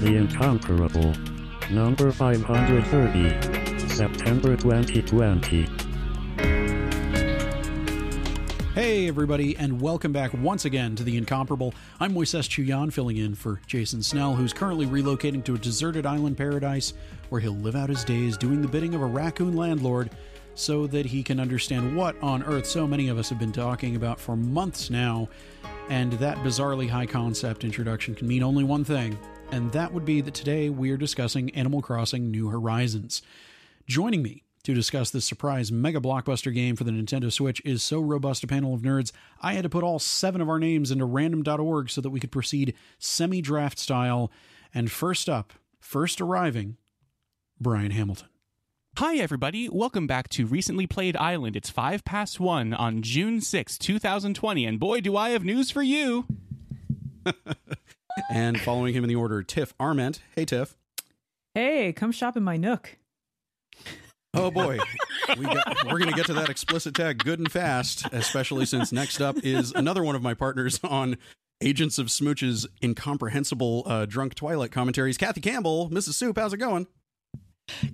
The Incomparable. Number 530. September 2020. Hey, everybody, and welcome back once again to The Incomparable. I'm Moises Chiullan, filling in for Jason Snell, who's currently relocating to a deserted island paradise where he'll live out his days doing the bidding of a raccoon landlord so that he can understand what on earth so many of us have been talking about for months now. And that bizarrely high concept introduction can mean only one thing, and that would be that today we are discussing Animal Crossing New Horizons. Joining me to discuss this surprise mega blockbuster game for the Nintendo Switch is so robust a panel of nerds, I had to put all seven of our names into random.org so that we could proceed semi draft style. And first up, first arriving, Brian Hamilton. Hi, everybody. Welcome back to Recently Played Island. It's 5 past 1 on June 6, 2020, and boy, do I have news for you. and following him in the order, Tiff Arment. Hey, Tiff. Hey, come shop in my Nook. Oh boy, we got, we're going to get to that explicit tag good and fast, especially since next up is another one of my partners on Agents of Smooch's incomprehensible uh, drunk Twilight commentaries. Kathy Campbell, Mrs. Soup, how's it going?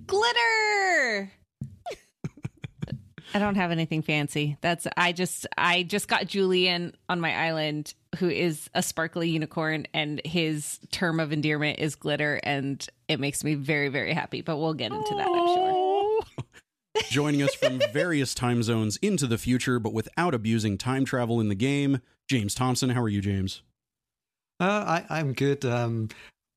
Glitter. I don't have anything fancy. That's I just I just got Julian on my island who is a sparkly unicorn and his term of endearment is glitter and it makes me very very happy, but we'll get into that, I'm sure. Joining us from various time zones into the future but without abusing time travel in the game, James Thompson. How are you, James? Uh, I, I'm good. Um,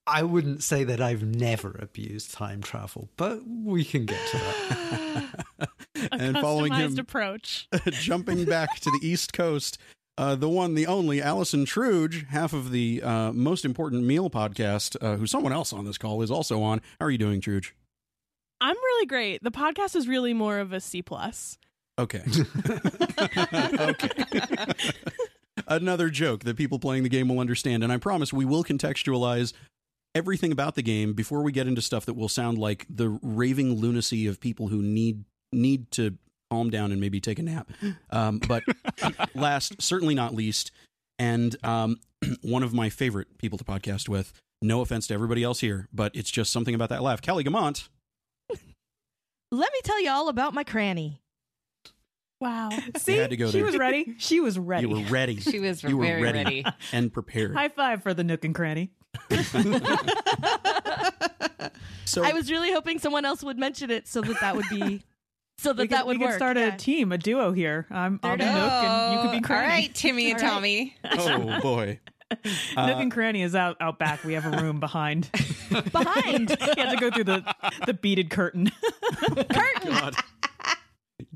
I wouldn't say that I've never abused time travel, but we can get to that. and following him, approach. jumping back to the East Coast, uh, the one, the only, Allison Truge, half of the uh, most important meal podcast, uh, who someone else on this call is also on. How are you doing, Truge? I'm really great. The podcast is really more of a C plus. Okay. okay. Another joke that people playing the game will understand, and I promise we will contextualize everything about the game before we get into stuff that will sound like the raving lunacy of people who need need to calm down and maybe take a nap. Um, but last, certainly not least, and um, one of my favorite people to podcast with. No offense to everybody else here, but it's just something about that laugh. Kelly Guimont. Let me tell you all about my cranny. Wow. See, had to go she there. was ready. She was ready. You were ready. She was You were very ready. ready. and prepared. High five for the Nook and Cranny. so I was really hoping someone else would mention it so that that would be so that we could, that would we could work. start yeah. a team, a duo here. I'm, I'll be Nook and you could be All Cranny. right, Timmy and All right. Tommy. oh boy. Nook Uh, and Cranny is out out back. We have a room behind. behind. you have to go through the the beaded curtain. God.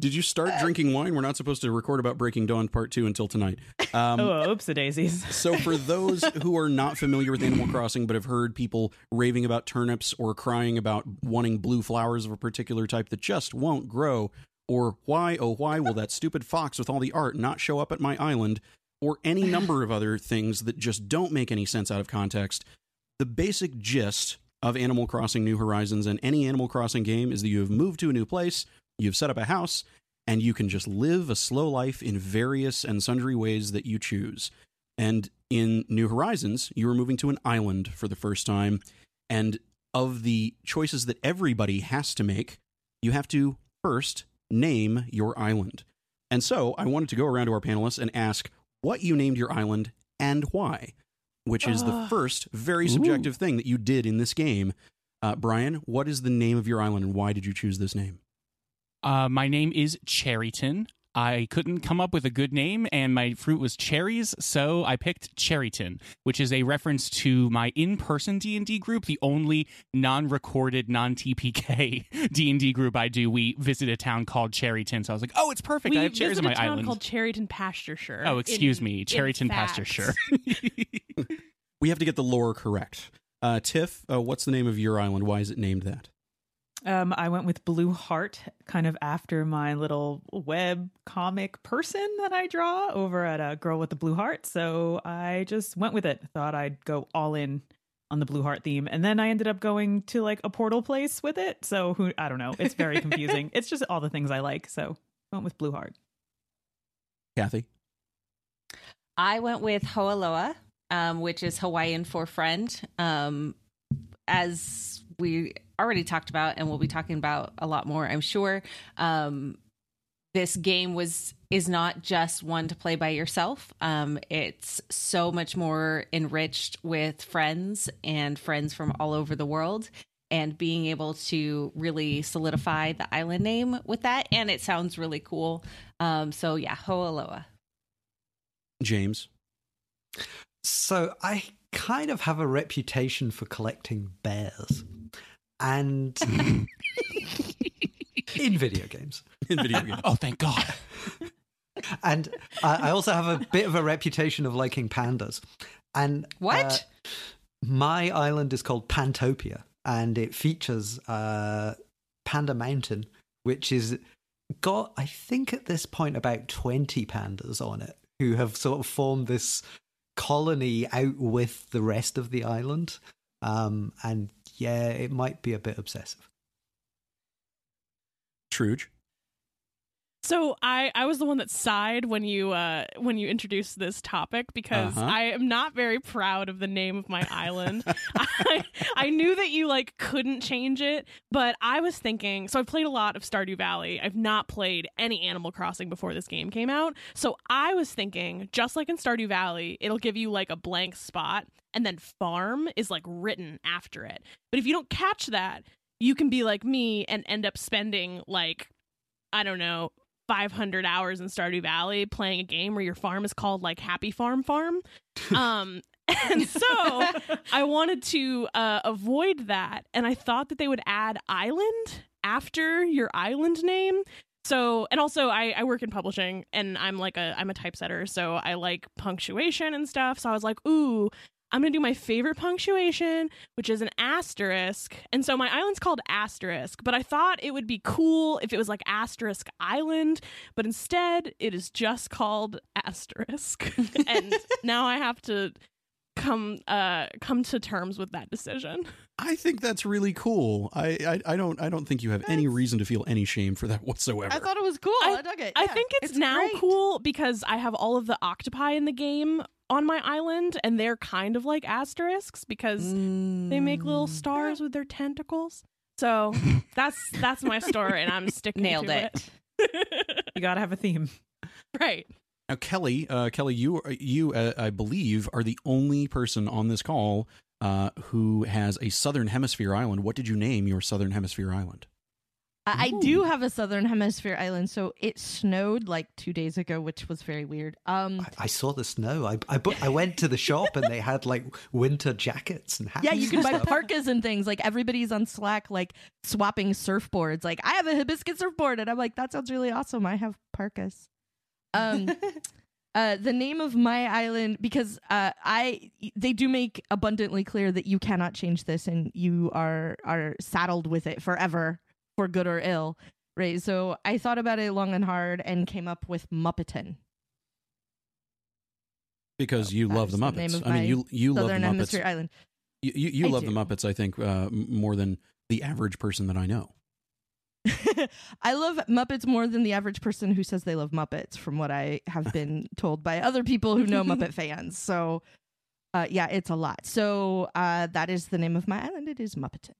Did you start drinking wine? We're not supposed to record about Breaking Dawn Part 2 until tonight. Um, oh, oops, a daisies. So, for those who are not familiar with Animal Crossing but have heard people raving about turnips or crying about wanting blue flowers of a particular type that just won't grow, or why, oh, why will that stupid fox with all the art not show up at my island, or any number of other things that just don't make any sense out of context, the basic gist of Animal Crossing New Horizons and any Animal Crossing game is that you have moved to a new place, you've set up a house, and you can just live a slow life in various and sundry ways that you choose. And in New Horizons, you are moving to an island for the first time. And of the choices that everybody has to make, you have to first name your island. And so I wanted to go around to our panelists and ask what you named your island and why, which is the first very subjective thing that you did in this game. Uh, Brian, what is the name of your island and why did you choose this name? Uh, my name is Cherryton. I couldn't come up with a good name, and my fruit was cherries, so I picked Cherryton, which is a reference to my in-person D and D group, the only non-recorded, non-TPK D and D group I do. We visit a town called Cherryton, so I was like, "Oh, it's perfect! we I have cherries visit on a my town island." called Cherryton Pasture oh, excuse in- me, in Cherryton facts. Pasture. We have to get the lore correct. Uh, Tiff, uh, what's the name of your island? Why is it named that? Um, I went with Blue Heart, kind of after my little web comic person that I draw over at a Girl with the Blue Heart. So I just went with it. Thought I'd go all in on the Blue Heart theme, and then I ended up going to like a portal place with it. So who I don't know. It's very confusing. it's just all the things I like. So went with Blue Heart. Kathy? I went with Hoaloha, um, which is Hawaiian for friend. Um, as we already talked about, and we'll be talking about a lot more, I'm sure. Um, this game was is not just one to play by yourself. Um, it's so much more enriched with friends and friends from all over the world, and being able to really solidify the island name with that. And it sounds really cool. Um, so yeah, Ho'aloha. James. So I kind of have a reputation for collecting bears. And in video games. In video games. Oh, thank God. And uh, I also have a bit of a reputation of liking pandas. And What? uh, my island is called Pantopia, and it features uh, Panda Mountain, which is got, I think, at this point, about 20 pandas on it who have sort of formed this colony out with the rest of the island. Um, and yeah, it might be a bit obsessive. Truge. So I I was the one that sighed when you uh when you introduced this topic because Uh-huh. I am not very proud of the name of my island. I I knew that you like couldn't change it, but I was thinking so I've played a lot of Stardew Valley. I've not played any Animal Crossing before this game came out. So I was thinking just like in Stardew Valley, it'll give you like a blank spot and then farm is like written after it. But if you don't catch that, you can be like me and end up spending like I don't know, 500 hours in Stardew Valley playing a game where your farm is called like Happy Farm Farm. Um, and so I wanted to uh, avoid that. And I thought that they would add island after your island name. So, and also I, I work in publishing and I'm like a, I'm a typesetter. So I like punctuation and stuff. So I was like, ooh, I'm going to do my favorite punctuation, which is an asterisk. And so my island's called Asterisk, but I thought it would be cool if it was like Asterisk Island, but instead it is just called Asterisk. and now I have to come uh come to terms with that decision. I think that's really cool. I, I, I don't I don't think you have any reason to feel any shame for that whatsoever. I thought it was cool. I- I, dug it. I Yeah, think it's, now great. cool because I have all of the octopi in the game on my island and they're kind of like asterisks because they make little Mm. stars with their tentacles. So that's that's my story and I'm sticking Nailed to it. You gotta have a theme. Right. Now, Kelly, uh, Kelly, you you uh, I believe are the only person on this call uh, who has a Southern Hemisphere island. What did you name your Southern Hemisphere island? I, I do have a southern hemisphere island, so it snowed like two days ago, which was very weird. Um, I, I saw the snow. I I, bu- I went to the shop and they had like winter jackets and hats. yeah, you can buy parkas and things. Like everybody's on Slack, like swapping surfboards. Like I have a hibiscus surfboard, and I'm like, that sounds really awesome. I have parkas. Um, uh, the name of my island because uh, I they do make abundantly clear that you cannot change this, and you are are saddled with it forever, for good or ill. Right. So I thought about it long and hard and came up with Muppeton. Because you love the the Muppets. of I mean, you you love the Muppets. Hemisphere Island. You you, you love the. Muppets. I think uh, more than the average person that I know. I love Muppets more than the average person who says they love Muppets, from what I have been told by other people who know Muppet fans. So, uh, yeah, it's a lot. So, uh, that is the name of my island. It is Muppeton.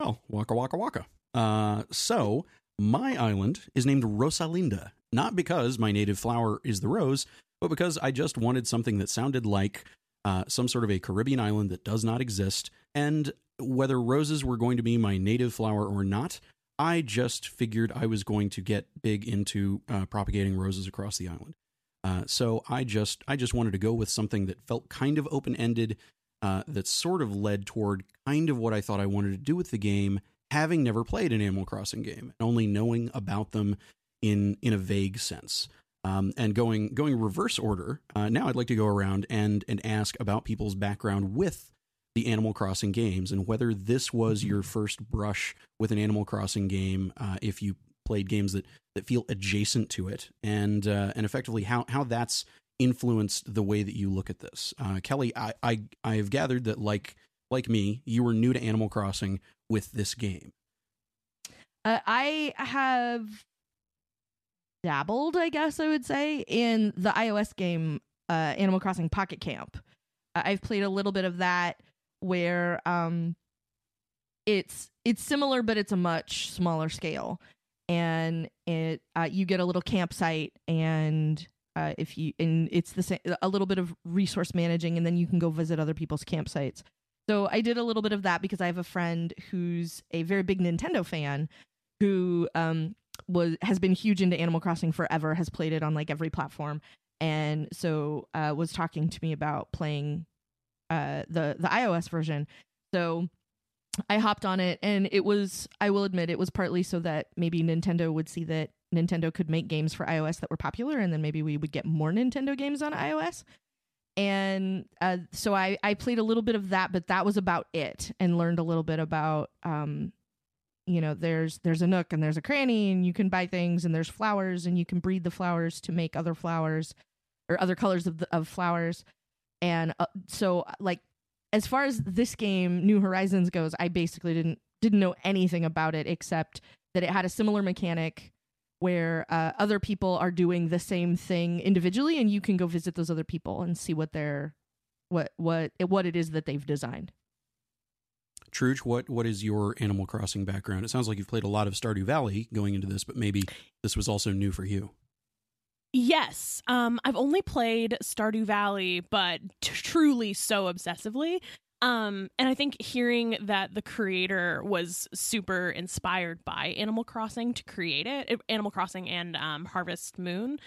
Oh, waka waka waka. Uh, so my island is named Rosalinda, not because my native flower is the rose, but because I just wanted something that sounded like uh, some sort of a Caribbean island that does not exist. And whether roses were going to be my native flower or not, I just figured I was going to get big into uh, propagating roses across the island. Uh, so I just I just wanted to go with something that felt kind of open ended, uh, that sort of led toward kind of what I thought I wanted to do with the game, having never played an Animal Crossing game, and only knowing about them in in a vague sense. Um, and going going reverse order, uh, now I'd like to go around and and ask about people's background with the Animal Crossing games and whether this was your first brush with an Animal Crossing game, uh, if you played games that that feel adjacent to it, and uh, and effectively how how that's influenced the way that you look at this. Uh, Kelly, I, I I have gathered that like like me, you were new to Animal Crossing with this game. Uh, I have dabbled, I guess I would say, in the iOS game uh, Animal Crossing Pocket Camp. Uh, I've played a little bit of that where um, it's it's similar, but it's a much smaller scale, and it uh, you get a little campsite, and uh, if you and it's the same a little bit of resource managing, and then you can go visit other people's campsites. So I did a little bit of that because I have a friend who's a very big Nintendo fan, who um was has been huge into Animal Crossing forever, has played it on like every platform, and so uh, was talking to me about playing uh, the the iOS version. So I hopped on it, and it was I will admit it was partly so that maybe Nintendo would see that Nintendo could make games for iOS that were popular, and then maybe we would get more Nintendo games on iOS. And uh, so I I played a little bit of that, but that was about it, and learned a little bit about um, you know there's there's a nook and there's a cranny and you can buy things and there's flowers and you can breed the flowers to make other flowers or other colors of the, of flowers. And uh, so like as far as this game new horizons goes i basically didn't didn't know anything about it except that it had a similar mechanic where uh, other people are doing the same thing individually and you can go visit those other people and see what they're what what what it is that they've designed Truge, what what is your Animal Crossing background? It sounds like you've played a lot of Stardew Valley going into this, but maybe this was also new for you. Yes. Um, I've only played Stardew Valley, but t- truly so obsessively. Um, and I think hearing that the creator was super inspired by Animal Crossing to create it, Animal Crossing and um, Harvest Moon,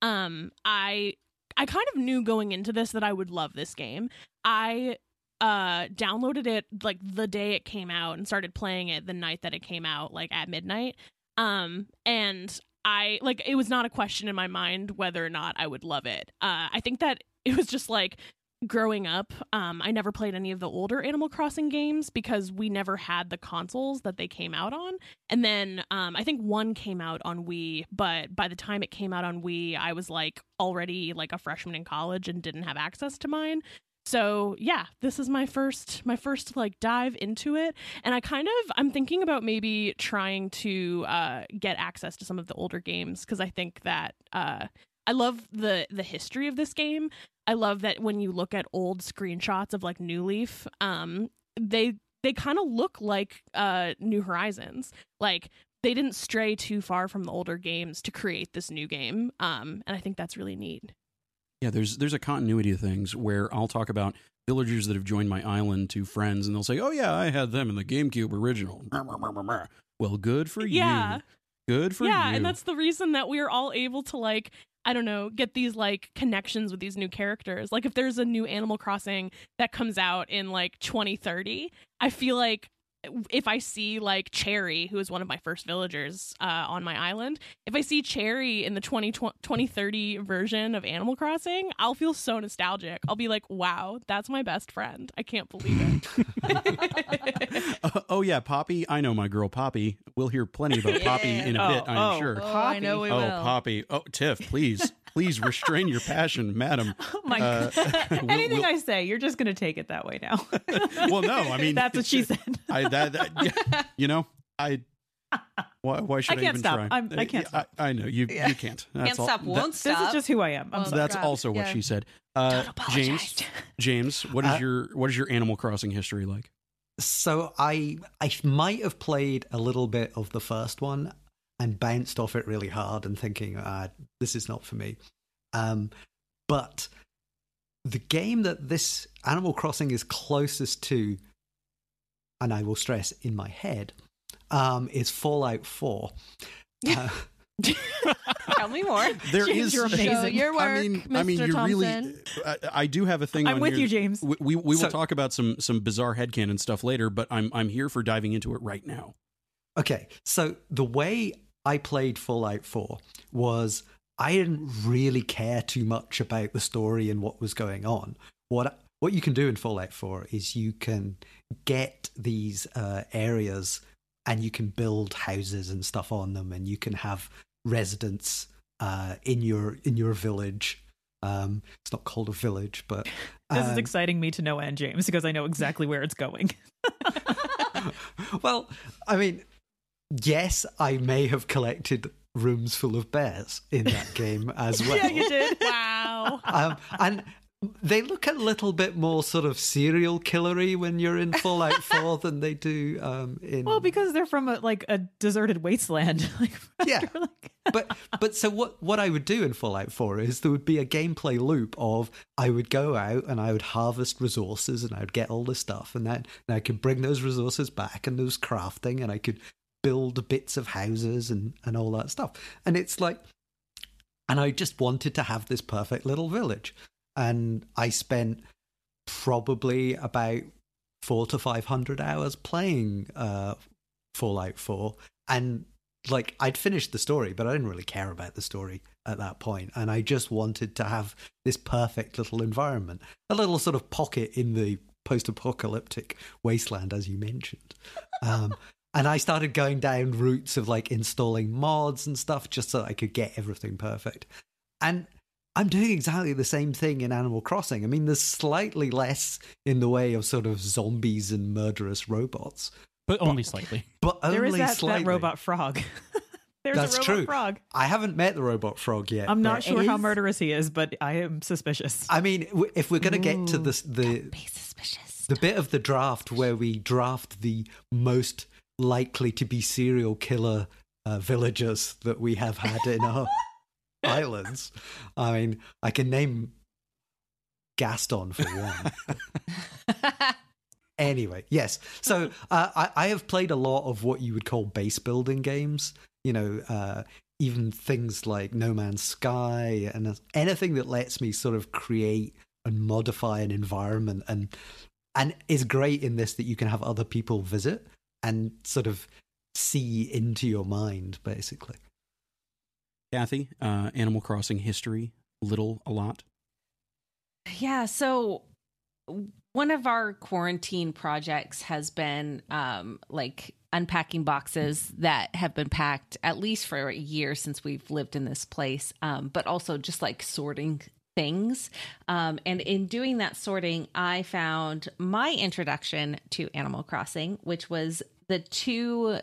um, I I kind of knew going into this that I would love this game. I uh downloaded it like the day it came out and started playing it the night that it came out like at midnight um and i like it was not a question in my mind whether or not i would love it uh i think that it was just like growing up um i never played any of the older animal crossing games because we never had the consoles that they came out on. And then um i think one came out on wii but by the time it came out on wii i was like already like a freshman in college and didn't have access to mine. So yeah this is my first my first like dive into it. And i kind of i'm thinking about maybe trying to uh get access to some of the older games because i think that uh i love the the history of this game i love that when you look at old screenshots of like new leaf um they they kind of look like uh new horizons like they didn't stray too far from the older games to create this new game um and i think that's really neat Yeah, there's there's a continuity of things where I'll talk about villagers that have joined my island to friends, and they'll say, "Oh yeah, I had them in the GameCube original." Well, good for Yeah. you. Good for yeah you. and that's the reason that we're all able to like i don't know get these like connections with these new characters like if there's a new animal crossing that comes out in like 2030 i feel like if i see like cherry who is one of my first villagers uh, on my island if i see cherry in the 20, 2030 version of animal crossing i'll feel so nostalgic i'll be like wow that's my best friend i can't believe it Uh, oh yeah, Poppy. I know my girl Poppy. We'll hear plenty about Poppy in a Oh, bit, I'm oh. sure. oh i know we oh, Poppy. Oh, Tiff, please, please restrain your passion, madam. Oh my Uh, god. we'll- Anything we'll- I say, you're just gonna take it that way now. Well, no, I mean that's what she said. I that, that yeah, you know I. Why, why should I, can't even stop. try? I'm- I can't I, I know you. You can't. That's Can't all- stop, won't This stop. is just who I am. I'm Well. That's crap. also what Yeah. she said. Uh, apologize. James, James, what is Uh, your what is your Animal Crossing history like? So I I might have played a little bit of the first one and bounced off it really hard and thinking, ah, this is not for me. Um, but the game that this Animal Crossing is closest to, and I will stress in my head, um, is Fallout Four. Uh, Tell me more. There James, is you're amazing. Show your work, I mean, I mean, Mr. you really. I, I do have a thing. I'm on with here- you, James. We we, we will talk about some some bizarre headcanon stuff later, but I'm I'm here for diving into it right now. Okay, so the way I played Fallout 4 was I didn't really care too much about the story and what was going on. What what you can do in Fallout 4 is you can get these uh, areas and you can build houses and stuff on them, and you can have residents uh, in your in your village. Um, it's not called a village, but This is um, exciting me to no end, James, because I know exactly where it's going. well, I mean, yes, I may have collected rooms full of bears in that game as well. yeah, you did. wow um, and they look a little bit more sort of serial killery when you're in Fallout 4 than they do um, in. Well, because they're from a, like a deserted wasteland. like, Yeah. like- but but so what what I would do in Fallout 4 is there would be a gameplay loop of I would go out and I would harvest resources and I would get all the stuff and then and I could bring those resources back and there was crafting and I could build bits of houses and and all that stuff. And it's like and I just wanted to have this perfect little village. And I spent probably about four to five hundred hours playing uh, Fallout 4. And like I'd finished the story, but I didn't really care about the story at that. And I just wanted to have this perfect little environment, a little sort of pocket in the post apocalyptic wasteland, as you mentioned. Um, and I started going down routes of like installing mods and stuff just so I could get everything perfect. And I'm doing exactly the same thing in Animal Crossing. I mean, there's slightly less in the way of sort of zombies and murderous robots, but only slightly. but only there is that, slightly. that robot frog. There's That's a robot true. frog. I haven't met the robot frog yet. I'm not sure how murderous he is, but I am suspicious. I mean, if we're going to get to this, the the bit of the draft where we draft the most likely to be serial killer uh, villagers that we have had in our islands, I mean, I can name Gaston for one. Anyway, yes. So uh, I, I have played a lot of what you would call base building games. You know, uh, even things like No Man's Sky and anything that lets me sort of create and modify an environment and and is great in this that you can have other people visit and sort of see into your mind, basically. Kathy, uh, Animal Crossing history, little, a lot. Yeah, so one of our quarantine projects has been um like unpacking boxes that have been packed at least for a year since we've lived in this place um but also just like sorting things um and in doing that sorting I found my introduction to Animal Crossing which was the two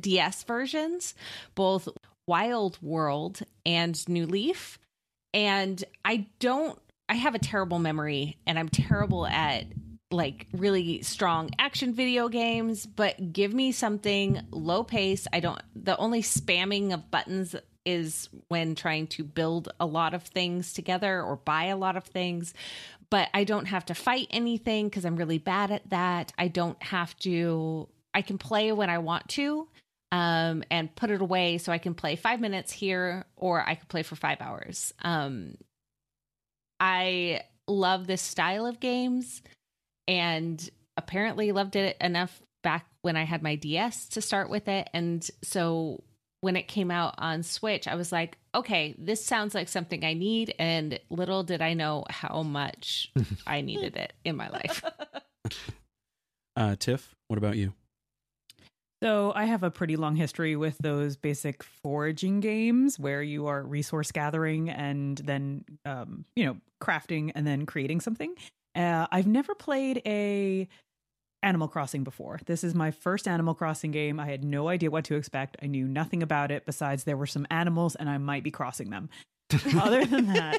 DS versions both Wild World and New Leaf and I don't I have a terrible memory and I'm terrible at like really strong action video games, but give me something low pace. I don't the only spamming of buttons is when trying to build a lot of things together or buy a lot of things, but I don't have to fight anything cuz I'm really bad at that. I don't have to I can play when I want to um and put it away so I can play 5 minutes here or I could play for 5 hours. Um I love this style of games and apparently loved it enough back when I had my DS to start with it. And so when it came out on Switch, I was like, okay, this sounds like something I need. And little did I know how much I needed it in my life. Uh, Tiff, what about you? So I have a pretty long history with those basic foraging games where you are resource gathering and then, um, you know, crafting and then creating something. Uh, I've never played a Animal Crossing before. This is my first Animal Crossing game. I had no idea what to expect. I knew nothing about it besides there were some animals and I might be crossing them. Other than that,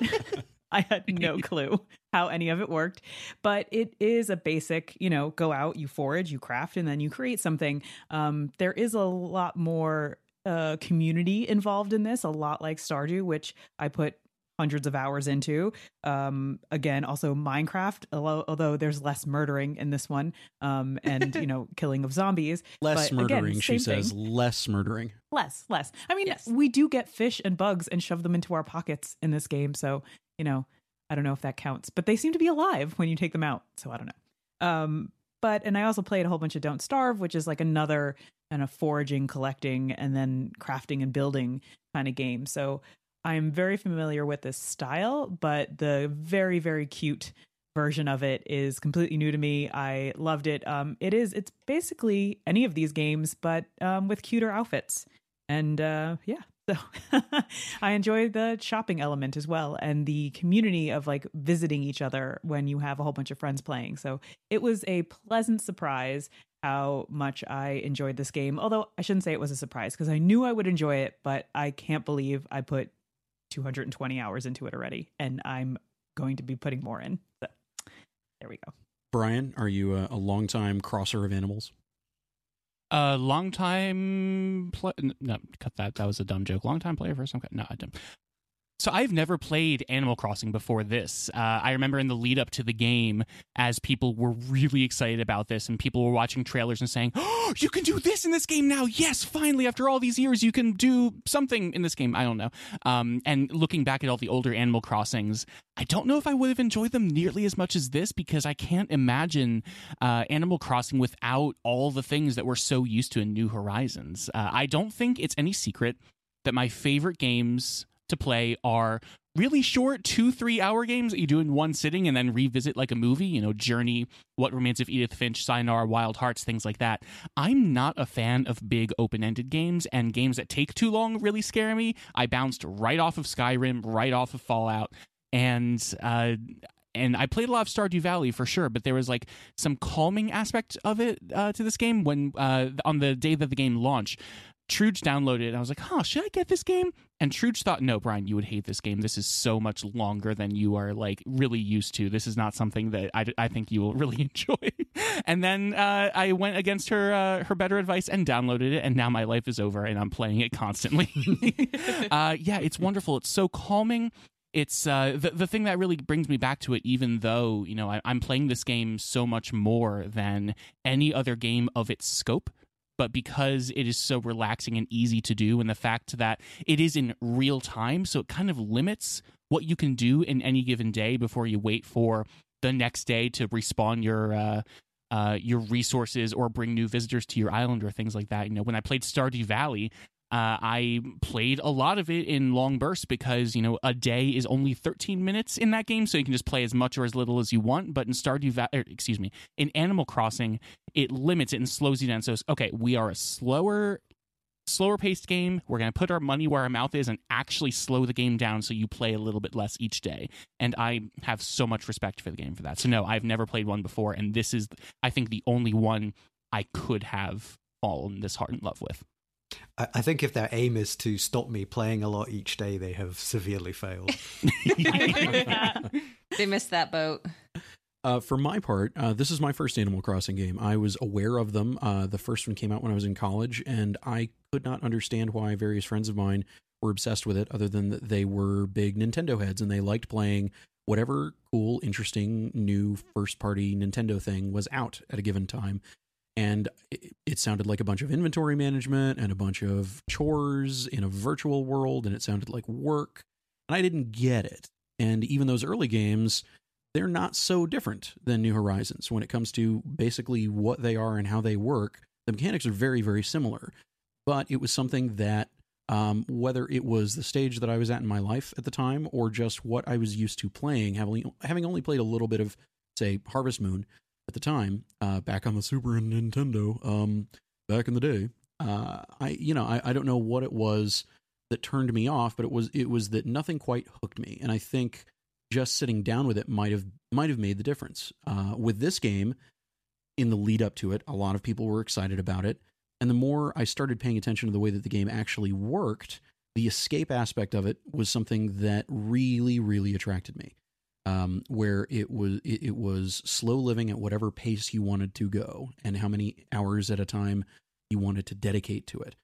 I had no clue how any of it worked. But it is a basic, you know, go out, you forage, you craft, and then you create something. Um, there is a lot more uh, community involved in this, a lot like Stardew, which I put hundreds of hours into. Um, again, also Minecraft, although, although there's less murdering in this one, um, and you know, killing of zombies. Less But again, murdering, she says. thing. Less murdering. Less, less. I mean, Yes. we do get fish and bugs and shove them into our pockets in this game. So, you know, I don't know if that counts, but they seem to be alive when you take them out. So I don't know. Um, but, and I also played a whole bunch of Don't Starve, which is like another kind of foraging, collecting, and then crafting and building kind of game. So I'm very familiar with this style, but the very, very cute version of it is completely new to me. I loved it. Um, it is, it's basically any of these games, but um, with cuter outfits. And uh, yeah, so I enjoy the shopping element as well and the community of like visiting each other when you have a whole bunch of friends playing. So it was a pleasant surprise how much I enjoyed this game. Although I shouldn't say it was a surprise because I knew I would enjoy it, but I can't believe I put 220 hours into it already and I'm going to be putting more in. So there we go. Brian, are you a, a longtime crosser of animals? Uh, long time play. No, cut that. That was a dumb joke. Long time player, first time. No, I didn't. So I've never played Animal Crossing before this. Uh, I remember in the lead up to the game, as people were really excited about this, and people were watching trailers and saying, "Oh, you can do this in this game now! Yes, finally, after all these years, you can do something in this game." I don't know. Um, and looking back at all the older Animal Crossings, I don't know if I would have enjoyed them nearly as much as this because I can't imagine uh, Animal Crossing without all the things that we're so used to in New Horizons. Uh, I don't think it's any secret that my favorite games to play are really short two three hour games that you do in one sitting and then revisit like a movie you know journey what remains of edith finch sayonara wild hearts things like that i'm not a fan of big open-ended games and games that take too long really scare me i bounced right off of skyrim right off of fallout and uh and I played a lot of Stardew Valley for sure, but there was like some calming aspect of it uh, to this game when uh, on the day that the game launched. Truge downloaded it. And I was like, huh, should I get this game? And Truge thought, no, Brian, you would hate this game. This is so much longer than you are like really used to. This is not something that I, I think you will really enjoy. and then uh, I went against her uh, her better advice and downloaded it. And now my life is over and I'm playing it constantly. uh, yeah, it's wonderful. It's so calming it's uh, the the thing that really brings me back to it. Even though you know I, I'm playing this game so much more than any other game of its scope, but because it is so relaxing and easy to do, and the fact that it is in real time, so it kind of limits what you can do in any given day before you wait for the next day to respawn your uh, uh, your resources or bring new visitors to your island or things like that. You know, when I played Stardew Valley, uh, I played a lot of it in long bursts because you know a day is only 13 minutes in that game, so you can just play as much or as little as you want. But in Stardew Valley, er, excuse me, in Animal Crossing, it limits it and slows you down. So it's, okay, we are a slower, slower paced game. We're gonna put our money where our mouth is and actually slow the game down so you play a little bit less each day. And I have so much respect for the game for that. So no, I've never played one before, and this is, I think, the only one I could have fallen this hard in love with. I, I think if their aim is to stop me playing a lot each day, they have severely failed. They missed that boat. Uh, for my part, uh, this is my first Animal Crossing game. I was aware of them. Uh, the first one came out when I was in college, and I could not understand why various friends of mine were obsessed with it, other than that they were big Nintendo heads and they liked playing whatever cool, interesting, new first party Nintendo thing was out at a given time. And it, it sounded like a bunch of inventory management and a bunch of chores in a virtual world, and it sounded like work. And I didn't get it. And even those early games, they're not so different than New Horizons when it comes to basically what they are and how they work. The mechanics are very, very similar, but it was something that, um, whether it was the stage that I was at in my life at the time or just what I was used to playing, having having only played a little bit of, say, Harvest Moon at the time, uh, back on the Super Nintendo, um, back in the day, uh, I you know I, I don't know what it was that turned me off, but it was it was that nothing quite hooked me, and I think just sitting down with it might have might have made the difference. Uh, with this game, in the lead up to it, a lot of people were excited about it, and the more I started paying attention to the way that the game actually worked, the escape aspect of it was something that really really attracted me. Um, where it was it, it was slow living at whatever pace you wanted to go, and how many hours at a time you wanted to dedicate to it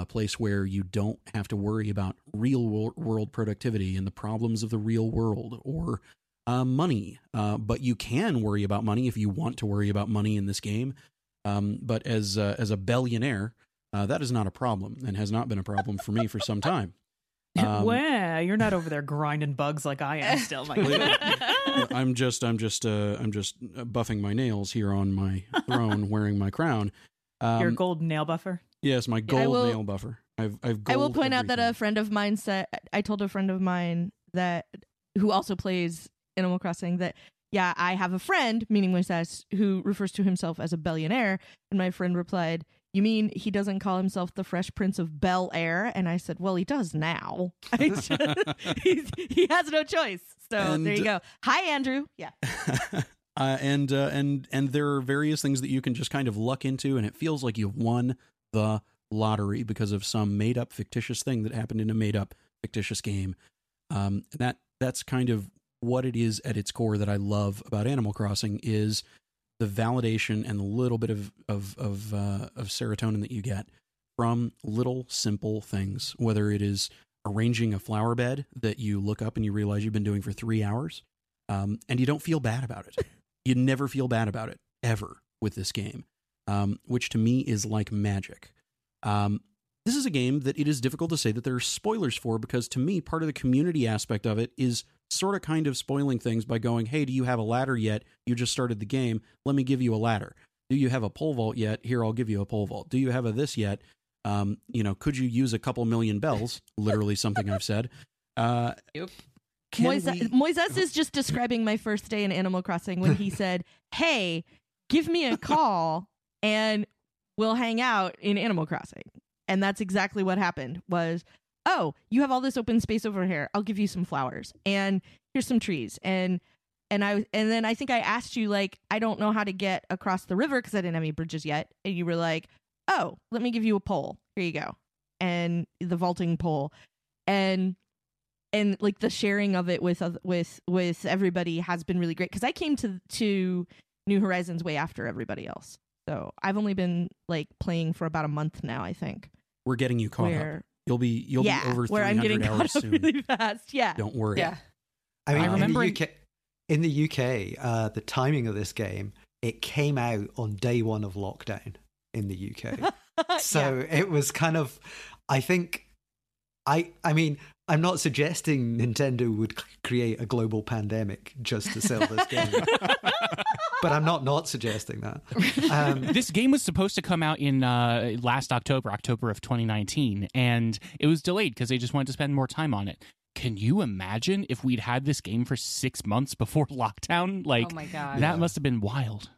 a place where you don't have to worry about real world productivity and the problems of the real world or uh, money. Uh, but you can worry about money if you want to worry about money in this game. Um, but as uh, as a billionaire, uh, that is not a problem and has not been a problem for me for some time. Um, well, you're not over there grinding bugs like I am still. My I'm just I'm just uh, I'm just buffing my nails here on my throne, wearing my crown. Um, Your gold nail buffer. Yes, my gold will- nail buffer. I've I've I will gold point out that a friend of mine said I told a friend of mine that who also plays Animal Crossing that yeah, I have a friend, meaning Moises, who refers to himself as a billionaire, and my friend replied, "You mean he doesn't call himself the Fresh Prince of Bel Air?" And I said, "Well, he does now. Just- he has no choice." So And- there you go. Hi, Andrew. Yeah. uh, and uh, and and there are various things that you can just kind of luck into, and it feels like you've won the lottery because of some made up fictitious thing that happened in a made up fictitious game. Um, that that's kind of what it is at its core that I love about Animal Crossing is the validation and the little bit of of of, uh, of serotonin that you get from little simple things, whether it is arranging a flower bed that you look up and you realize you've been doing for three hours, um, and you don't feel bad about it. You never feel bad about it ever with this game, um, which to me is like magic. Um, this is a game that it is difficult to say that there are spoilers for because to me, part of the community aspect of it is sort of kind of spoiling things by going, hey, do you have a ladder yet? You just started the game. Let me give you a ladder. Do you have a pole vault yet? Here, I'll give you a pole vault. Do you have a this yet? Um, you know, could you use a couple million bells? Literally something I've said. Uh, Yep. can Moises, we- Moises is just describing my first day in Animal Crossing when he said, "Hey, give me a call and we'll hang out in Animal Crossing." And that's exactly what happened. Was oh, you have all this open space over here. I'll give you some flowers and here's some trees and and I and then I think I asked you like I don't know how to get across the river because I didn't have any bridges yet, and you were like, "Oh, let me give you a pole. Here you go," and the vaulting pole, and and like the sharing of it with with with everybody has been really great because I came to to New Horizons way after everybody else. So I've only been like playing for about a month now, I think. we're getting you caught up. Where You'll be you'll yeah, be over where I'm 300 getting hours soon. really fast. Yeah. Don't worry. Yeah. I mean, I remember in in- the UK, in the UK, uh, the timing of this game, it came out on day one of lockdown in the UK. so it was kind of, I think, I, I mean, I'm not suggesting Nintendo would create a global pandemic just to sell this game, but I'm not not suggesting that. Um, this game was supposed to come out in uh, last October, October of 2019, and it was delayed because they just wanted to spend more time on it. Can you imagine if we'd had this game for six months before lockdown? Like, oh my god. that must have been wild.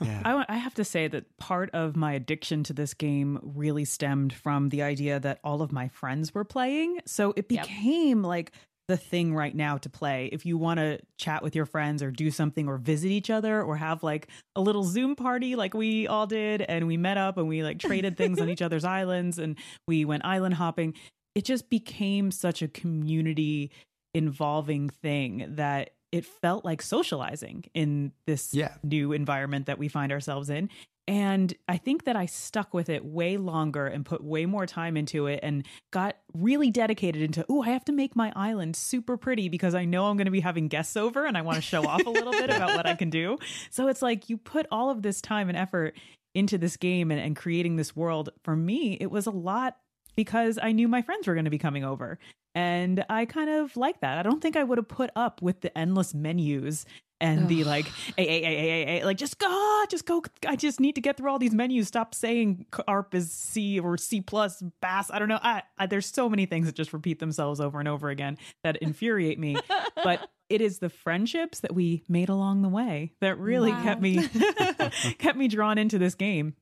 Yeah. I, I have to say that part of my addiction to this game really stemmed from the idea that all of my friends were playing. So it Yep. became like the thing right now to play. If you want to chat with your friends or do something or visit each other or have like a little Zoom party like we all did and we met up and we like traded things on each other's islands and we went island hopping, it just became such a community involving thing that it felt like socializing in this Yeah. new environment that we find ourselves in. And I think that I stuck with it way longer and put way more time into it and got really dedicated into, oh, I have to make my island super pretty because I know I'm going to be having guests over and I want to show off a little bit about what I can do. So it's like you put all of this time and effort into this game and, and creating this world. For me, it was a lot because I knew my friends were going to be coming over. And I kind of like that. I don't think I would have put up with the endless menus and the like, a, a, a, a, a, like just go, just go. I just need to get through all these menus. Stop saying ARP is C or C plus bass. I don't know. I, I there's so many things that just repeat themselves over and over again that infuriate me. But it is the friendships that we made along the way that really Wow. kept me kept me drawn into this game.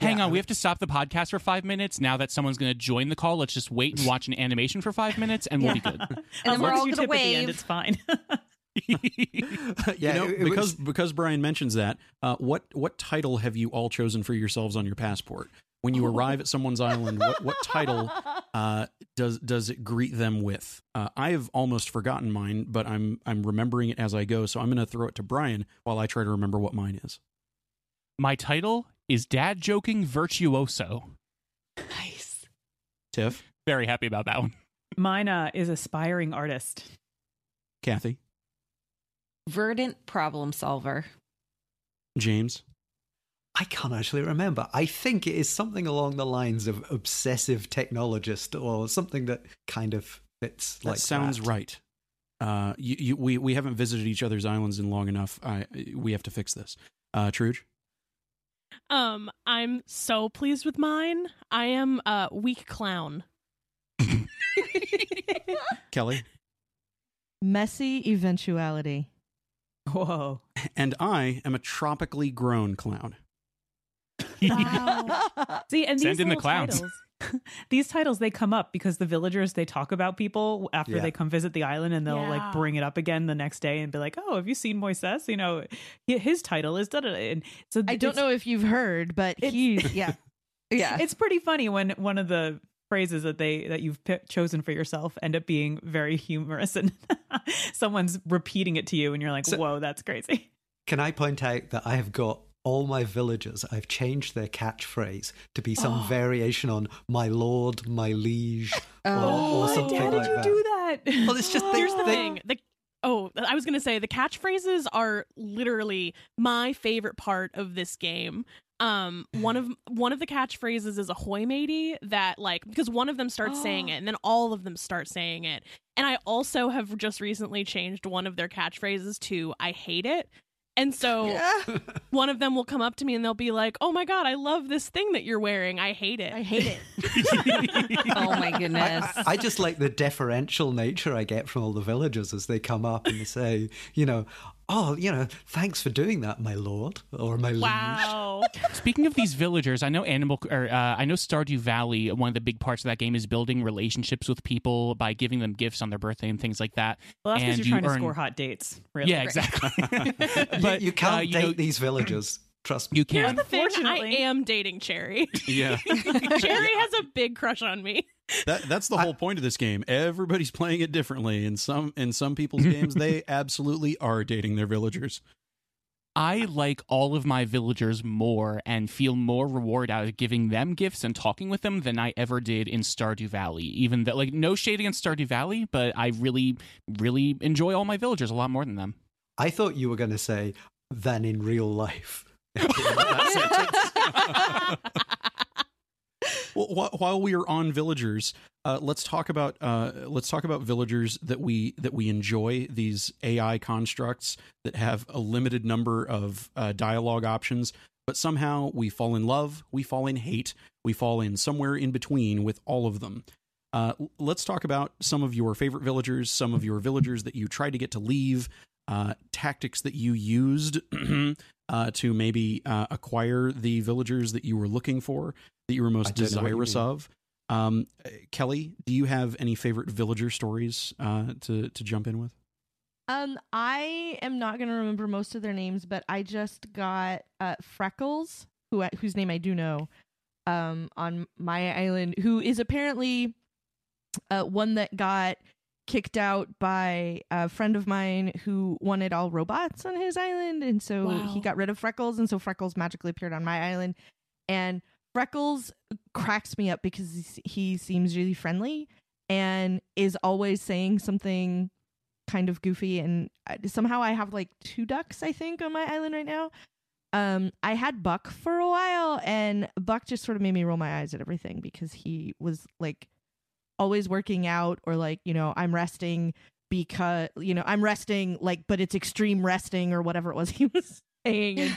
Hang Yeah, on, I we have to stop the podcast for five minutes. Now that someone's going to join the call, let's just wait and watch an animation for five minutes, and we'll be good. And then we're all gonna tip at the end, it's fine. yeah, you know, it- it because was- because Brian mentions that, uh, what what title have you all chosen for yourselves on your passport when you arrive at someone's island? What what title uh, does does it greet them with? Uh, I have almost forgotten mine, but I'm I'm remembering it as I go. So I'm going to throw it to Brian while I try to remember what mine is. My title is Dad Joking Virtuoso. nice. Tiff, Very happy about that one. Mine uh, is aspiring artist. Kathy, Verdant problem solver. James. I can't actually remember. I think it is something along the lines of obsessive technologist or something that kind of fits That like sounds that. right. Uh, you, you, we we haven't visited each other's islands in long enough. I we have to fix this. Uh, Truge, Um, I'm so pleased with mine. I am a weak clown. Kelly, Messy eventuality. Whoa. and I am a tropically grown clown. Wow. See, and Send in the little clowns. titles, these titles they come up because the villagers they talk about people after Yeah. they come visit the island, and they'll Yeah. like bring it up again the next day and be like, "Oh, have you seen Moises? You know, his title is da da." da." And so I don't know if you've heard, but It's- he's yeah. Yeah. It's pretty funny when one of the phrases that they that you've pi chosen for yourself end up being very humorous, and someone's repeating it to you, and you're like, So- "Whoa, that's crazy." Can I point out that I have got all my villagers, I've changed their catchphrase to be some Oh. variation on my lord, my liege, or, Oh, or my something Dad, did like you that. do that? Well, it's just they- Here's the they- thing. The oh, I was gonna say the catchphrases are literally my favorite part of this game. Um, one of one of the catchphrases is ahoy matey that like because one of them starts saying it and then all of them start saying it. And I also have just recently changed one of their catchphrases to I hate it. And so Yeah. one of them will come up to me and they'll be like, "Oh my god, I love this thing that you're wearing. I hate it." I hate it. Oh my goodness. I just like the deferential nature I get from all the villagers as they come up and say, you know, oh, you know, thanks for doing that, my lord or my liege. Wow. Speaking of these villagers, I know Animal or uh, I know Stardew Valley. One of the big parts of that game is building relationships with people by giving them gifts on their birthday and things like that. Well, that's because And you're you trying earn- to score hot dates. Really. Yeah, exactly. You, but you can't uh, you date know, these villagers. Trust me. You Here's can. the thing. I am dating Cherry. Yeah. Cherry has a big crush on me. That that's the whole point of this game. Everybody's playing it differently. In some in some people's games, they absolutely are dating their villagers. I like all of my villagers more and feel more reward out of giving them gifts and talking with them than I ever did in Stardew Valley. Even though, like, no shade against Stardew Valley, but I really, really enjoy all my villagers a lot more than them. I thought you were going to say than in real life. Well, wh- while we are on villagers, uh, let's talk about uh, let's talk about villagers that we that we enjoy. These AI constructs that have a limited number of uh, dialogue options, but somehow we fall in love, we fall in hate, we fall in somewhere in between with all of them. Uh, let's talk about some of your favorite villagers, some of your villagers that you tried to get to leave, uh, tactics that you used uh, to maybe uh, acquire the villagers that you were looking for, that you were most don't know what you desirous of. Um, uh, Kelly, do you have any favorite villager stories uh, to to jump in with? Um, I am not gonna remember most of their names, but I just got uh, Freckles, who whose name I do know, um, on my island, who is apparently uh, one that got kicked out by a friend of mine who wanted all robots on his island, and so Wow. he got rid of Freckles, and so Freckles magically appeared on my island, and Freckles cracks me up because he seems really friendly and is always saying something kind of goofy and somehow I have like two ducks I think on my island right now. Um I had Buck for a while and Buck just sort of made me roll my eyes at everything because he was like always working out or like, you know, I'm resting because you know, I'm resting like but it's extreme resting or whatever it was he was saying and,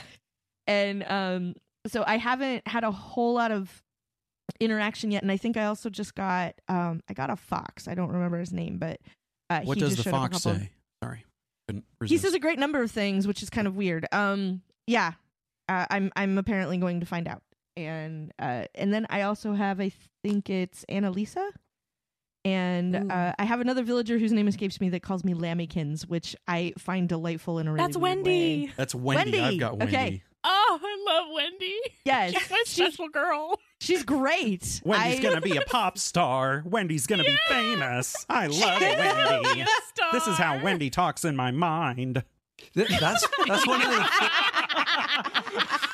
and um so I haven't had a whole lot of interaction yet and I think I also just got um I got a fox. I don't remember his name but uh, What he does just the showed up a fox couple- say? Sorry, he says a great number of things, which is kind of weird. Um, yeah, uh, I'm I'm apparently going to find out, and uh, and then I also have I think it's Annalisa, and uh, I have another villager whose name escapes me that calls me Lammykins, which I find delightful in a really That's weird Wendy. way. That's Wendy. I've got Wendy. Okay. Oh, I love Wendy. Yes, She's my she's, special girl. she's great. Wendy's I- gonna be a pop star. Wendy's gonna be famous. I love it, Wendy. Yes, This is how. Wendy talks in my mind. Th- That's that's one of the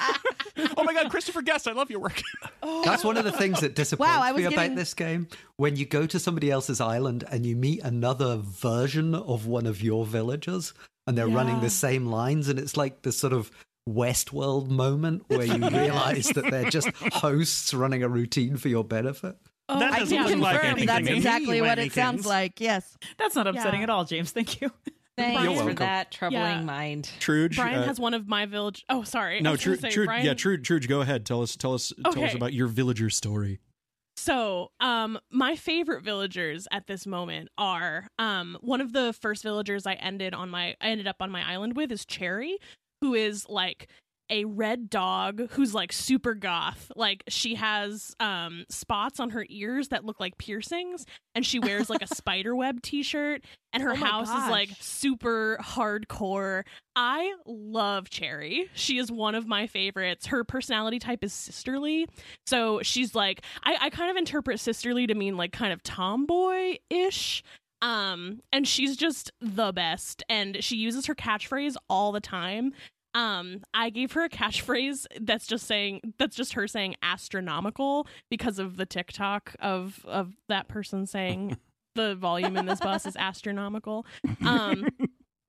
oh my God, Christopher Guest, I love your work. that's one of the things that disappoints Wow, I me was about this game. When you go to somebody else's island and you meet another version of one of your villagers, and they're running the same lines, and it's like this sort of Westworld moment where you realize that they're just hosts running a routine for your benefit. Oh, That I doesn't can look like anything that's exactly what it Wendykins. sounds like. Yes. That's not upsetting Yeah. at all, James. Thank you. Thanks You're for that troubling Yeah. mind. Truge. Brian uh, has one of my village. Oh, sorry. No, was Truge. say, Truge Brian- yeah, Truge. Truge, go ahead. Tell us. Tell us. Tell us about your villager story. So, um, my favorite villagers at this moment are um one of the first villagers I ended on my I ended up on my island with is Cherry, who is like a red dog who's like super goth. Like she has um spots on her ears that look like piercings and she wears like a spider web t-shirt and her Oh house is like super hardcore. I love Cherry. She is one of my favorites. Her personality type is sisterly. So she's like I, I kind of interpret sisterly to mean like kind of tomboy-ish. Um, and she's just the best. And she uses her catchphrase all the time. Um, I gave her a catchphrase that's just saying that's just her saying astronomical because of the TikTok of of that person saying the volume in this bus is astronomical. Um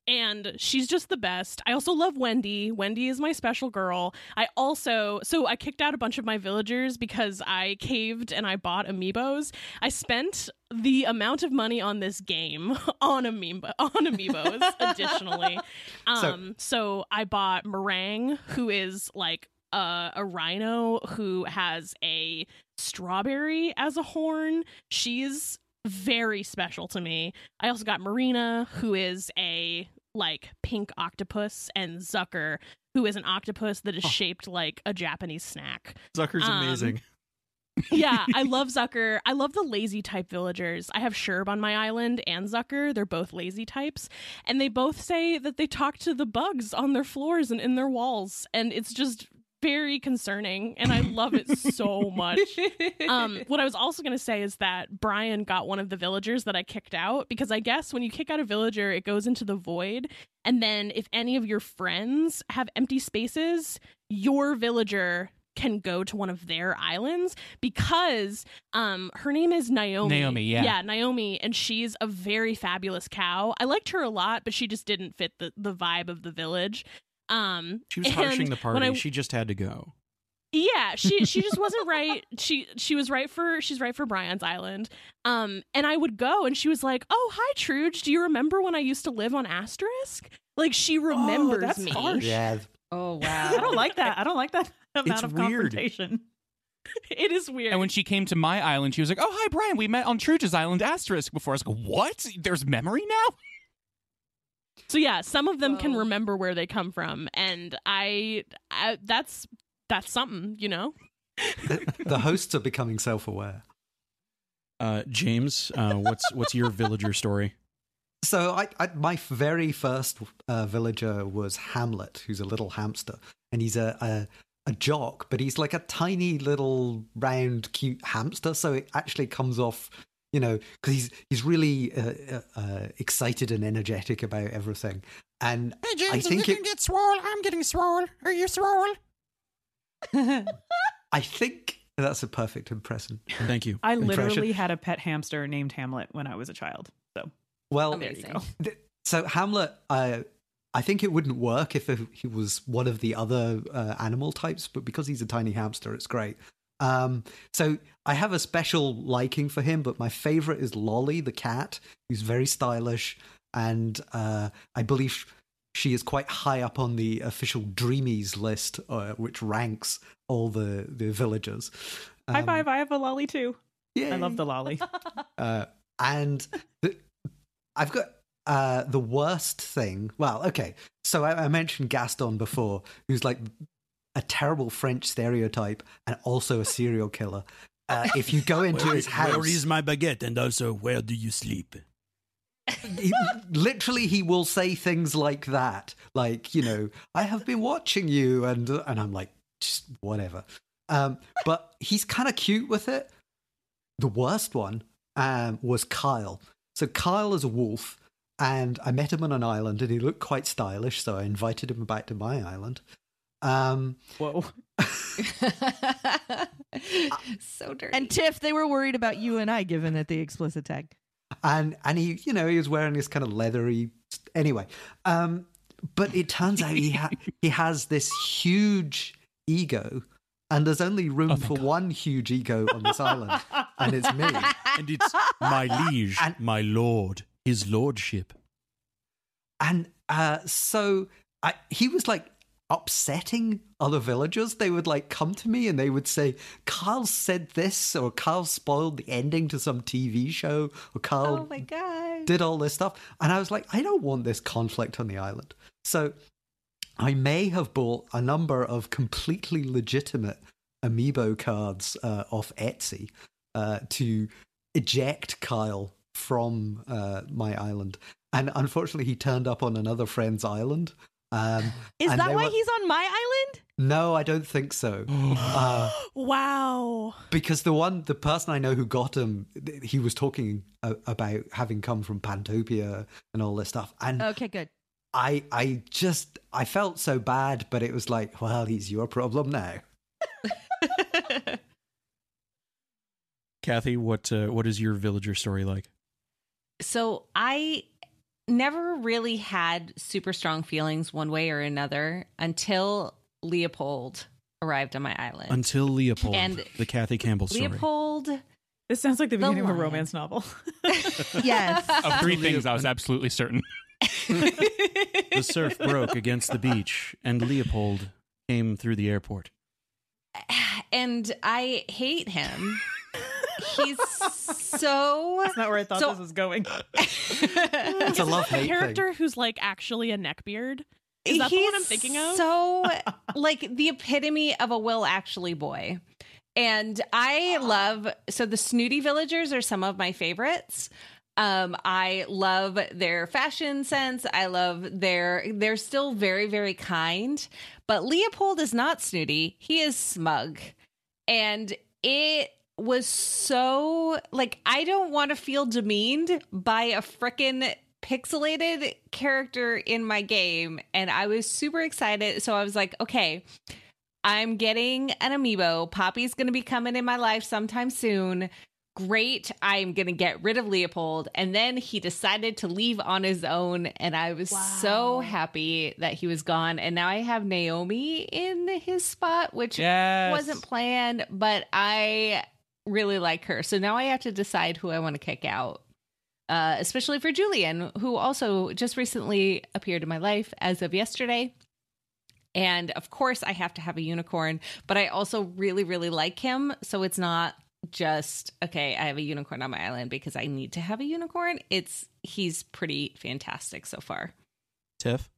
and she's just the best. I also love Wendy. Wendy is my special girl. I also so I kicked out a bunch of my villagers because I caved and I bought amiibos. I spent the amount of money on this game on amiibo on amiibos additionally. Um so, I bought Meringue who is like uh, a rhino who has a strawberry as a horn. She's very special to me. I also got Marina, who is a like pink octopus, and Zucker, who is an octopus that is shaped like a Japanese snack. Zucker's Um, amazing. yeah, I love Zucker. I love the lazy type villagers. I have Sherb on my island and Zucker. They're both lazy types. And they both say that they talk to the bugs on their floors and in their walls. And it's just very concerning. And I love it so much. Um, what I was also going to say is that Brian got one of the villagers that I kicked out because I guess when you kick out a villager, it goes into the void. And then if any of your friends have empty spaces, your villager can go to one of their islands because um her name is Naomi. Naomi, yeah. Yeah, Naomi and she's a very fabulous cow. I liked her a lot, but she just didn't fit the the vibe of the village. Um She was and harshing the party. I- she just had to go. yeah, she she just wasn't right. She she was right for she's right for Brian's Island. Um, and I would go, and she was like, "Oh, hi, Truge. Do you remember when I used to live on Asterisk? Like she remembers that's me. harsh. Yeah. Oh wow. I don't like that. I don't like that amount It's of weird. confrontation. It is weird. And when she came to my island, she was like, "Oh, hi, Brian. We met on Truge's island, Asterisk, before." I was like, "What? There's memory now." So yeah, some of them can remember where they come from, and I, I that's that's something, you know. The, the hosts are becoming self-aware. Uh, James, uh, what's what's your villager story? So I, I my very first uh, villager was Hamlet, who's a little hamster, and he's a, a a jock, but he's like a tiny little round, cute hamster. So it actually comes off, you know, because he's he's really uh, uh, uh, excited and energetic about everything. And I think you it, get swole. I'm getting swole. Are you swole? I think that's a perfect impression. Thank you. I Impression. literally had a pet hamster named Hamlet when I was a child. So Well, there you go. Th- So Hamlet, uh, I think it wouldn't work if he was one of the other uh, animal types, but because he's a tiny hamster, it's great. Um, so I have a special liking for him, but my favorite is Lolly the cat, who's very stylish, and uh, I believe she is quite high up on the official Dreamies list, uh, which ranks all the the villagers. High Um, five! I have a lolly too. Yeah, I love the lolly. Uh, and the, I've got uh, the worst thing. Well, okay. So I, I mentioned Gaston before, who's like a terrible French stereotype and also a serial killer. Uh, if you go into his house, where is my baguette? And also, where do you sleep? he, literally he will say things like that, like you know, I have been watching you, and and I'm like, just whatever. Um, but he's kind of cute with it. The worst one um, was Kyle. So Kyle is a wolf, and I met him on an island, and he looked quite stylish. So I invited him back to my island. Um, Whoa! so dirty. And Tiff, they were worried about you and I given that the explicit tag. and and he you know he was wearing this kind of leathery anyway um but it turns out he ha- he has this huge ego and there's only room Oh, for God. one huge ego on this island and it's me And it's my liege, And- my lord, his lordship. and uh so I, he was like upsetting other villagers they would like come to me and they would say kyle said this or kyle spoiled the ending to some tv show or kyle oh my god. did all this stuff. And I was like, I don't want this conflict on the island. So I may have bought a number of completely legitimate amiibo cards uh, off Etsy uh, to eject Kyle from uh, my island. And unfortunately, he turned up on another friend's island. Um, Is that why were- he's on my island? No, I don't think so. uh, wow. because the one, the person I know who got him, he was talking a- about having come from Pantopia and all this stuff. And Okay, good. I, I just, I felt so bad, but it was like, well, he's your problem now. Kathy, what uh, what is your villager story like? So I never really had super strong feelings one way or another until Leopold arrived on my island. Until Leopold, And the Kathy Campbell story. Leopold, This sounds like the The beginning of a romance novel. Yes. Of three things, I was absolutely certain. The surf broke against the beach, and Leopold came through the airport. and I hate him. He's so That's not where I thought So- this was going. It's a love a hate character who's like actually a neckbeard. Is that the one I'm thinking of? So, like the epitome of a Will Actually boy. And I love so the snooty villagers are some of my favorites. Um, I love their fashion sense. I love their they're still very very kind. But Leopold is not snooty. He is smug, and it was so like I don't want to feel demeaned by a frickin' pixelated character in my game and I was super excited so I was like okay I'm getting an amiibo. Poppy's going to be coming in my life sometime soon. Great I'm going to get rid of Leopold. And then he decided to leave on his own and I was so happy that he was gone and now I have Naomi in his spot which Yes. wasn't planned, but I really like her. So now I have to decide who I want to kick out. Uh, especially for Julian, who also just recently appeared in my life as of yesterday. And of course, I have to have a unicorn, but I also really, really like him. So it's not just, okay, I have a unicorn on my island because I need to have a unicorn. It's, he's pretty fantastic so far. Tiff,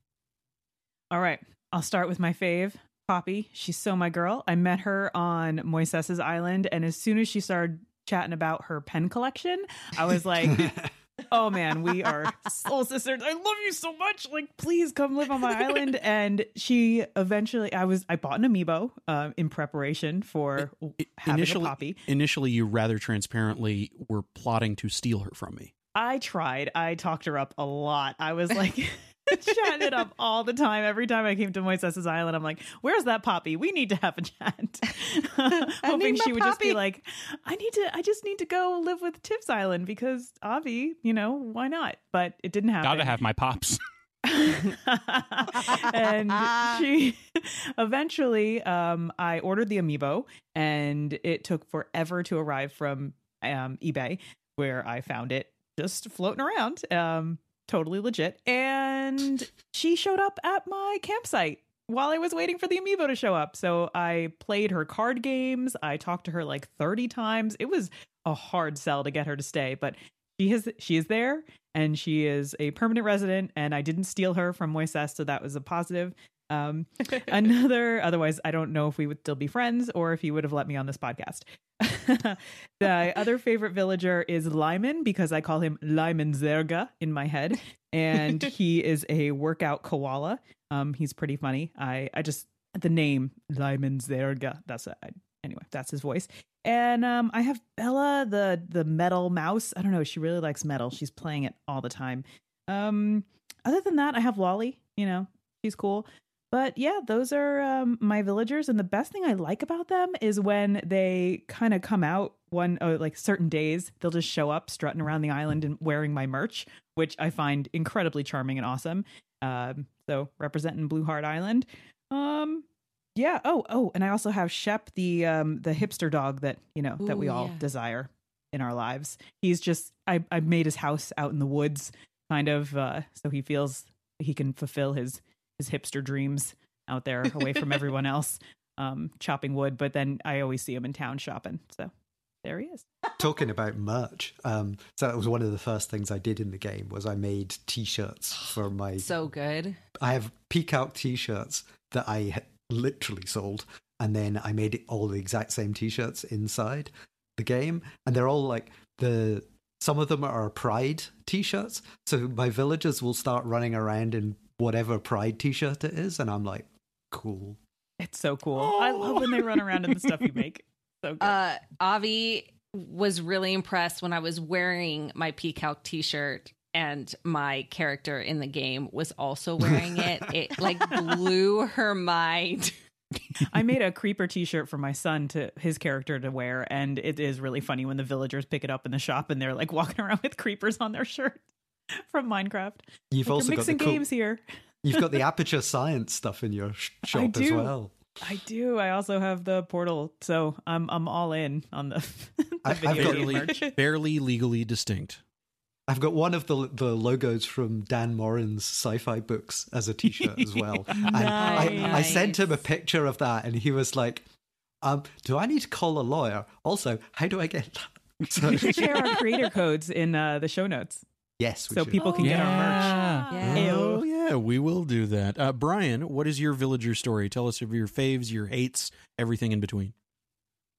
All right. I'll start with my fave, Poppy. She's so my girl. I met her on Moises' island, and as soon as she started chatting about her pen collection, I was like, oh man, we are soul sisters. I love you so much. Like, please come live on my island. And she eventually, I was, I bought an amiibo uh, in preparation for having initially, a Poppy. initially, you rather transparently were plotting to steal her from me. I tried. I talked her up a lot. I was like chatting it up all the time. Every time I came to Moises' Island, I'm like, "Where's that Poppy? We need to have a chat." Hoping she would just be like, "I need to. I just need to go live with Tiff's Island because Avi, you know, why not?" But it didn't happen. Gotta have my pops. and she eventually um i ordered the amiibo and it took forever to arrive from um ebay where i found it just floating around um totally legit and she showed up at my campsite while I was waiting for the amiibo to show up. So I played her card games. I talked to her like 30 times. It was a hard sell to get her to stay, but she has she is there and she is a permanent resident and I didn't steal her from Moises, so that was a positive. Um, another, otherwise, I don't know if we would still be friends or if he would have let me on this podcast. the other favorite villager is Lyman because I call him Lyman Zerga in my head, and he is a workout koala. Um, he's pretty funny. I, I just the name Lyman Zerga. That's a, anyway. That's his voice. And um, I have Bella, the the metal mouse. I don't know. She really likes metal. She's playing it all the time. Um, other than that, I have Lolly. You know, she's cool. But yeah, those are um, my villagers, and the best thing I like about them is when they kind of come out one uh, like certain days. They'll just show up strutting around the island and wearing my merch, which I find incredibly charming and awesome. Um, so representing Blue Heart Island. Um, yeah. Oh, oh, and I also have Shep, the um, the hipster dog that you know that we all yeah. desire in our lives. He's just I I made his house out in the woods, kind of, uh, so he feels he can fulfill his his hipster dreams out there away from everyone else, um, chopping wood. But then I always see him in town shopping. So there he is. Talking about merch, um, so that was one of the first things I did in the game was I made T-shirts for my So good. I have peacock t-shirts that I literally sold, and then I made it all the exact same t-shirts inside the game, and they're all like the. Some of them are Pride t-shirts, so my villagers will start running around in whatever Pride t-shirt it is, and I'm like, cool. It's so cool. I love when they run around in the stuff you make. So good. Uh, Avi was really impressed when I was wearing my Peacock t-shirt and my character in the game was also wearing it. It like blew her mind. I made a creeper t-shirt for my son to his character to wear, and it is really funny when the villagers pick it up in the shop and they're like walking around with creepers on their shirt from Minecraft. You've Like, also you're got the mixing cool, games here. You've got the aperture science stuff in your sh- shop as well. I do. I also have the portal, so I'm I'm all in on the, the I- I've video got- game barely, barely legally distinct. I've got one of the the logos from Dan Moren's sci-fi books as a T-shirt as well. And I, I Nice. sent him a picture of that, and he was like, "Um, do I need to call a lawyer? Also, how do I get that?" So, share our creator codes in uh, the show notes yes, we so should. people can get our merch. Yeah. Yeah. Oh yeah, we will do that. Uh, Brian, what is your villager story? Tell us of your faves, your hates, everything in between.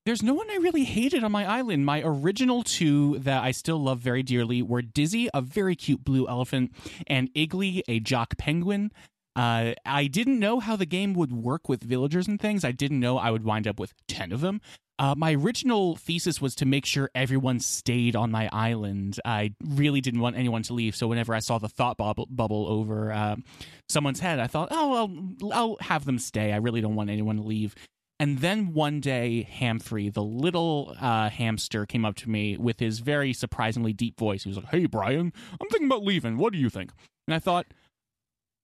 There's no one I really hated on my island. My original two that I still love very dearly were Dizzy, a very cute blue elephant, and Iggly, a jock penguin. Uh, I didn't know how the game would work with villagers and things. I didn't know I would wind up with 10 of them. Uh, my original thesis was to make sure everyone stayed on my island. I really didn't want anyone to leave. So whenever I saw the thought bubble, bubble over uh, someone's head, I thought, oh, I'll, I'll have them stay. I really don't want anyone to leave. And then one day, Hamphrey, the little uh, hamster, came up to me with his very surprisingly deep voice. He was like, Hey, Brian, I'm thinking about leaving. What do you think? And I thought,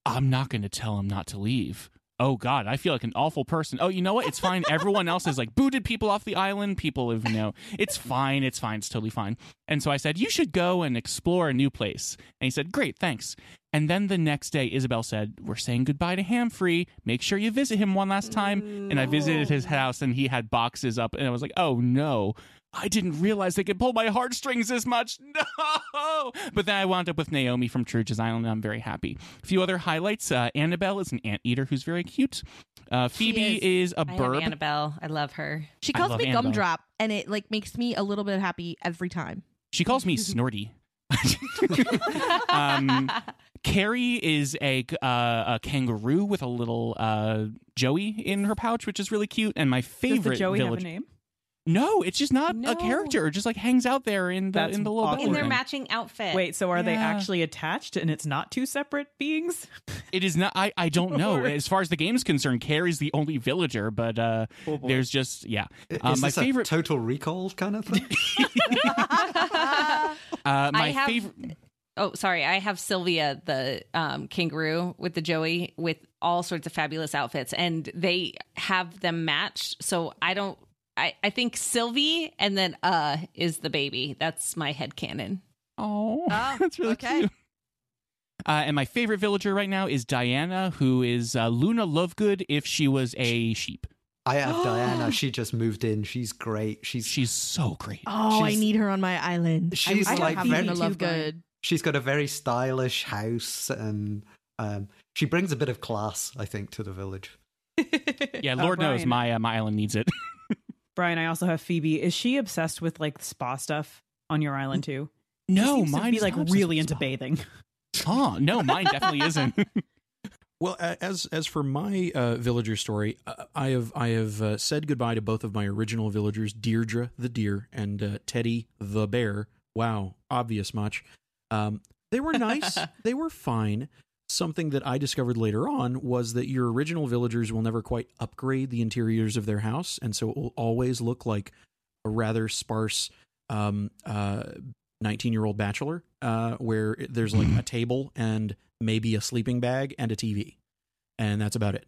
I'm not going to tell him not to leave. Oh, God, I feel like an awful person. Oh, you know what? It's fine. Everyone else has like booted people off the island. People have, you know, it's fine. It's fine. It's totally fine. And so I said, You should go and explore a new place. And he said, Great, thanks. And then the next day, Isabelle said, We're saying goodbye to Hamphrey. Make sure you visit him one last time. And I visited his house and he had boxes up. And I was like, Oh no. I didn't realize they could pull my heartstrings this much. No. But then I wound up with Naomi from Truge's Island. And I'm very happy. A few other highlights uh, Annabelle is an anteater who's very cute. Uh, Phoebe is. a I have bird. Annabelle. I love her. She calls me Annabelle. Gumdrop, and it like makes me a little bit happy every time. She calls me Snorty. um, Carrie is a uh, a kangaroo with a little uh, Joey in her pouch, which is really cute. And my Does favorite the Joey village. have a name? No, it's just not No. a character. It just like hangs out there in the That's in the little awkward. In their matching outfit. Wait, so are they actually attached and it's not two separate beings? It is not. I I don't know. As far as the game's concerned, Carrie's the only villager, but uh, Oh, there's just yeah. Is Uh, my this favorite. a total recall kind of thing? uh, my have- favorite. Oh, sorry. I have Sylvia, the um, kangaroo with the Joey, with all sorts of fabulous outfits, and they have them matched. So I don't. I, I think Sylvie and then uh is the baby. That's my head canon. Oh, Oh, that's really okay. cute. Uh, and my favorite villager right now is Diana, who is uh, Luna Lovegood if she was a sheep. I have Diana. She just moved in. She's great. She's She's so great. Oh, I need her on my island. she's I like have Luna too, love Brian. good. she's got a very stylish house, and um, she brings a bit of class, I think, to the village. Yeah, Lord knows my uh, my island needs it. Brian, I also have Phoebe. Is she obsessed with like spa stuff on your island too? no, she seems to mine be like really into bathing. Huh? No, mine definitely isn't. Well, as as for my uh, villager story, uh, I have I have uh, said goodbye to both of my original villagers, Deirdre the deer and uh, Teddy the bear. Wow, obvious much. Um, they were nice. they were fine. Something that I discovered later on was that your original villagers will never quite upgrade the interiors of their house, and so it will always look like a rather sparse um, uh, 19 year old bachelor uh, where there's like a table and maybe a sleeping bag and a TV. And that's about it.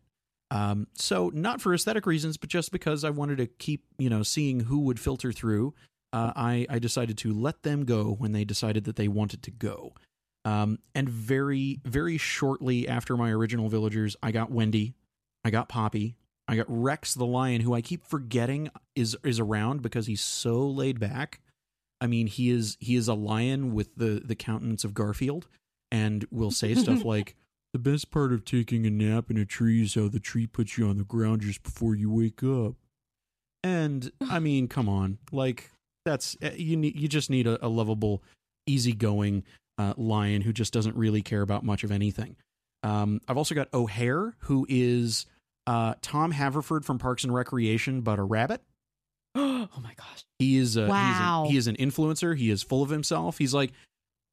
Um, so, not for aesthetic reasons, but just because I wanted to keep, you know, seeing who would filter through, uh, I, I decided to let them go when they decided that they wanted to go. Um, and very, very shortly after my original villagers, I got Wendy, I got Poppy, I got Rex the lion, who I keep forgetting is is around because he's so laid back. I mean, he is he is a lion with the the countenance of Garfield, and will say stuff like, The best part of taking a nap in a tree is how the tree puts you on the ground just before you wake up. And I mean, come on, like that's eh, you need you just need a, a lovable, easygoing uh, lion who just doesn't really care about much of anything. Um, I've also got O'Hare, who is uh, Tom Haverford from Parks and Recreation, but a rabbit. oh my gosh. He is a, Wow. he's an, he is an influencer. He is full of himself. He's like,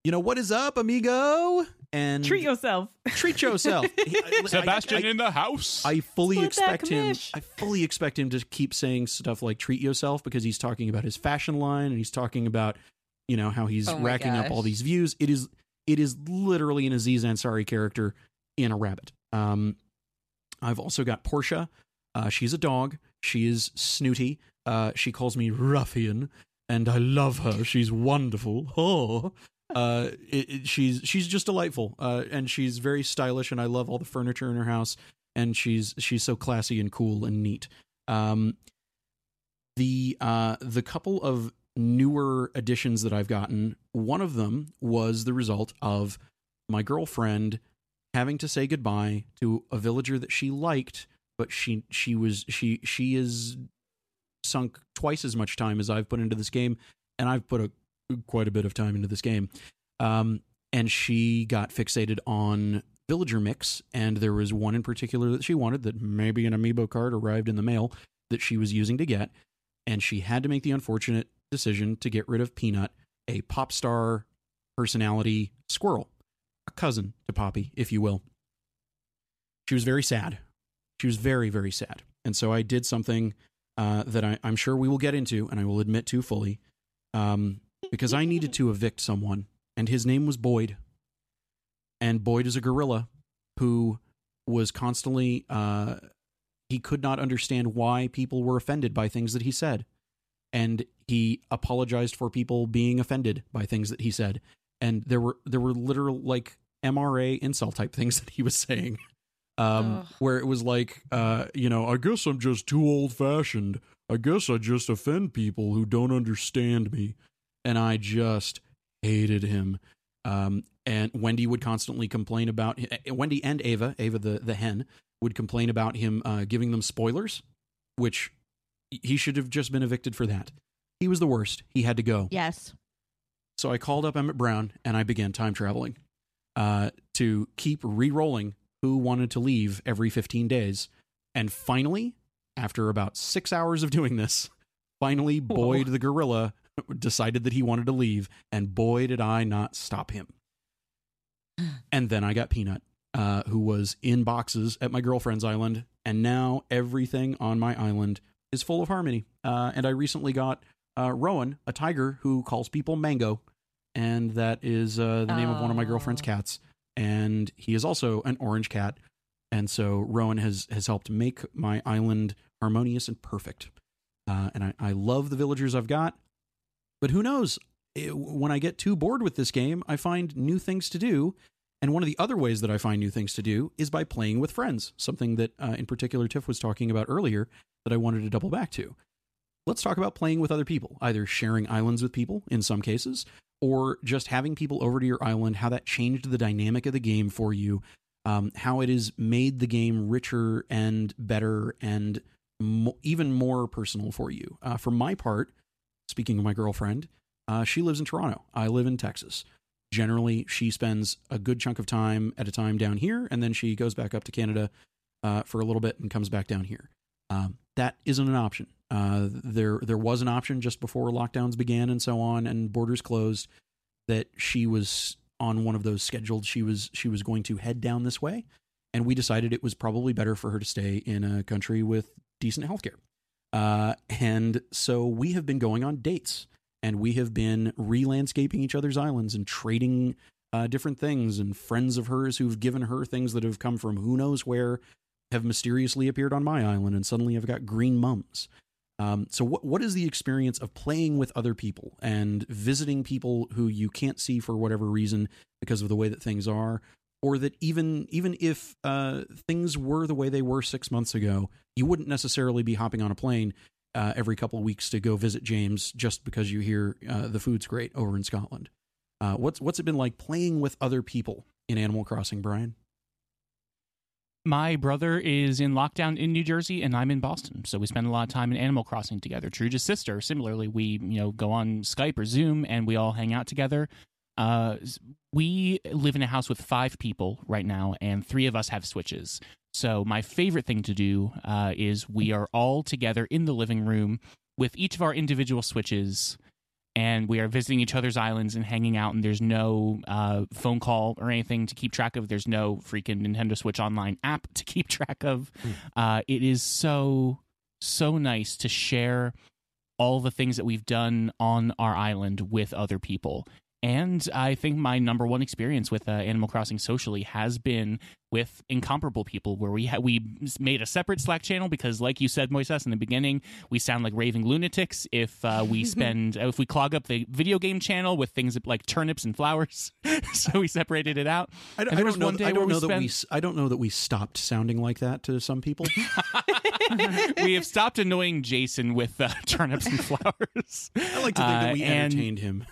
you know, what is up, amigo? And Treat yourself. treat yourself. He- I- I- Sebastian in the house. I fully Split expect him. I fully expect him to keep saying stuff like "treat yourself" because he's talking about his fashion line and he's talking about, you know, how he's Oh racking up all these views. It is it is literally an Aziz Ansari character in a rabbit. Um, I've also got Portia. Uh, she's a dog. She is snooty. Uh, she calls me ruffian, and I love her. She's wonderful. Oh, uh, it, it- she's she's just delightful, uh, and she's very stylish, and I love all the furniture in her house. And she's she's so classy and cool and neat. Um, the uh, the couple of newer additions that I've gotten, one of them was the result of my girlfriend having to say goodbye to a villager that she liked, but she she was she she is sunk twice as much time as I've put into this game, and I've put a quite a bit of time into this game. Um, and she got fixated on villager mix, and there was one in particular that she wanted that maybe an amiibo card arrived in the mail that she was using to get, and she had to make the unfortunate decision to get rid of Peanut, a pop star personality squirrel, a cousin to Poppy, if you will. She was very sad. She was very, very sad. And so I did something uh, that I, I'm sure we will get into, and I will admit to fully, um, because I needed to evict someone, and his name was Boyd. And Boyd is a gorilla who was constantly, uh, he could not understand why people were offended by things that he said. And he apologized for people being offended by things that he said. And there were there were literal like MRA insult type things that he was saying. Um, where it was like, uh, you know, I guess I'm just too old fashioned. I guess I just offend people who don't understand me. And I just hated him. Um, and Wendy would constantly complain about Wendy and Ava, Ava the, the hen, would complain about him uh, giving them spoilers, which he should have just been evicted for that. He was the worst. He had to go. Yes. So I called up Emmett Brown and I began time traveling uh, to keep re rolling who wanted to leave every 15 days. And finally, after about six hours of doing this, finally, Boyd the gorilla decided that he wanted to leave. And boy, did I not stop him. And then I got Peanut, uh, who was in boxes at my girlfriend's island. And now everything on my island is full of harmony. Uh, and I recently got uh, Rowan, a tiger who calls people Mango. And that is uh, the name of one of my girlfriend's Oh. cats. And he is also an orange cat. And so Rowan has, has helped make my island harmonious and perfect. Uh, and I, I love the villagers I've got. But who knows? It- when I get too bored with this game, I find new things to do. And one of the other ways that I find new things to do is by playing with friends, something that uh, in particular Tiff was talking about earlier that I wanted to double back to. Let's talk about playing with other people, either sharing islands with people in some cases, or just having people over to your island, how that changed the dynamic of the game for you, um, how it has made the game richer and better and mo- even more personal for you. Uh, for my part, speaking of my girlfriend, uh, she lives in Toronto. I live in Texas. Generally, she spends a good chunk of time at a time down here, and then she goes back up to Canada uh, for a little bit and comes back down here. Um, that isn't an option. Uh, there, there was an option just before lockdowns began and so on, and borders closed. That she was on one of those scheduled. She was she was going to head down this way, and we decided it was probably better for her to stay in a country with decent healthcare. Uh, and so we have been going on dates and we have been re-landscaping each other's islands and trading uh, different things and friends of hers who've given her things that have come from who knows where have mysteriously appeared on my island and suddenly i've got green mums um, so what what is the experience of playing with other people and visiting people who you can't see for whatever reason because of the way that things are or that even even if uh, things were the way they were six months ago you wouldn't necessarily be hopping on a plane uh, every couple of weeks to go visit James just because you hear uh, the food's great over in Scotland. Uh, what's what's it been like playing with other people in Animal Crossing, Brian? My brother is in lockdown in New Jersey, and I'm in Boston. So we spend a lot of time in Animal Crossing together. Truge's sister, similarly, we you know go on Skype or Zoom, and we all hang out together. Uh, we live in a house with five people right now, and three of us have switches. So my favorite thing to do uh, is we are all together in the living room with each of our individual switches, and we are visiting each other's islands and hanging out. And there's no uh, phone call or anything to keep track of. There's no freaking Nintendo Switch Online app to keep track of. Uh, it is so so nice to share all the things that we've done on our island with other people. And I think my number one experience with uh, Animal Crossing socially has been with incomparable people, where we ha- we made a separate Slack channel because, like you said, Moises, in the beginning, we sound like raving lunatics if uh, we spend if we clog up the video game channel with things like turnips and flowers. so we separated it out. I, don't- I don't know. that- day I don't we know that we. spent- s- I don't know that we stopped sounding like that to some people. we have stopped annoying Jason with uh, turnips and flowers. I like to think that Uh, we and- entertained him.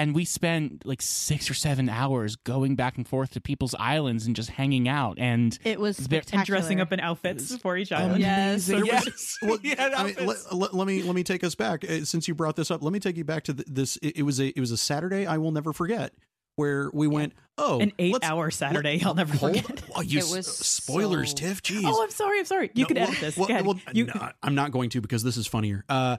And we spent like six or seven hours going back and forth to people's islands and just hanging out and It was spectacular. and dressing up in outfits for each island. Yes. There was- yes Well, Yeah, I mean, let, let- let me let me take us back. Uh, Since you brought this up, let me take you back to th this. It, it was a it was a Saturday I will never forget, where we went. Oh, An eight-hour Saturday I'll never hold- forget. Oh, you It was spoilers, so- Tiff. Jeez. Oh, I'm sorry. I'm sorry. You No, can well- edit this. well- Go ahead. well, you, no, I'm not going to because this is funnier. Uh,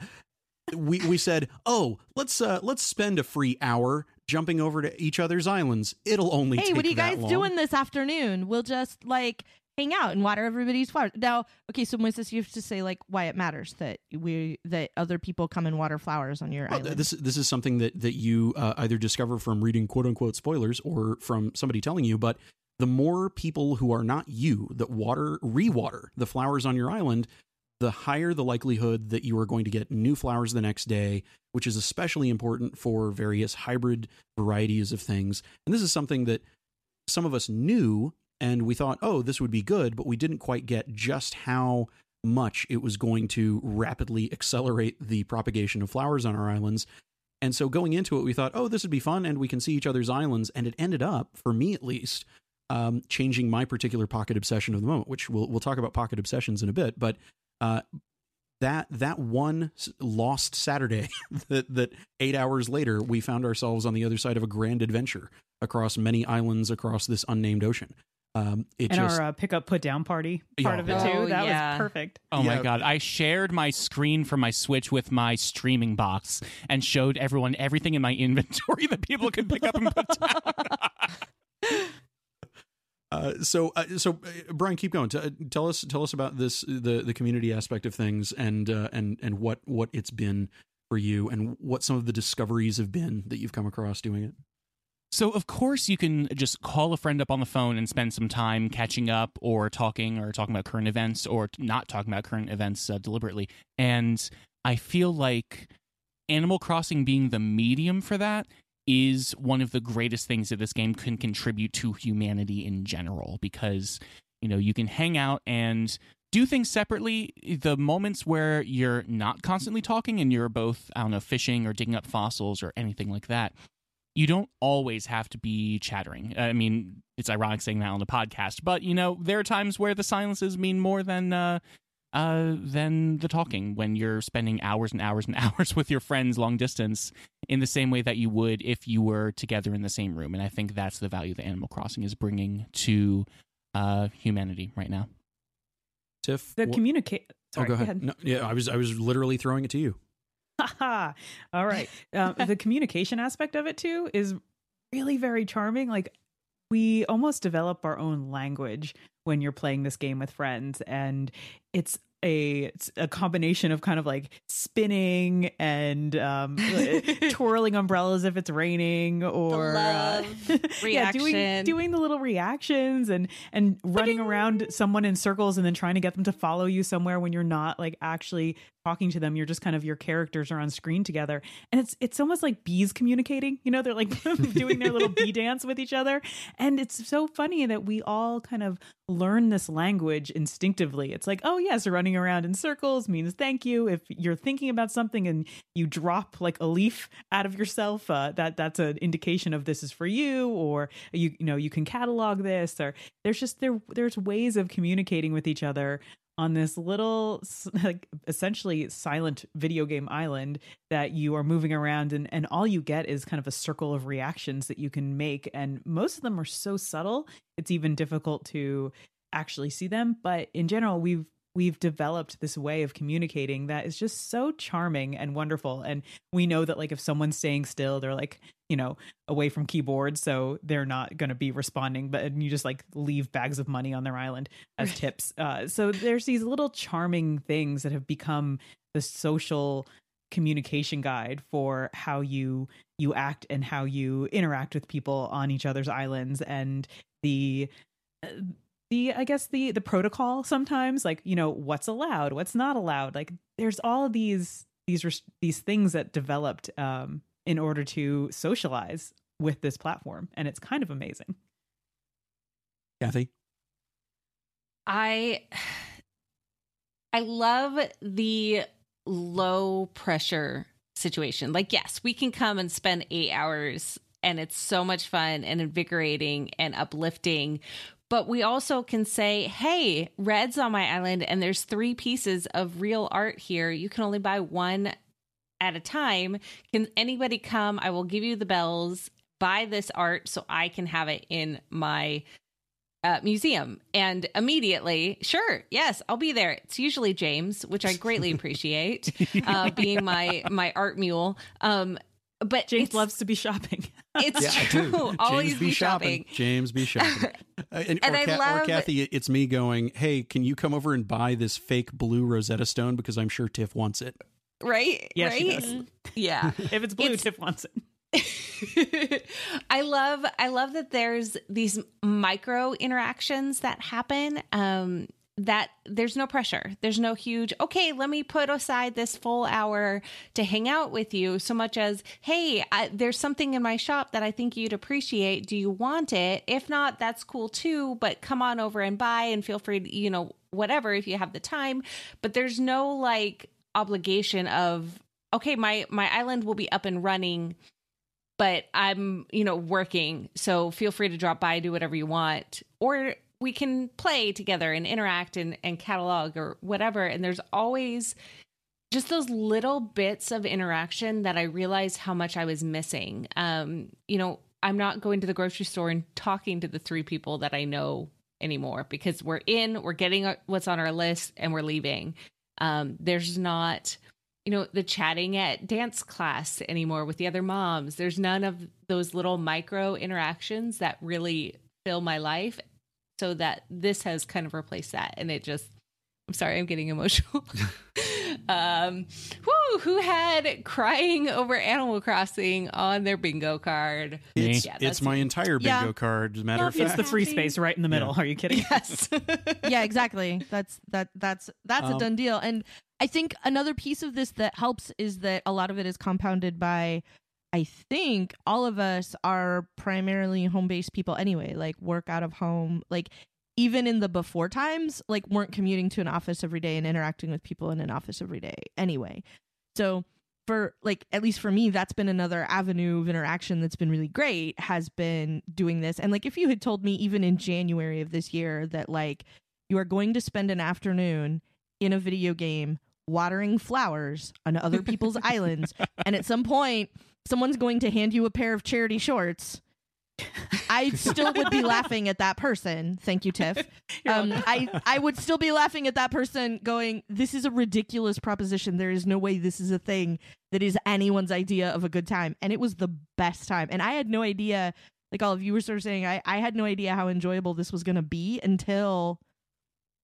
we we said, oh, let's uh, let's spend a free hour jumping over to each other's islands. It'll only take. Hey, what are you guys long. doing this afternoon? We'll just like hang out and water everybody's flowers. Now, okay, so Moises, you have to say like why it matters that we that other people come and water flowers on your Well, island. this this is something that that you uh, either discover from reading quote unquote spoilers or from somebody telling you. But the more people who are not you that water rewater the flowers on your island, the higher the likelihood that you are going to get new flowers the next day, which is especially important for various hybrid varieties of things. And this is something that some of us knew and we thought, oh, this would be good, but we didn't quite get just how much it was going to rapidly accelerate the propagation of flowers on our islands. And so going into it, we thought, oh, this would be fun and we can see each other's islands. And it ended up, for me at least, um, changing my particular pocket obsession of the moment, which we'll, we'll talk about pocket obsessions in a bit. But uh, that that one lost Saturday, that that eight hours later, we found ourselves on the other side of a grand adventure across many islands across this unnamed ocean. Um, it and just our uh, pick up put down party part Yeah. of it too. Oh, that yeah. was perfect. Oh Yeah. my god! I shared my screen from my Switch with my streaming box and showed everyone everything in my inventory that people could pick up and put down. Uh, so, uh, so uh, Brian, keep going. T- uh, tell us, tell us about this, the the community aspect of things, and uh, and and what what it's been for you, and what some of the discoveries have been that you've come across doing it. So, of course, you can just call a friend up on the phone and spend some time catching up or talking or talking about current events or not talking about current events uh, deliberately. And I feel like Animal Crossing being the medium for that is one of the greatest things that this game can contribute to humanity in general because, you know, you can hang out and do things separately. The moments where you're not constantly talking and you're both, I don't know, fishing or digging up fossils or anything like that you don't always have to be chattering. I mean, it's ironic saying that on the podcast, but you know, there are times where the silences mean more than uh, uh, than the talking when you're spending hours and hours and hours with your friends long distance in the same way that you would if you were together in the same room. And I think that's the value that Animal Crossing is bringing to uh, humanity right now. Tiff, The wh- communicate. Oh, go ahead. No, yeah, I was I was literally throwing it to you. Haha. All right. Um, the communication aspect of it too is really very charming. Like we almost develop our own language when you're playing this game with friends, and it's a it's a combination of kind of like spinning and um, twirling umbrellas if it's raining or uh, yeah, doing doing the little reactions and and running around someone in circles and then trying to get them to follow you somewhere when you're not like actually talking to them. You're just kind of your characters are on screen together. And it's it's almost like bees communicating you know they're like doing their little bee dance with each other. And it's so funny that we all kind of learn this language instinctively. It's like, oh yes, running around in circles means thank you. If you're thinking about something and you drop like a leaf out of yourself, uh, that that's an indication of this is for you, or you you know you can catalog this, or there's just there there's ways of communicating with each other on this little like essentially silent video game island that you are moving around and and all you get is kind of a circle of reactions that you can make and most of them are so subtle it's even difficult to actually see them. But in general we've we've developed this way of communicating that is just so charming and wonderful. And we know that like if someone's staying still they're like you know away from keyboards so they're not going to be responding but and you just like leave bags of money on their island as tips. Uh, so there's these little charming things that have become the social communication guide for how you you act and how you interact with people on each other's islands and the uh, the i guess the the protocol sometimes like you know what's allowed what's not allowed like there's all these these these things that developed um in order to socialize with this platform and it's kind of amazing Kathy. I I love the low pressure situation. Like yes, we can come and spend 8 hours and it's so much fun and invigorating and uplifting. But we also can say, "Hey, Red's on my island and there's 3 pieces of real art here. You can only buy one at a time. Can anybody come? I will give you the bells. Buy this art so I can have it in my uh, museum and immediately sure yes i'll be there it's usually james which i greatly appreciate uh, being my my art mule um but james loves to be shopping it's Yeah, I do. true always James be shopping James be shopping. Uh, and, And or, I Ca- or Kathy, it's me going, hey, can you come over and buy this fake blue Rosetta Stone? Because I'm sure Tiff wants it. Right Yeah, right she does. yeah if it's blue It's- tiff wants it I love I love that there's these micro interactions that happen um that there's no pressure. There's no huge okay, let me put aside this full hour to hang out with you so much as hey, I, there's something in my shop that I think you'd appreciate. Do you want it? If not, that's cool too, but come on over and buy and feel free to, you know, whatever if you have the time, but there's no like obligation of okay, my my island will be up and running but I'm, you know, working. So feel free to drop by, do whatever you want. Or we can play together and interact and, and catalog or whatever. And there's always just those little bits of interaction that I realized how much I was missing. Um, you know, I'm not going to the grocery store and talking to the three people that I know anymore because we're in, we're getting what's on our list, and we're leaving. Um, there's not you know the chatting at dance class anymore with the other moms. There's none of those little micro interactions that really fill my life. So that this has kind of replaced that. And it just i'm sorry i'm getting emotional um whoo, who had crying over animal crossing on their bingo card It's, Yeah, it's my me. entire bingo Yeah. card. As a matter of fact, it's the free space right in the middle are you kidding yes yeah, exactly. That's that that's that's a Um, done deal. And I think another piece of this that helps is that a lot of it is compounded by I think all of us are primarily home-based people anyway, like work out of home, like even in the before times, like weren't commuting to an office every day and interacting with people in an office every day anyway. So for like at least for me that's been another avenue of interaction that's been really great has been doing this and like if you had told me even in January of this year that like you are going to spend an afternoon in a video game watering flowers on other people's islands and at some point someone's going to hand you a pair of charity shorts I still would be laughing at that person. Thank you, Tiff. Um. I I would still be laughing at that person, going, "This is a ridiculous proposition. There is no way this is a thing that is anyone's idea of a good time." And it was the best time. And I had no idea, like all of you were sort of saying, I I had no idea how enjoyable this was going to be until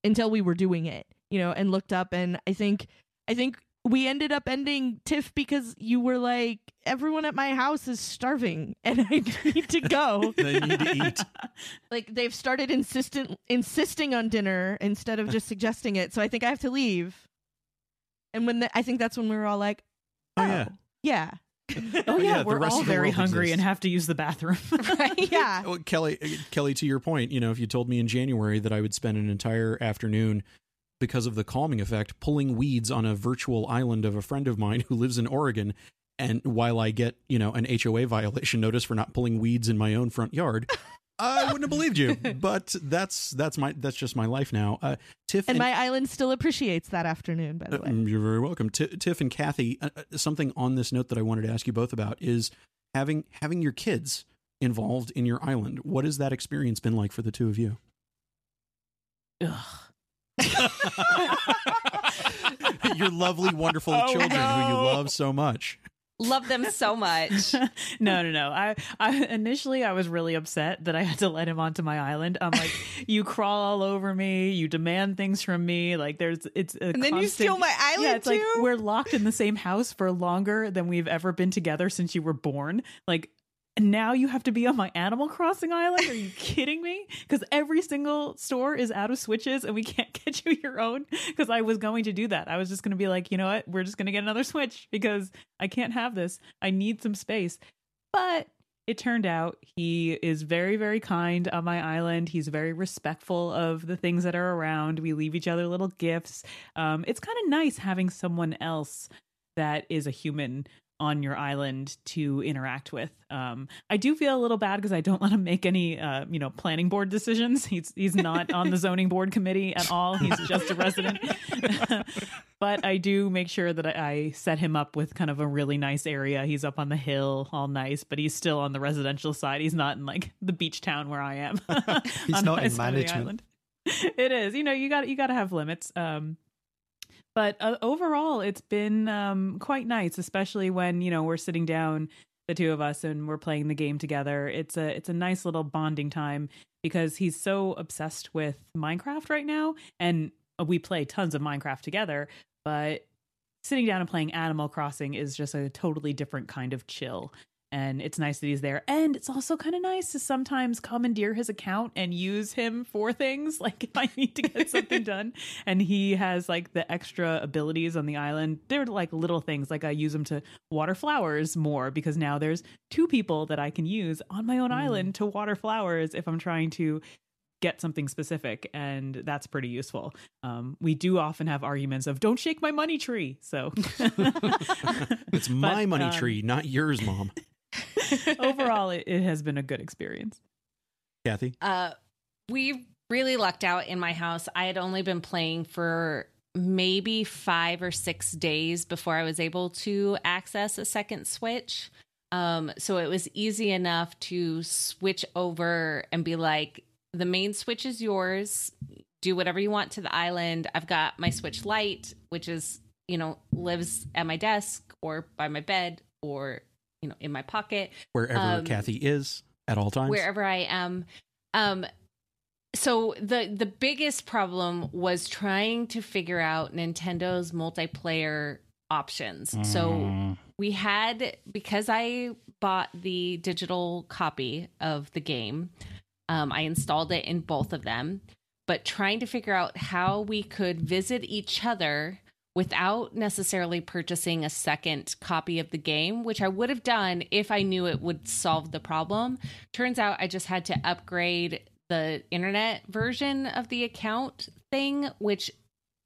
until we were doing it, you know, and looked up. And I think I think we ended up ending Tiff because you were like, everyone at my house is starving and I need to go. they need to eat. like they've started insistent insisting on dinner instead of just suggesting it. So I think I have to leave. And when the, I think that's when we were all like, Oh, oh, yeah. yeah, Oh yeah, yeah, we're all very world hungry and have to use the bathroom. right? yeah. Well, Kelly, uh, Kelly, to your point, you know, if you told me in January that I would spend an entire afternoon because of the calming effect pulling weeds on a virtual island of a friend of mine who lives in Oregon, and while I get you know an HOA violation notice for not pulling weeds in my own front yard, I wouldn't have believed you. But that's that's my that's just my life now. Uh, Tiff And my island still appreciates that afternoon, by the Uh, way. mm, You're very welcome. Ti Tiff and Kathy, uh, uh, something on this note that I wanted to ask you both about is having having your kids involved in your island. What has that experience been like for the two of you? your lovely, wonderful Oh, children who you love so much. Love them so much. no, no, no. I, I initially I was really upset that I had to let him onto my island. I'm like, you crawl all over me, you demand things from me. Like there's it's a And then you steal my island Yeah, it's like we're locked in the same house for longer than we've ever been together since you were born. Like now you have to be on my Animal Crossing island? Are you kidding me? Because every single store is out of switches and we can't get you your own. Because I was going to do that. I was just going to be like, you know what? We're just going to get another switch because I can't have this. I need some space. But it turned out he is very, very kind on my island. He's very respectful of the things that are around. We leave each other little gifts. Um, it's kind of nice having someone else that is a human on your island to interact with. Um, I do feel a little bad because I don't let him make any, uh, you know, planning board decisions. He's he's not on the zoning board committee at all. He's just a resident. but I do make sure that I, set him up with kind of a really nice area. He's up on the hill, all nice, but he's still on the residential side. He's not in like the beach town where I am. He's not in management. island. It is. You know, you got you got to have limits. Um, but uh, overall it's been um, quite nice especially when you know we're sitting down the two of us and we're playing the game together. It's a it's a nice little bonding time because he's so obsessed with minecraft right now and we play tons of minecraft together but sitting down and playing animal crossing is just a totally different kind of chill and it's nice that he's there. And it's also kind of nice to sometimes commandeer his account and use him for things. Like if i need to get something done and he has like the extra abilities on the island they're like little things. Like i use him to water flowers more because now there's two people that i can use on my own island to water flowers if i'm trying to get something specific and that's pretty useful. Um, we do often have arguments of don't shake my money tree. So It's my But, money um, tree, not yours, mom. overall it, it has been a good experience Kathy? Uh, we really lucked out in my house. I had only been playing for maybe five or six days before I was able to access a second switch. Um, so it was easy enough to switch over and be like, the main switch is yours. Do whatever you want to the island. I've got my Switch Lite, which is, you know, lives at my desk or by my bed or, you know, in my pocket Wherever Um, Kathy is at all times. wherever I am. Um, so the the biggest problem was trying to figure out Nintendo's multiplayer options. So Mm. we had because I bought the digital copy of the game. Um, I installed it in both of them, but trying to figure out how we could visit each other without necessarily purchasing a second copy of the game, which I would have done if I knew it would solve the problem. Turns out I just had to upgrade the internet version of the account thing, which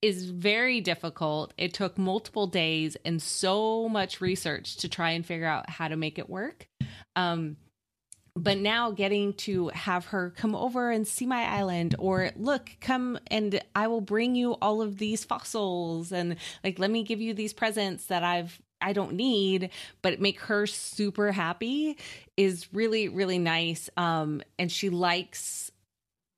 is very difficult. It took multiple days and so much research to try and figure out how to make it work. Um, but now getting to have her come over and see my island or look come and i will bring you all of these fossils and like let me give you these presents that i've i don't need. But make her super happy is really really nice um and she likes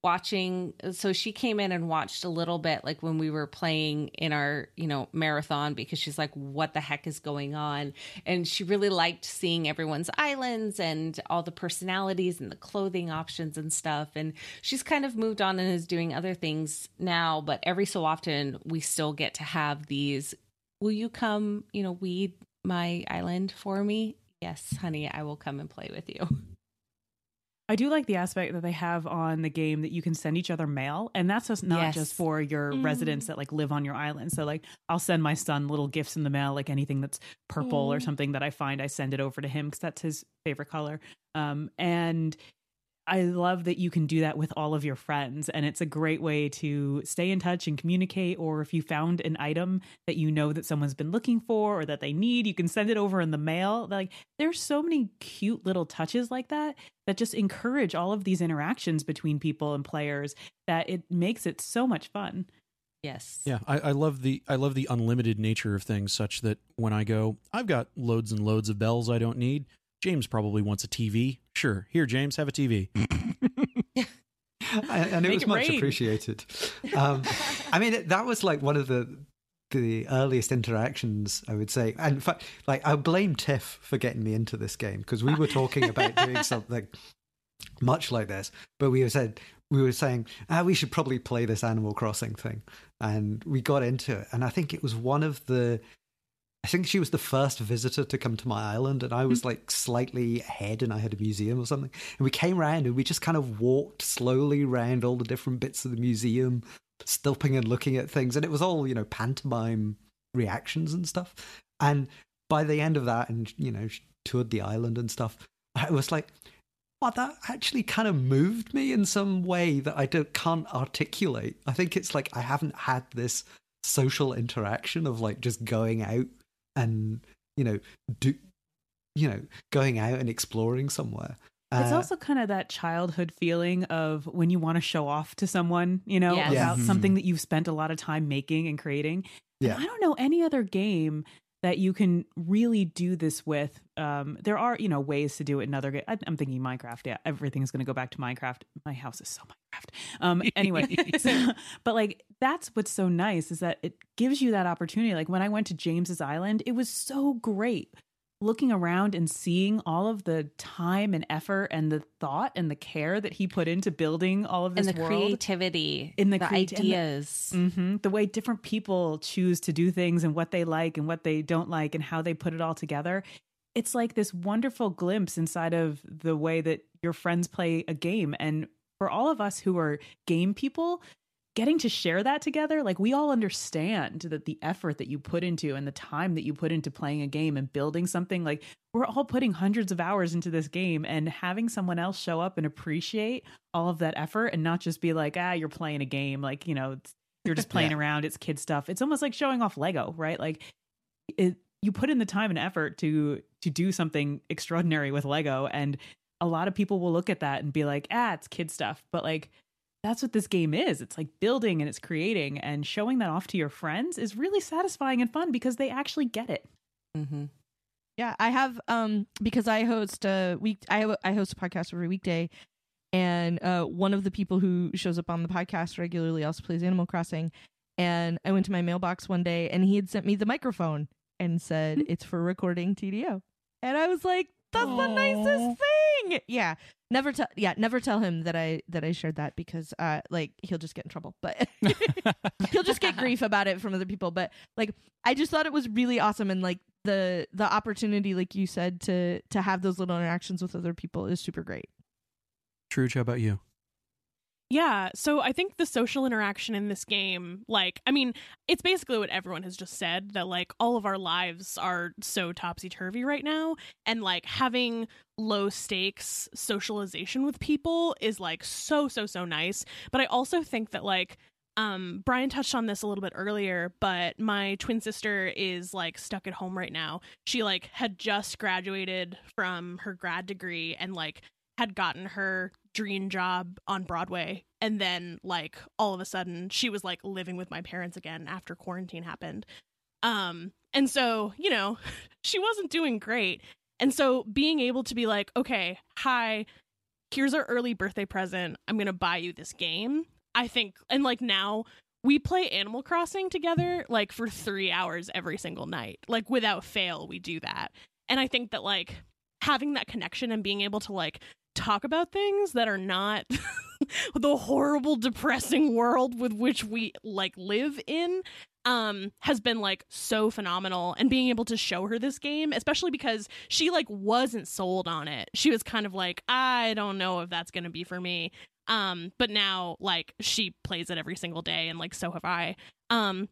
watching so she came in and watched a little bit like when we were playing in our you know marathon because she's like what the heck is going on? And she really liked seeing everyone's islands and all the personalities and the clothing options and stuff. And she's kind of moved on and is doing other things now but every so often we still get to have these will you come you know weed my island for me? Yes honey i will come and play with you I do like the aspect that they have on the game that you can send each other mail, and that's just not Yes. just for your Mm. residents that like live on your island. So like, I'll send my son little gifts in the mail, like anything that's purple or Mm. something that I find, I send it over to him because that's his favorite color. Um, and I love that you can do that with all of your friends, and it's a great way to stay in touch and communicate. Or if you found an item that you know that someone's been looking for or that they need, you can send it over in the mail. Like, there's so many cute little touches like that that just encourage all of these interactions between people and players that it makes it so much fun. Yes. Yeah, I, I love the I love the unlimited nature of things, such that when I go, I've got loads and loads of bells I don't need. James probably wants a TV. Sure, here, James, have a TV. and, and it Make was it much rain. appreciated. Um, I mean, that was like one of the the earliest interactions, I would say. And in fact, like I blame Tiff for getting me into this game because we were talking about doing something much like this, but we said we were saying ah, we should probably play this Animal Crossing thing, and we got into it. And I think it was one of the. I think she was the first visitor to come to my island, and I was hmm. like slightly ahead, and I had a museum or something. And we came around, and we just kind of walked slowly around all the different bits of the museum, stopping and looking at things, and it was all you know pantomime reactions and stuff. And by the end of that, and you know, she toured the island and stuff, I was like, "Wow, that actually kind of moved me in some way that I don't can't articulate." I think it's like I haven't had this social interaction of like just going out and you know do you know going out and exploring somewhere. It's Uh, also kind of that childhood feeling of when you want to show off to someone, you know, Yes. Yeah. about something that you've spent a lot of time making and creating. And Yeah. I don't know any other game that you can really do this with. Um, there are, you know, ways to do it in other games. I'm thinking Minecraft. Yeah, everything's going to go back to Minecraft. My house is so Minecraft. Um, anyway, so- but like that's what's so nice is that it gives you that opportunity. Like when I went to James's Island, it was so great looking around and seeing all of the time and effort and the thought and the care that he put into building all of this And the world creativity, In the the creati- and the- ideas. hmm The way different people choose to do things and what they like and what they don't like and how they put it all together. It's like this wonderful glimpse inside of the way that your friends play a game. And for all of us who are game people, getting to share that together, like we all understand that the effort that you put into and the time that you put into playing a game and building something, like we're all putting hundreds of hours into this game and having someone else show up and appreciate all of that effort and not just be like, ah, you're playing a game. Like, you know, it's, you're just playing Yeah. around. It's kid stuff. It's almost like showing off Lego, right? Like it, you put in the time and effort to to do something extraordinary with Lego, and a lot of people will look at that and be like, ah, it's kid stuff. But like that's what this game is. It's like building and it's creating and showing that off to your friends is really satisfying and fun because they actually get it. Mm-hmm. Yeah, I have um because I host a week I I host a podcast every weekday and uh one of the people who shows up on the podcast regularly also plays Animal Crossing and I went to my mailbox one day and he had sent me the microphone and said it's for recording TDO. And I was like that's the nicest thing. Yeah. Never tell yeah, never tell him that I that I shared that because uh like he'll just get in trouble. But he'll just get grief about it from other people but like i just thought it was really awesome and like the the opportunity like you said to to have those little interactions with other people is super great Truge, how about you? Yeah, so I think the social interaction in this game, like, I mean, it's basically what everyone has just said that, like, all of our lives are so topsy turvy right now. And, like, having low stakes socialization with people is, like, so, so, so nice. But I also think that, like, um, Brian touched on this a little bit earlier, but my twin sister is like stuck at home right now. She like had just graduated from her grad degree and like had gotten her dream job on Broadway. And then, like, all of a sudden, she was like living with my parents again after quarantine happened. Um, and so, you know, she wasn't doing great. And so, being able to be like, okay, hi, here's our early birthday present. I'm going to buy you this game. I think, and like now, we play Animal Crossing together like for three hours every single night. Like, without fail, we do that. And I think that, like, having that connection and being able to, like, talk about things that are not the horrible depressing world with which we like live in um has been like so phenomenal. And being able to show her this game especially because she like wasn't sold on it. She was kind of like i don't know if that's going to be for me. Um but now like she plays it every single day and like so have i. Um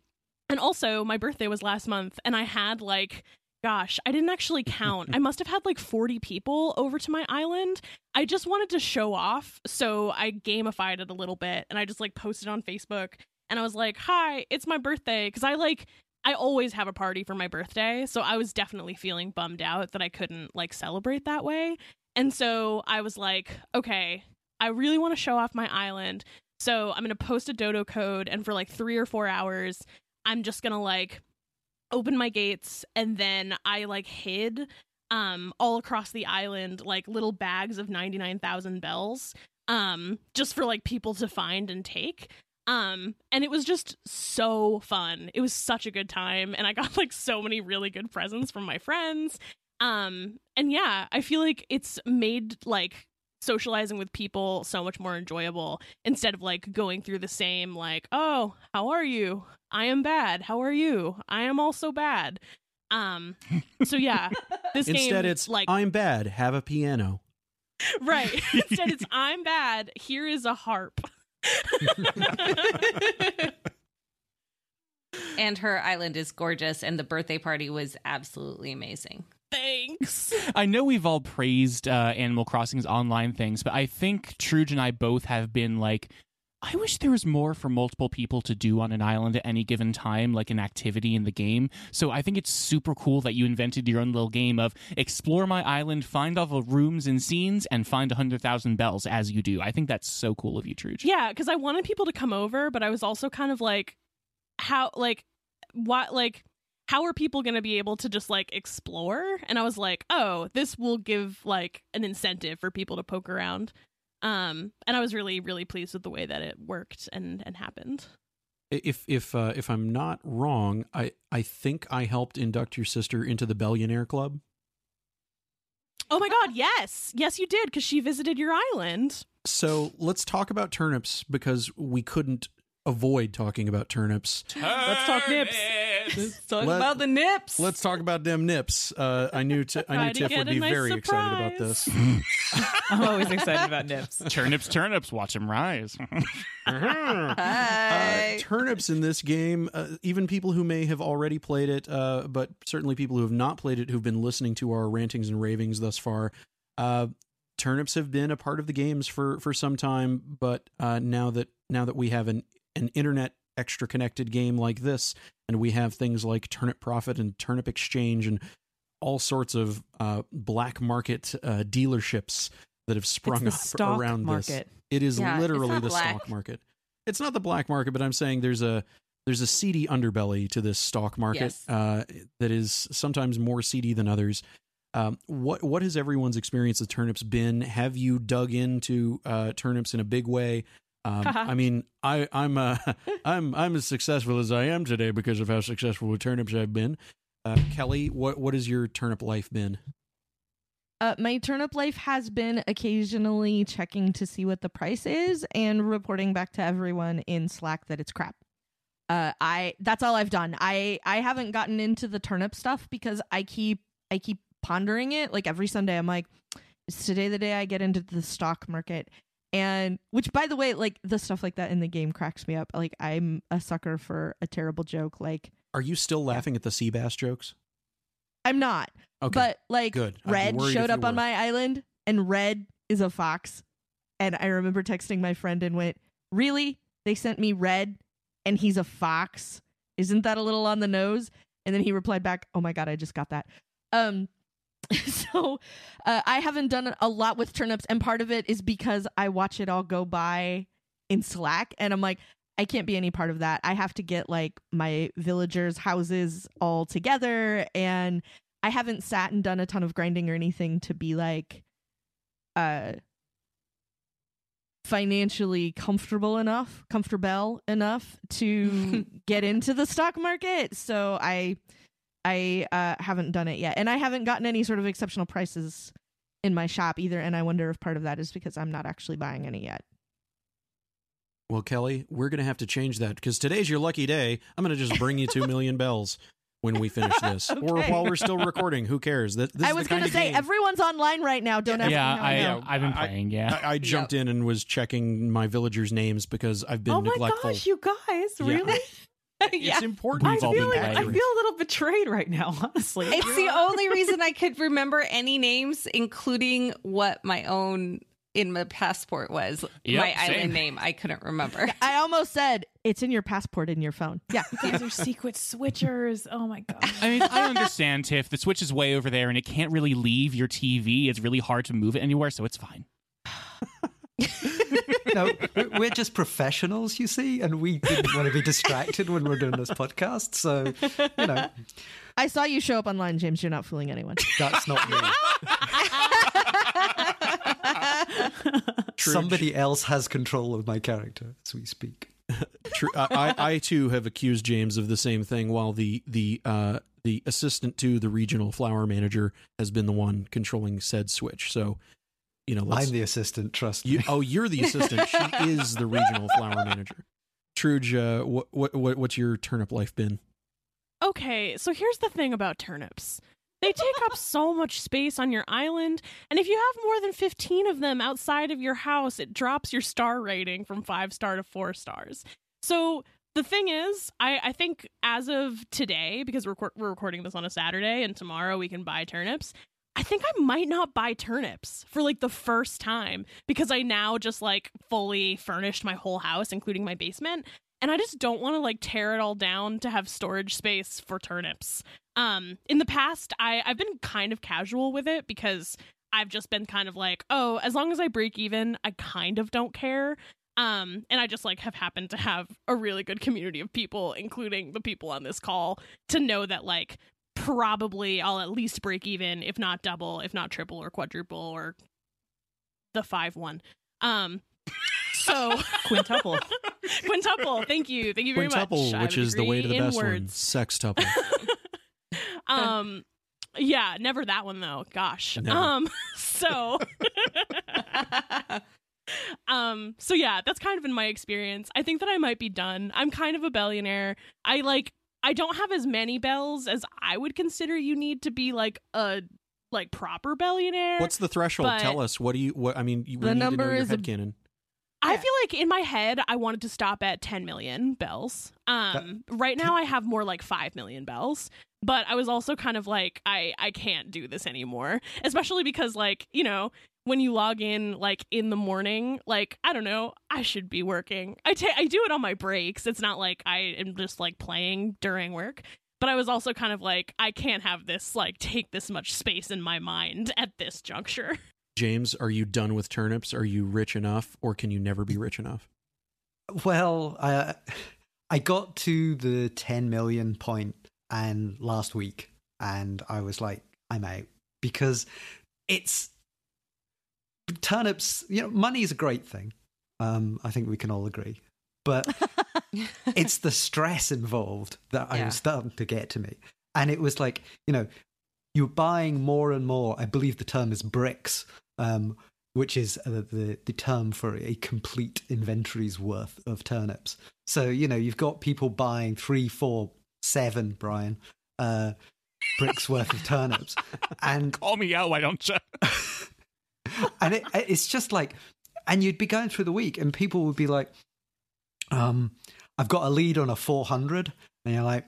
and also my birthday was last month and i had like gosh i didn't actually count i must have had like 40 people over to my island i just wanted to show off so i gamified it a little bit and i just like posted on facebook and I was like, "Hi, it's my birthday." Cuz I like I always have a party for my birthday, so I was definitely feeling bummed out that I couldn't like celebrate that way. And so I was like, "Okay, I really want to show off my island. So I'm going to post a dodo code and for like 3 or 4 hours, I'm just going to like open my gates and then I like hid um all across the island like little bags of 99,000 bells um just for like people to find and take. Um and it was just so fun. It was such a good time and i got like so many really good presents from my friends. Um and yeah i feel like it's made like socializing with people so much more enjoyable instead of like going through the same like oh how are you? I am bad. How are you? I am also bad. Um so yeah this Instead, game it's like I'm bad. Have a piano. right. Instead it's i'm bad. Here is a harp. And her island is gorgeous, and the birthday party was absolutely amazing. Thanks I know we've all praised uh, Animal Crossing's online things, but I think Truge and I both have been like, I wish there was more for multiple people to do on an island at any given time, like an activity in the game. So I think it's super cool that you invented your own little game of explore my island, find all the rooms and scenes, and find 100,000 bells as you do. I think that's so cool of you, Truge. Yeah, because I wanted people to come over, but I was also kind of like, how, like, what, like, how are people going to be able to just like explore? And I was like, oh, this will give like an incentive for people to poke around. Um, and I was really, really pleased with the way that it worked and and happened. If if uh, if I'm not wrong, I I think I helped induct your sister into the Billionaire Club. Oh my god, yes, yes, you did because she visited your island. So let's talk about turnips because we couldn't avoid talking about turnips. Let's talk nips. Let's talk Let- about the nips. Let's talk about them nips. Uh, I knew t- I knew Tiff would be nice very excited about this. I'm always excited about nips. Turnips, turnips, watch them rise. Uh, Hi. turnips in this game, uh, even people who may have already played it, uh, but certainly people who have not played it, who've been listening to our rantings and ravings thus far, uh, turnips have been a part of the games for for some time. But uh, now that now that we have an an internet extra connected game like this, and we have things like Turnip Profit and Turnip Exchange and all sorts of uh, black market uh, dealerships that have sprung up around this. It is Yeah, literally the black. stock market. It's not the black market, but I'm saying there's a there's a seedy underbelly to this stock market Yes. uh, that is sometimes more seedy than others. Um, what what has everyone's experience with turnips been? Have you dug into uh, turnips in a big way? Um, I mean, I I'm uh, I'm I'm as successful as I am today because of how successful with turnips I've been. Uh, Kelly, what what has your turnip life been? Uh, my turnip life has been occasionally checking to see what the price is and reporting back to everyone in Slack that it's crap. Uh, I that's all I've done. I I haven't gotten into the turnip stuff because I keep I keep pondering it. Like every Sunday, I'm like, is today the day I get into the stock market? And which, by the way, like the stuff like that in the game cracks me up. Like I'm a sucker for a terrible joke. Like Are you still laughing at the sea bass jokes? I'm not. Okay, But like good. I'd Red showed up on my island and Red is a fox. And I remember texting my friend and went, Really? They sent me Red and he's a fox? Isn't that a little on the nose? And then he replied back, Oh my god, I just got that. Um so uh, I haven't done a lot with turnips, and part of it is because I watch it all go by in Slack, and I'm like, I can't be any part of that. I have to get like my villagers' houses all together, and I haven't sat and done a ton of grinding or anything to be like, uh, financially comfortable enough, comfortable enough to get into the stock market. So I I uh, haven't done it yet, and I haven't gotten any sort of exceptional prices in my shop either. And I wonder if part of that is because I'm not actually buying any yet. Well, Kelly, we're going to have to change that because today's your lucky day. I'm going to just bring you 2 million bells when we finish this. Or while we're still recording. Who cares? That, this I was going to say game- everyone's online right now. Don't ask yeah, me I, I, know. I've been playing. Yeah. I, I jumped in and was checking my villagers' names because I've been neglecting. oh my neglectful. gosh, you guys, Yeah. really? It's important. I feel like I feel a little betrayed right now, honestly. It's the only reason I could remember any names, including what my own in my passport was. Yep, my same. island name, I couldn't remember. I almost said it's in your passport in your phone. Yeah. These are secret switchers. Oh my god. I mean, I understand, Tiff. The Switch is way over there, and it can't really leave your TV. It's really hard to move it anywhere, so it's fine. No, we- we're just professionals, you see, and we didn't want to be distracted when we're doing this podcast. So, you know, I saw you show up online, James. You're not fooling anyone. that's not me. Somebody else has control of my character as we speak. True. I, I, I too have accused James of the same thing, while the the uh, the assistant to the regional flower manager has been the one controlling said switch. So, you know, let's, I'm the assistant, trust you, me. oh, you're the assistant. she is the regional flower manager. Truge, uh, what, what what what's your turnip life been? Okay, so here's the thing about turnips. They take up so much space on your island, and if you have more than 15 of them outside of your house, it drops your star rating from 5 star to 4 stars. So the thing is, I, I think as of today, because we're, we're recording this on a Saturday and tomorrow we can buy turnips, I think I might not buy turnips for like the first time because I now just like fully furnished my whole house, including my basement. And I just don't want to like tear it all down to have storage space for turnips. Um, in the past, I, I've been kind of casual with it because I've just been kind of like, oh, as long as I break even, I kind of don't care. Um, and I just like have happened to have a really good community of people, including the people on this call, to know that like probably I'll at least break even, if not double, if not triple or quadruple or the five one. Um, so Quintuple. quintuple. Thank you, thank you very Quintuple, much. I which is the way to the degree in best one. words. Sextuple. um yeah never that one though gosh Never. um so um so yeah that's kind of been my experience i think that i might be done i'm kind of a billionaire i like i don't have as many bells as i would consider you need to be like a like proper billionaire What's the threshold? Tell us. What do you? What I mean? You, The need number to know your is a- headcanon. I Yeah. feel like in my head I wanted to stop at 10 million bells. Um right now I have more like 5 million bells, but I was also kind of like I I can't do this anymore, especially because like, you know, when you log in like in the morning, like I don't know, I should be working. I ta- I do it on my breaks. It's not like I am just like playing during work. But I was also kind of like I can't have this like take this much space in my mind at this juncture. James, are you done with turnips? Are you rich enough, or can you never be rich enough? Well, I I got to the 10 million point and last week and I was like I'm out because it's turnips, you know, money is a great thing. Um I think we can all agree. But it's the stress involved that I was starting to get to me. And it was like, you know, you're buying more and more. I believe the term is bricks, um, which is uh, the, the term for a complete inventory's worth of turnips. So, you know, you've got people buying three, four, seven, Brian, uh, bricks worth of turnips. And Call me out, why don't you? and it, it's just like, and you'd be going through the week, and people would be like, um, "I've got a lead on a 400," and you're like,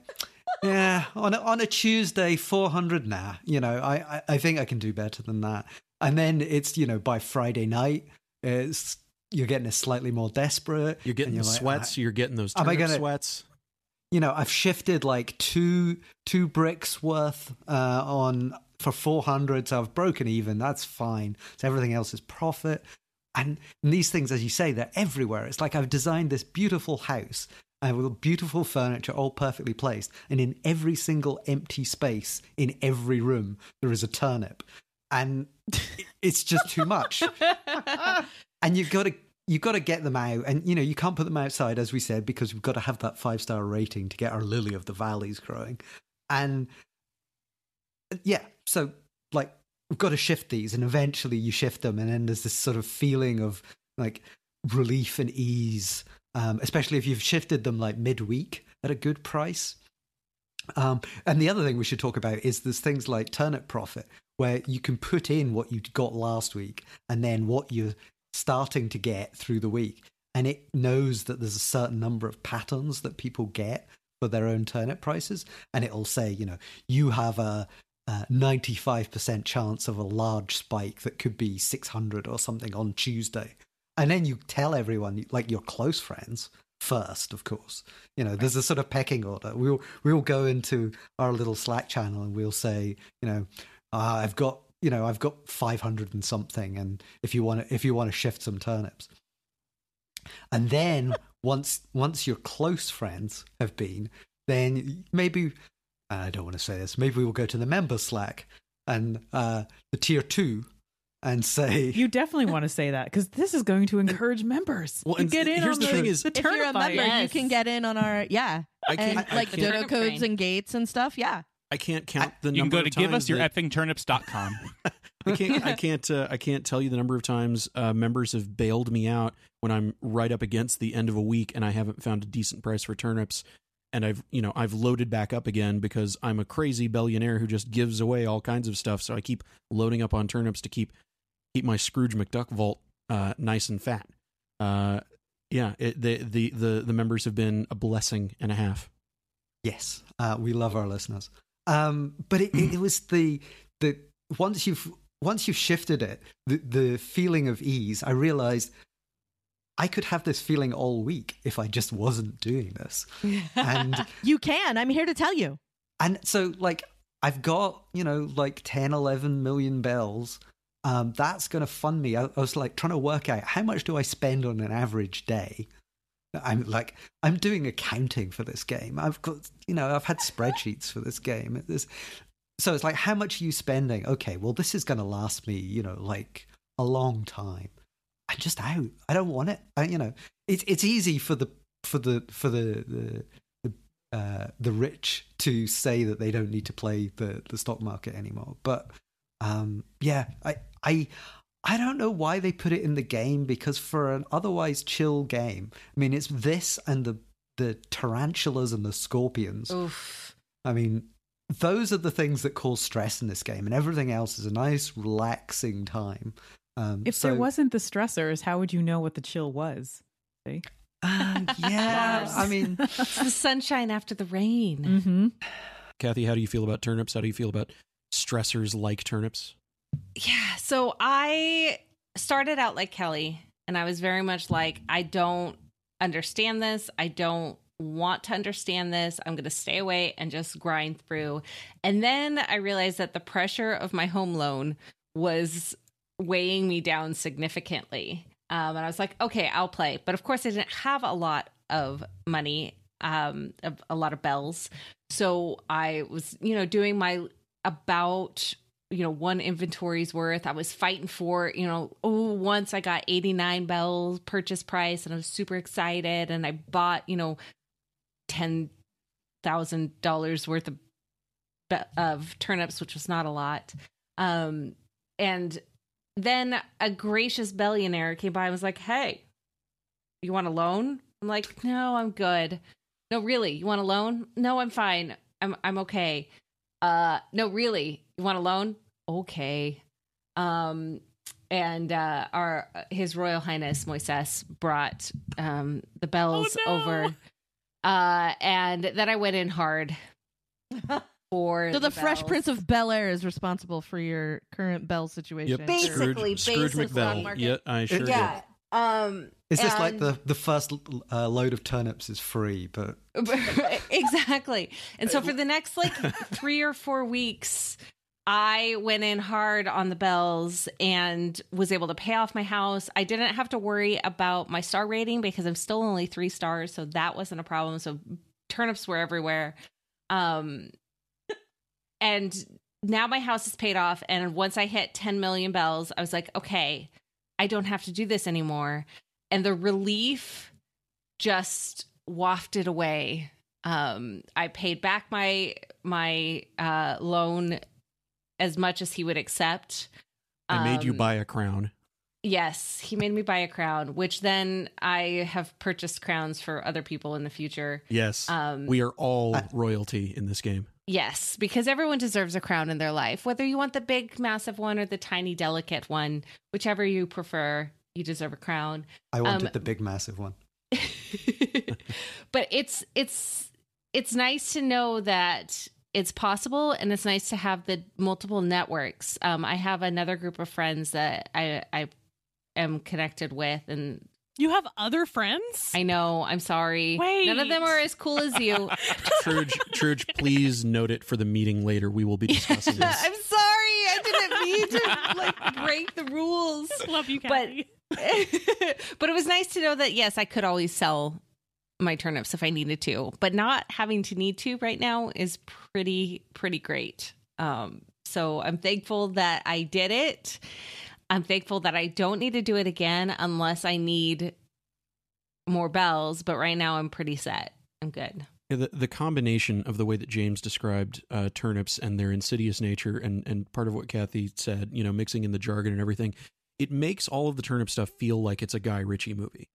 "Yeah, on a, on a Tuesday, 400, nah, you know, I, I I think I can do better than that." And then it's you know by Friday night, it's you're getting a slightly more desperate. You're getting and the like, sweats. you're getting those am I gonna- sweats. you know, I've shifted like two two bricks worth uh, on for four hundred, so I've broken even. That's fine. So everything else is profit. And these things, as you say, they're everywhere. It's like I've designed this beautiful house and with beautiful furniture all perfectly placed, and in every single empty space in every room there is a turnip, and it's just too much and you've got to you've got to get them out and you know you can't put them outside as we said because we've got to have that five star rating to get our lily of the valleys growing and yeah so like we've got to shift these and eventually you shift them and then there's this sort of feeling of like relief and ease um, especially if you've shifted them like midweek at a good price. Um, and the other thing we should talk about is there's things like turnip profit, where you can put in what you got last week and then what you're starting to get through the week. And it knows that there's a certain number of patterns that people get for their own turnip prices. And it'll say, you know, you have a, a 95% chance of a large spike that could be 600 or something on Tuesday. And then you tell everyone, like your close friends, first, of course. You know, there's a sort of pecking order. We'll we'll go into our little Slack channel and we'll say, you know, uh, I've got you know I've got 500 and something, and if you want to if you want to shift some turnips, and then once once your close friends have been, then maybe I don't want to say this. Maybe we'll go to the member Slack and uh, the tier two and say You definitely want to say that because this is going to encourage members Well, to get in here's on the the, thing is- the if you're a member, buying. you can get in on our yeah, I can't, and I like can't, dodo codes and gates and stuff. Yeah, I can't count the number. You can go to of give us your that- effingturnips.com. I can't. I can't. Uh, I can't tell you the number of times uh, members have bailed me out when I'm right up against the end of a week and I haven't found a decent price for turnips, and I've you know I've loaded back up again because I'm a crazy billionaire who just gives away all kinds of stuff. So I keep loading up on turnips to keep keep my Scrooge McDuck vault uh, nice and fat. Uh, yeah, it, the, the the the members have been a blessing and a half. Yes, uh, we love our listeners. Um, but it, it, it was the the once you've once you've shifted it, the the feeling of ease. I realized I could have this feeling all week if I just wasn't doing this, and you can. I'm here to tell you. and so like I've got you know like 10, 11 million bells. Um, that's going to fund me. I, I was like trying to work out how much do I spend on an average day. I'm like I'm doing accounting for this game. I've got you know I've had spreadsheets for this game. So it's like how much are you spending? Okay, well this is going to last me you know like a long time. I'm just out. I don't want it. I, you know it's it's easy for the for the for the the the, uh, the rich to say that they don't need to play the the stock market anymore. But um, yeah, I I I don't know why they put it in the game because for an otherwise chill game, I mean, it's this and the the tarantulas and the scorpions. Oof. I mean, those are the things that cause stress in this game, and everything else is a nice, relaxing time. Um, If so, there wasn't the stressors, how would you know what the chill was? See? um, yeah, I mean, It's the sunshine after the rain. Mm-hmm. Kathy, how do you feel about turnips? How do you feel about stressors like turnips? Yeah. So I started out like Kelly, and I was very much like, I don't understand this. I don't want to understand this. I'm going to stay away and just grind through. And then I realized that the pressure of my home loan was weighing me down significantly. Um, and I was like, okay, I'll play. But of course, I didn't have a lot of money, um, a, lot of bells. So I was, you know, doing my about you know one inventory's worth i was fighting for you know oh once i got 89 bells purchase price and i was super excited and i bought you know $10000 worth of of turnips which was not a lot um and then a gracious billionaire came by and was like hey you want a loan? I'm like no i'm good. No really? You want a loan? No i'm fine. I'm i'm okay. Uh no really? You want a loan? Okay. Um and uh our his royal highness moises brought um the bells Oh, no. over. Uh and then i went in hard for So the, Fresh bells. Prince of Bel Air is responsible for your current Bell situation. Yep, Basically, Scrooge, Scrooge McBell. Yeah, I sure yeah um is this like the the first uh, load of turnips is free, but exactly. And so for the next like three or four weeks, I went in hard on the bells and was able to pay off my house. I didn't have to worry about my star rating because I'm still only three stars, so that wasn't a problem. So turnips were everywhere. Um and now my house is paid off and once I hit 10 million bells, I was like, okay, I don't have to do this anymore. And the relief just wafted away. Um, I paid back my my uh, loan as much as he would accept. I made you Um, buy a crown. Yes, he made me buy a crown, which then I have purchased crowns for other people in the future. Yes. Um, we are all royalty in this game. Yes, because everyone deserves a crown in their life. Whether you want the big, massive one or the tiny, delicate one, whichever you prefer, you deserve a crown. I wanted Um, the big, massive one. but it's it's it's nice to know that it's possible and it's nice to have the multiple networks um, i have another group of friends that i i am connected with and You have other friends? i know. I'm sorry. None of them are as cool as you. Truge, Truge, please note it for the meeting later. We will be discussing this. i'm sorry. I didn't mean to like break the rules. Love you, but but it was nice to know that yes i could always sell my turnips if i needed to. But not having to need to right now is pretty pretty great. Um so i'm thankful that i did it i'm thankful that i don't need to do it again unless i need more bells but right now i'm pretty set i'm good Yeah, the, the combination of the way that James described uh, turnips and their insidious nature, and, and part of what Kathy said, you know, mixing in the jargon and everything, it makes all of the turnip stuff feel like it's a Guy Ritchie movie.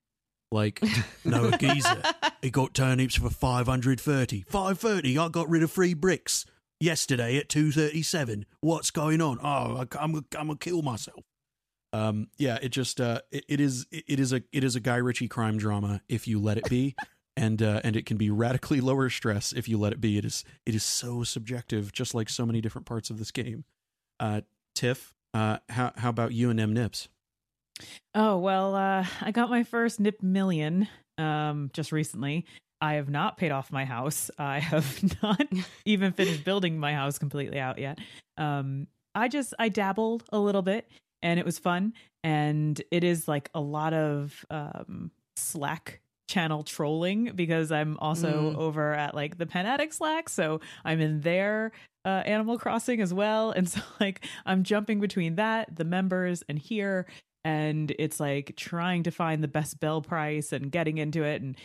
Like, no, geezer. He got turnips for 530. 530, I got rid of three bricks yesterday at 237. What's going on? Oh, I, I'm, I'm going to kill myself. Um, yeah, it just, uh, it, it is, it is a, it is a Guy Ritchie crime drama if you let it be and uh, and it can be radically lower stress if you let it be. It is it is so subjective, just like so many different parts of this game. Uh, Tiff, uh, how how about you and M Nips? Oh, well, uh, I got my first NIP million um, just recently. I have not paid off my house. I have not even finished building my house completely out yet. Um, I just, I dabbled a little bit and it was fun. And it is like a lot of um, Slack channel trolling because I'm also Mm. over at like the Pen Addict Slack. So I'm in their uh, Animal Crossing as well. And so, like, I'm jumping between that, the members, and here and it's like trying to find the best bell price and getting into it and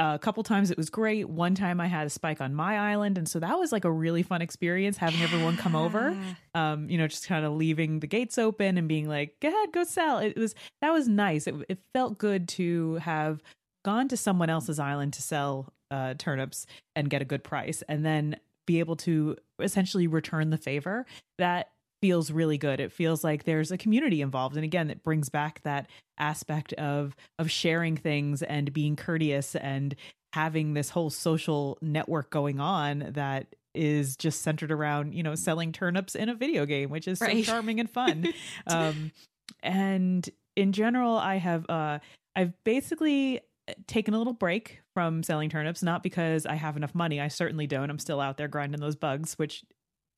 a couple times it was great. One time i had a spike on my island. And so that was like a really fun experience having everyone come over um you know just kind of leaving the gates open and being like go ahead go sell. It was that was nice. It, it felt good to have gone to someone else's island to sell uh, turnips and get a good price and then be able to essentially return the favor that feels really good. It feels like there's a community involved. And again it brings back that aspect of of sharing things and being courteous and having this whole social network going on that is just centered around you know selling turnips in a video game which is Right. so charming and fun. Um and in general i have uh i've basically taken a little break from selling turnips not because i have enough money. I certainly don't. I'm still out there grinding those bugs which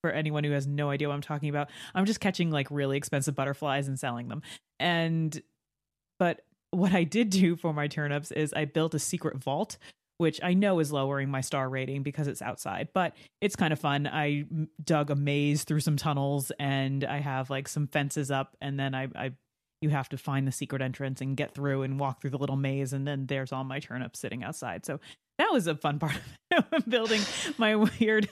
for anyone who has no idea what i'm talking about i'm just catching like really expensive butterflies and selling them and but what i did do for my turnips is i built a secret vault which I know is lowering my star rating because it's outside, but it's kind of fun. I dug a maze through some tunnels and I have like some fences up and then I, I you have to find the secret entrance and get through and walk through the little maze and then there's all my turnips sitting outside. So that was a fun part of building my weird,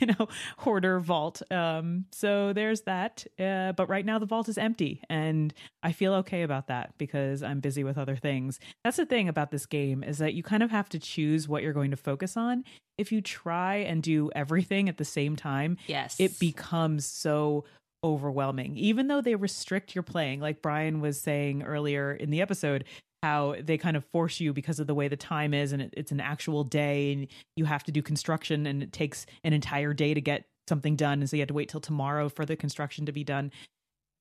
you know, hoarder vault. Um, so there's that. Uh, but right now the vault is empty, and I feel okay about that because I'm busy with other things. That's the thing about this game is that you kind of have to choose what you're going to focus on. If you try and do everything at the same time, yes it becomes so overwhelming even though they restrict your playing like brian was saying earlier in the episode how they kind of force you because of the way the time is and it, it's an actual day and you have to do construction and it takes an entire day to get something done. And so you have to wait till tomorrow for the construction to be done.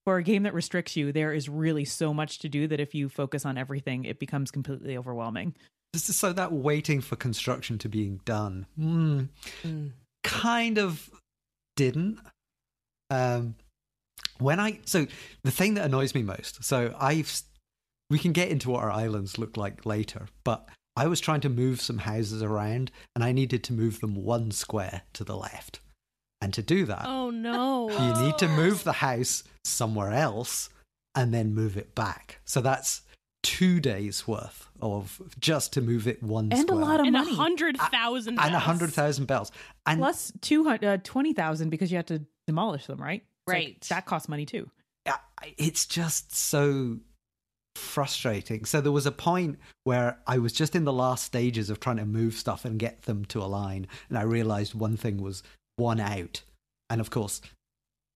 For a game that restricts you there is really so much to do that if you focus on everything it becomes completely overwhelming. This so that waiting for construction to being done. Mm, kind of didn't. Um, when I so the thing that annoys me most. So I've we can get into what our islands look like later, but I was trying to move some houses around, and I needed to move them one square to the left. And to do that, Oh no. you need to move the house somewhere else and then move it back. So that's two days worth of just to move it one And a square. lot of and a money. hundred thousand and a hundred thousand bells. And plus 200 uh, 20000 because you have to demolish them right It's like, Right. that costs money too it's just so frustrating. So there was a point where I was just in the last stages of trying to move stuff and get them to align, and I realized one thing was one out, and of course,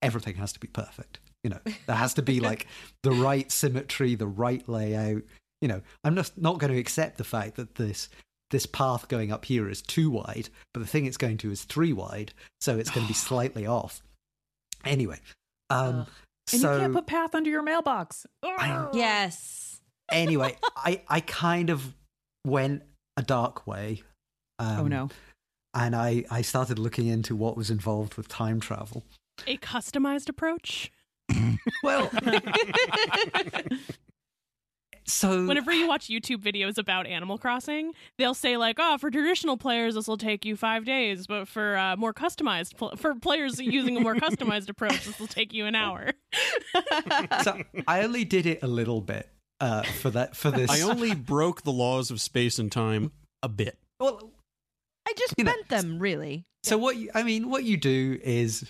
everything has to be perfect. You know, there has to be like the right symmetry, the right layout. You know, I'm just not going to accept the fact that this this path going up here is too wide, but the thing it's going to is three wide, so it's going to be slightly off. Anyway, um, And so you can't put path under your mailbox. I- Yes. anyway, I I kind of went a dark way. Um, oh no. And I I started looking into what was involved with time travel. A customized approach. Well, so Whenever you watch YouTube videos about Animal Crossing, they'll say like, "Oh, for traditional players, this will take you five days, but for uh, more customized, pl- for players using a more customized approach, this will take you an hour." so I only did it a little bit uh, for that for this. I only broke the laws of space and time a bit. well, I just You know, bent them, really. So what you, I mean, what you do is,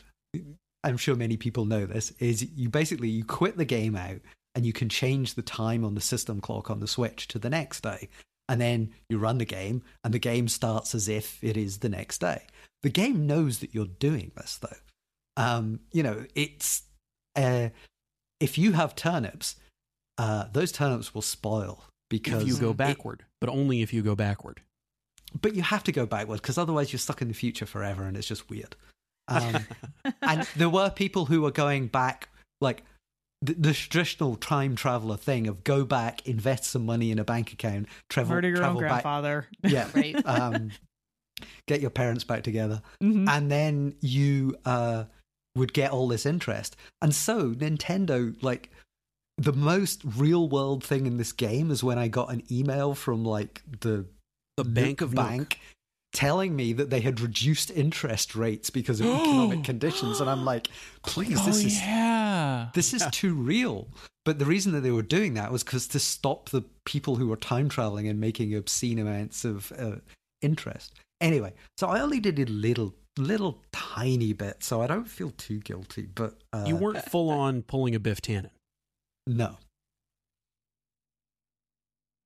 I'm sure many people know this, is you basically you quit the game out and you can change the time on the system clock on the Switch to the next day, and then you run the game, and the game starts as if it is the next day. The game knows that you're doing this, though. Um, you know, it's uh, if you have turnips, uh, those turnips will spoil because If you go it- backward, but only if you go backward. but you have to go backward because otherwise you're stuck in the future forever and it's just weird. Um, and there were people who were going back, like the, the traditional time traveler thing of go back, invest some money in a bank account, travel, Murder your own travel back, grandfather. yeah, Right. um, get your parents back together, Mhm. and then you uh, would get all this interest. And so Nintendo, like the most real world thing in this game is when I got an email from like the The Bank of Nook. Bank telling me that they had reduced interest rates because of economic conditions, and I'm like, please, this oh is yeah. this is too real. But the reason that they were doing that was because to stop the people who were time traveling and making obscene amounts of uh, interest. Anyway, so I only did a little, little tiny bit, so I don't feel too guilty. But uh, You weren't full on pulling a Biff Tannen. no.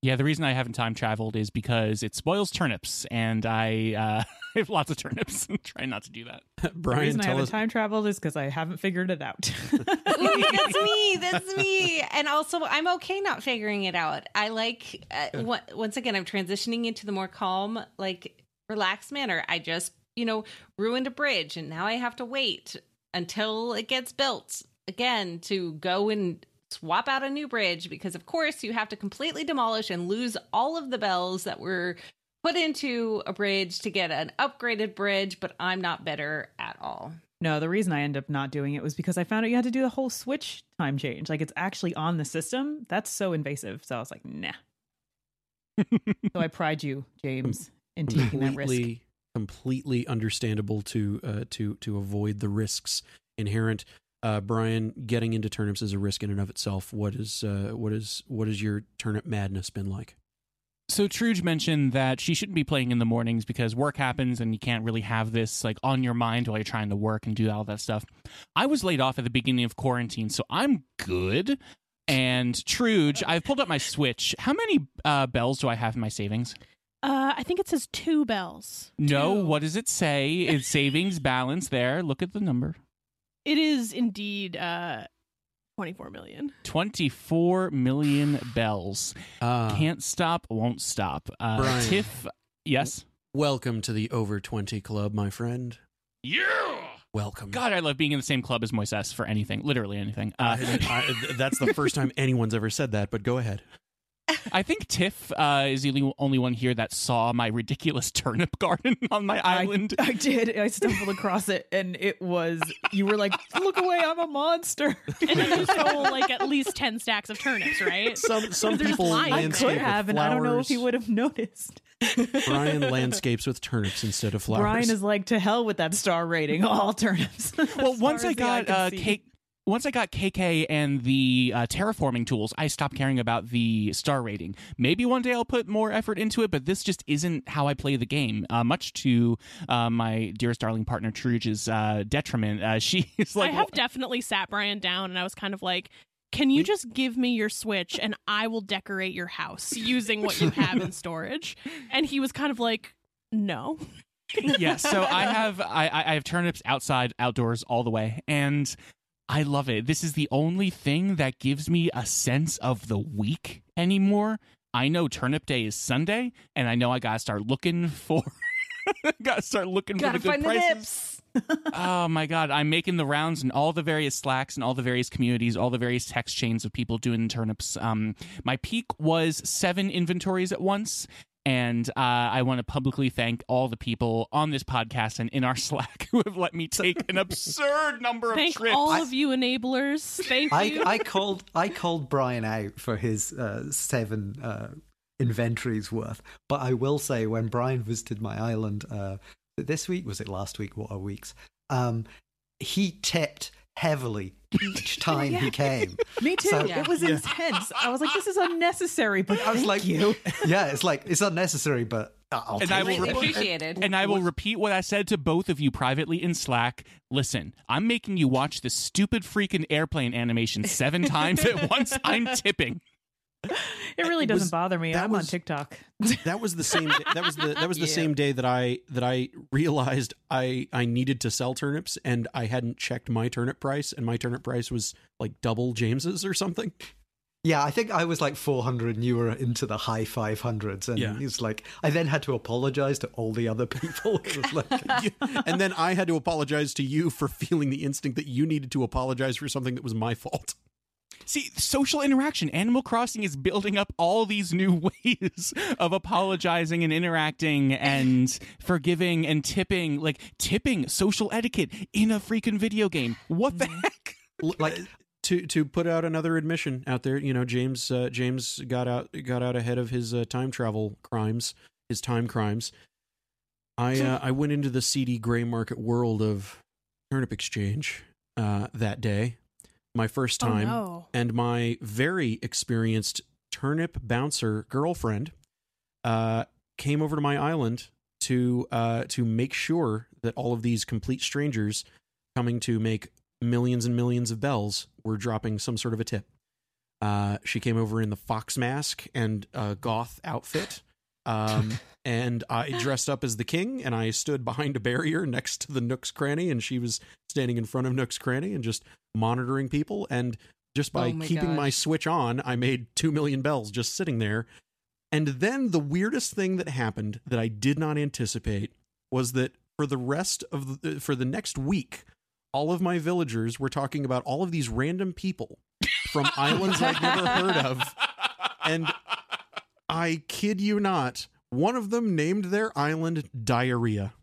Yeah, the reason I haven't time traveled is because it spoils turnips, and I uh, have lots of turnips. I'm trying not to do that. The Brian, reason I haven't us. time traveled is because I haven't figured it out. Ooh, that's me. That's me. And also, I'm okay not figuring it out. I like, uh, wa- once again, I'm transitioning into the more calm, like relaxed manner. I just, you know, ruined a bridge and now I have to wait until it gets built again to go and swap out a new bridge because, of course, you have to completely demolish and lose all of the bells that were put into a bridge to get an upgraded bridge, but I'm not better at all. No, the reason I ended up not doing it was because I found out you had to do the whole switch time change. Like it's actually on the system. That's so invasive. So I was like, nah. so I pride you, James, in taking that risk. completely completely understandable to uh, to to avoid the risks inherent uh, Brian getting into turnips is a risk in and of itself what is uh, what is what has your turnip madness been like So Truge mentioned that she shouldn't be playing in the mornings because work happens and you can't really have this like on your mind while you're trying to work and do all that stuff. I was laid off at the beginning of quarantine, so I'm good. And Truge, I've pulled up my Switch. How many uh, bells do I have in my savings? Uh, I think it says two bells. No, Two. what does it say? It's savings balance there. Look at the number. It is indeed uh, 24 million. 24 million bells. uh, Can't stop, won't stop. Uh, Brian. Tiff, yes? welcome to the over 20 club my friend Yeah! welcome God, I love being in the same club as Moises for anything, literally anything. Uh, I- I- that's the first time anyone's ever said that but go ahead I think Tiff uh, is the only- only one here that saw my ridiculous turnip garden on my island. I, did. I stumbled across it, and it was. You were like, "Look away! I'm a monster." And then you stole like at least 10 stacks of turnips, right? some some people lying. I could have, and I don't know if he would have noticed. Brian landscapes with turnips instead of flowers Brian is like to hell with that star rating. All turnips. well, once I as the eye got can uh, see. Once I got KK and the uh, terraforming tools, I stopped caring about the star rating. Maybe one day I'll put more effort into it, but this just isn't how I play the game. Uh, much to uh, my dearest darling partner Truge's uh, detriment, uh, she like, I have definitely sat Brian down and I was kind of like, Can you just give me your Switch and I will decorate your house using what you have in storage? And he was kind of like, no. yeah, so I have I, I I have turnips outside, outdoors, all the way, and I love it. This is the only thing that gives me a sense of the week anymore. I know Turnip Day is Sunday, and I know I gotta start looking for gotta start looking Gotta for the good the prices. nips. oh my god, I'm making the rounds in all the various slacks and all the various communities, all the various text chains of people doing turnips. Um, my peak was seven inventories at once. And uh, I want to publicly thank all the people on this podcast and in our Slack who have let me take an absurd number of Thank trips. all of you enablers. Thank I, you. I called I called Brian out for his uh, seven uh, inventories worth, but I will say when Brian visited my island uh, this week was it last week? What are weeks? Um, he tipped heavily each oh, time he came. Me too. So- It was intense. I was like, this is unnecessary, but I was thank like, you. yeah, it's like it's unnecessary, but I'll And take I will it. Greatly repeat- appreciated. And I will repeat what I said to both of you privately in Slack. Listen, I'm making you watch this stupid freaking airplane animation seven times at once. I'm tipping. It really doesn't was- bother me. I'm on TikTok. that was the same that was the that was the Yeah. same day that I that I realized I I needed to sell turnips and I hadn't checked my turnip price and my turnip price was like double James's or something. Yeah, I think I was like 400 and you were into the high 500s. And Yeah. it's like, I then had to apologize to all the other people. Like, and then I had to apologize to you for feeling the instinct that you needed to apologize for something that was my fault. See, social interaction. Animal Crossing is building up all these new ways of apologizing and interacting and forgiving and tipping. Like tipping, social etiquette in a freaking video game. What the heck? like to to put out another admission out there, you know, James uh, James got out got out ahead of his uh, time travel crimes, his time crimes. I uh, I went into the seedy gray market world of turnip exchange uh, that day, my first Oh, time, no. and my very experienced turnip bouncer girlfriend uh, came over to my island to uh, to make sure that all of these complete strangers coming to make millions and millions of bells were dropping some sort of a tip. Uh, she came over in the fox mask and a goth outfit. Um, and I dressed up as the king and I stood behind a barrier next to the Nook's Cranny and she was standing in front of Nook's Cranny and just monitoring people. And just by Oh my keeping my switch on, I made 2 million bells just sitting there. And then the weirdest thing that happened that I did not anticipate was that for the rest of the, for the next week, all of my villagers were talking about all of these random people from islands I'd never heard of. And I kid you not, one of them named their island Diarrhea.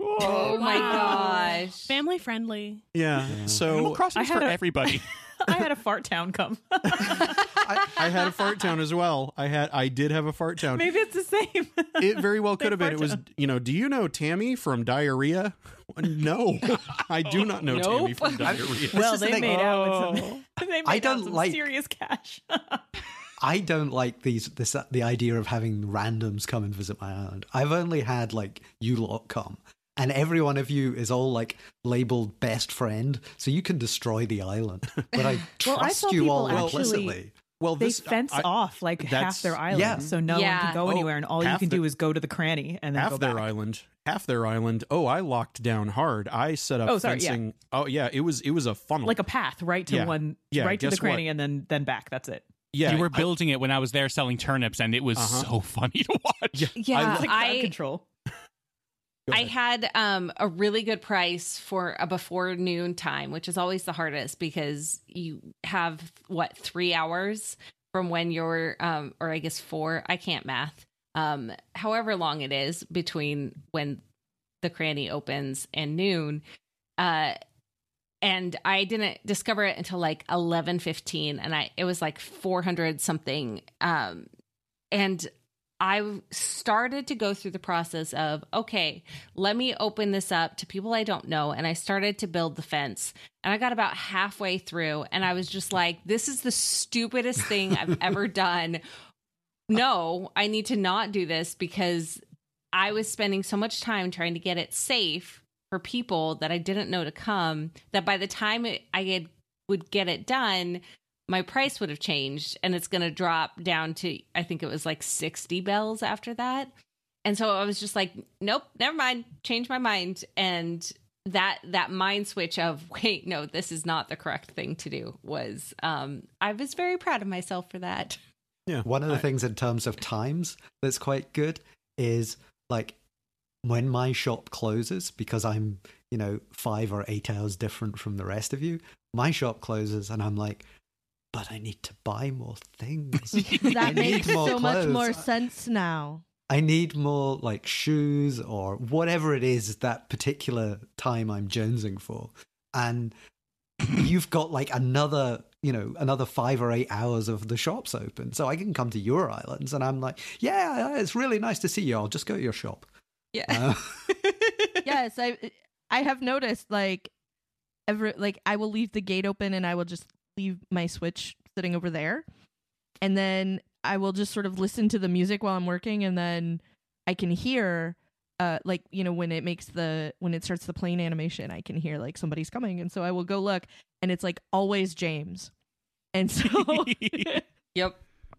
Oh my gosh. Family friendly. Yeah. Animal So Crossing I had for a- everybody. I had a fart town come. I, I had a fart town as well. I had I did have a fart town. Maybe it's the same. It very well could have been. It was, Fart you know, do you know Tammy from Diarrhea? No, I do not know Tammy from Diarrhea. well, is the they made out with some. Oh. They made I out don't some like- serious cash. I don't like these this the idea of having randoms come and visit my island. I've only had like you lot come. And every one of you is all like labeled best friend, so you can destroy the island. But I Well, I trust saw you all people actually- implicitly. Well, they this fence I- off like half their island, Yeah. so no one can go Oh, anywhere, and all you can the- do is go to the cranny and then half go their back. island half their island oh i locked down hard i set up Oh, sorry, yeah. fencing oh yeah it was it was a funnel like a path right to Yeah. one, Yeah, right to the guess what? cranny, and then then back. That's it. Yeah you were I- building it when I was there selling turnips, and it was Uh-huh. so funny to watch. yeah, Yeah, It's like I control. I had um, a really good price for a before noon time, which is always the hardest because you have what three hours from when you're, um, or I guess four. I can't math. Um, however long it is between when the cranny opens and noon. Uh, and I didn't discover it until like eleven fifteen, and I it was like four hundred something. Um, and I started to go through the process of okay, let me open this up to people I don't know, and I started to build the fence. And I got about halfway through, and I was just like, "This is the stupidest thing I've ever done." No, I need to not do this because I was spending so much time trying to get it safe for people that I didn't know to come that by the time it, I had, would get it done, my price would have changed and it's going to drop down to I think it was like 60 bells after that. And so I was just like, nope, never mind, change my mind and that that mind switch of wait, no, this is not the correct thing to do was um I was very proud of myself for that. Yeah. One of the I- things in terms of times that's quite good is like when my shop closes because I'm, you know, five or eight hours different from the rest of you, my shop closes and I'm like, but I need to buy more things. That makes so much more sense now. I need more like shoes or whatever it is that particular time I'm jonesing for. And you've got like another, you know, another five or eight hours of the shops open. So I can come to your islands and I'm like, yeah, it's really nice to see you. I'll just go to your shop. Yeah. Uh, yes, I I have noticed like ever like I will leave the gate open and I will just leave my switch sitting over there. And then I will just sort of listen to the music while I'm working and then I can hear uh like you know when it makes the when it starts the plane animation I can hear like somebody's coming and so I will go look and it's like always James. And so Yep.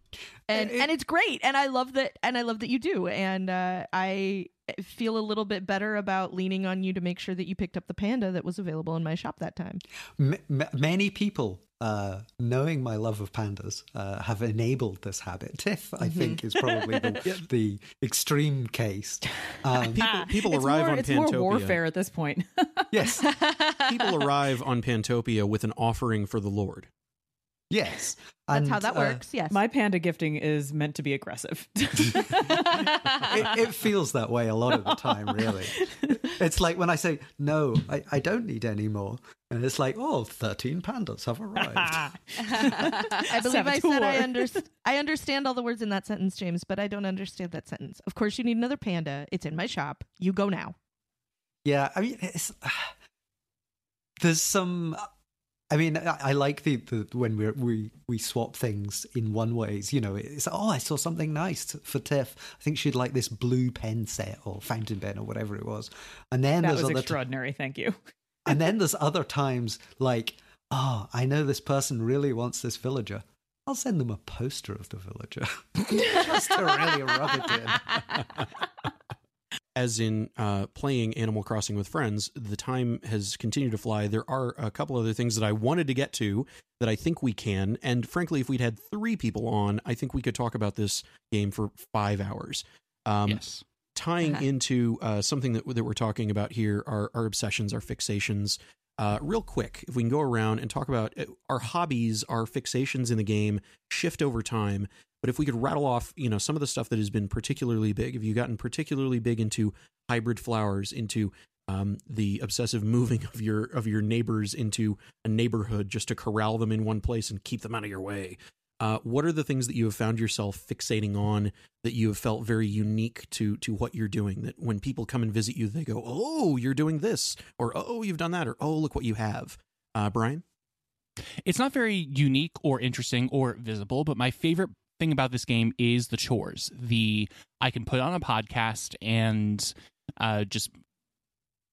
and It- and it's great and i love that and i love that you do and uh, i feel a little bit better about leaning on you to make sure that you picked up the panda that was available in my shop that time m- m- many people, uh, knowing my love of pandas, uh, have enabled this habit. Tiff, I think, is probably the, the extreme case. Um, People, people arrive more, on it's Pantopia. more warfare at this point. yes, People arrive on Pantopia with an offering for the Lord. Yes. that's And, how that uh, works yes My panda gifting is meant to be aggressive. it, it feels that way a lot of the time, really. It's like when I say, no, I, I don't need any more. And it's like, oh, 13 pandas have arrived. i believe i said i Saboteur. understand i understand all the words in that sentence james but i don't understand that sentence of course you need another panda it's in my shop you go now yeah, I mean, it's, there's some. I mean, I, I like the, the when we we we swap things in one ways. You know, it's oh, I saw something nice for Tiff. I think she'd like this blue pen set or fountain pen or whatever it was. And then that there's was extraordinary. Thank you. and then there's other times like, oh, I know this person really wants this villager. I'll send them a poster of the villager just to really rub it in. As in uh, playing Animal Crossing with friends, the time has continued to fly. There are a couple other things that I wanted to get to that I think we can. And frankly, if we'd had three people on, I think we could talk about this game for five hours. Um, yes. tying Uh-huh. into uh, something that, that we're talking about here our, our obsessions our fixations uh, real quick if we can go around and talk about uh, our hobbies our fixations in the game shift over time but if we could rattle off you know some of the stuff that has been particularly big have you gotten particularly big into hybrid flowers into um, the obsessive moving of your of your neighbors into a neighborhood just to corral them in one place and keep them out of your way uh, what are the things that you have found yourself fixating on that you have felt very unique to to what you're doing that when people come and visit you they go oh you're doing this or oh you've done that or oh look what you have. Uh, brian? It's not very unique or interesting or visible, but my favorite thing about this game is the chores. The I can put on a podcast and uh, just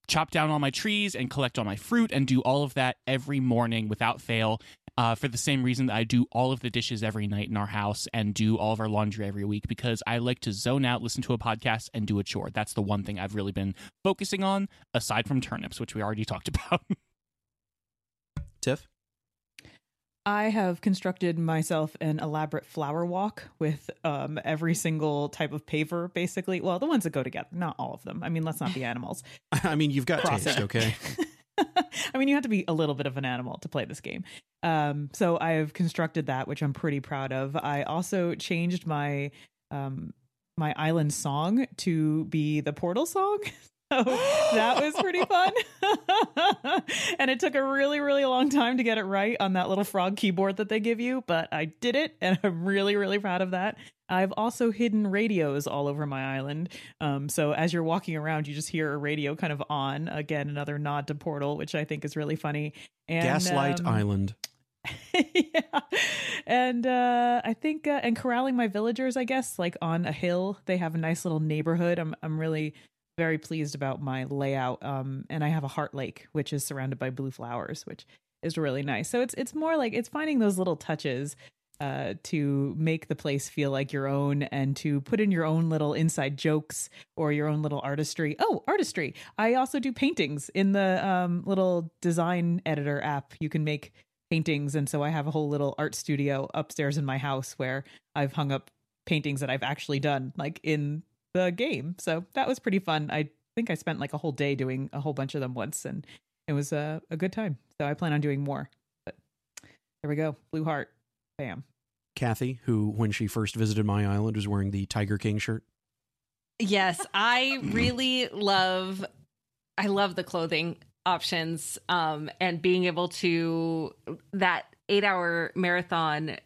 chop down all my trees and collect all my fruit and do all of that every morning without fail. Uh, for the same reason that I do all of the dishes every night in our house and do all of our laundry every week because I like to zone out, listen to a podcast, and do a chore. That's the one thing I've really been focusing on, aside from turnips, which we already talked about. tiff I have constructed myself an elaborate flower walk with um, every single type of paver, basically. Well, the ones that go together, not all of them. I mean, let's not be animals. i mean you've got Cross taste okay I mean, you have to be a little bit of an animal to play this game. Um, so I have constructed that, which I'm pretty proud of. I also changed my um, my island song to be the portal song. So that was pretty fun. and it took a really, really long time to get it right on that little frog keyboard that they give you, but I did it and I'm really, really proud of that. I've also hidden radios all over my island. Um, so as you're walking around, you just hear a radio kind of on. Again, another nod to Portal, which I think is really funny. And, gaslight um, island yeah. And uh, I think uh, and corralling my villagers, I guess, like on a hill, they have a nice little neighborhood. I'm I'm really very pleased about my layout. Um, and I have a heart lake, which is surrounded by blue flowers, which is really nice. So it's it's more like it's finding those little touches uh, to make the place feel like your own and to put in your own little inside jokes or your own little artistry. Oh, artistry. I also do paintings in the um, little design editor app. You can make paintings. And so I have a whole little art studio upstairs in my house where I've hung up paintings that I've actually done, like in the game. So that was pretty fun. I think I spent like a whole day doing a whole bunch of them once and it was a, a good time. So I plan on doing more. But there we go. Blue Heart. Bam. Kathy, who when she first visited my island was wearing the Tiger King shirt. Yes, I really love I love the clothing options um and being able to that 8-hour marathon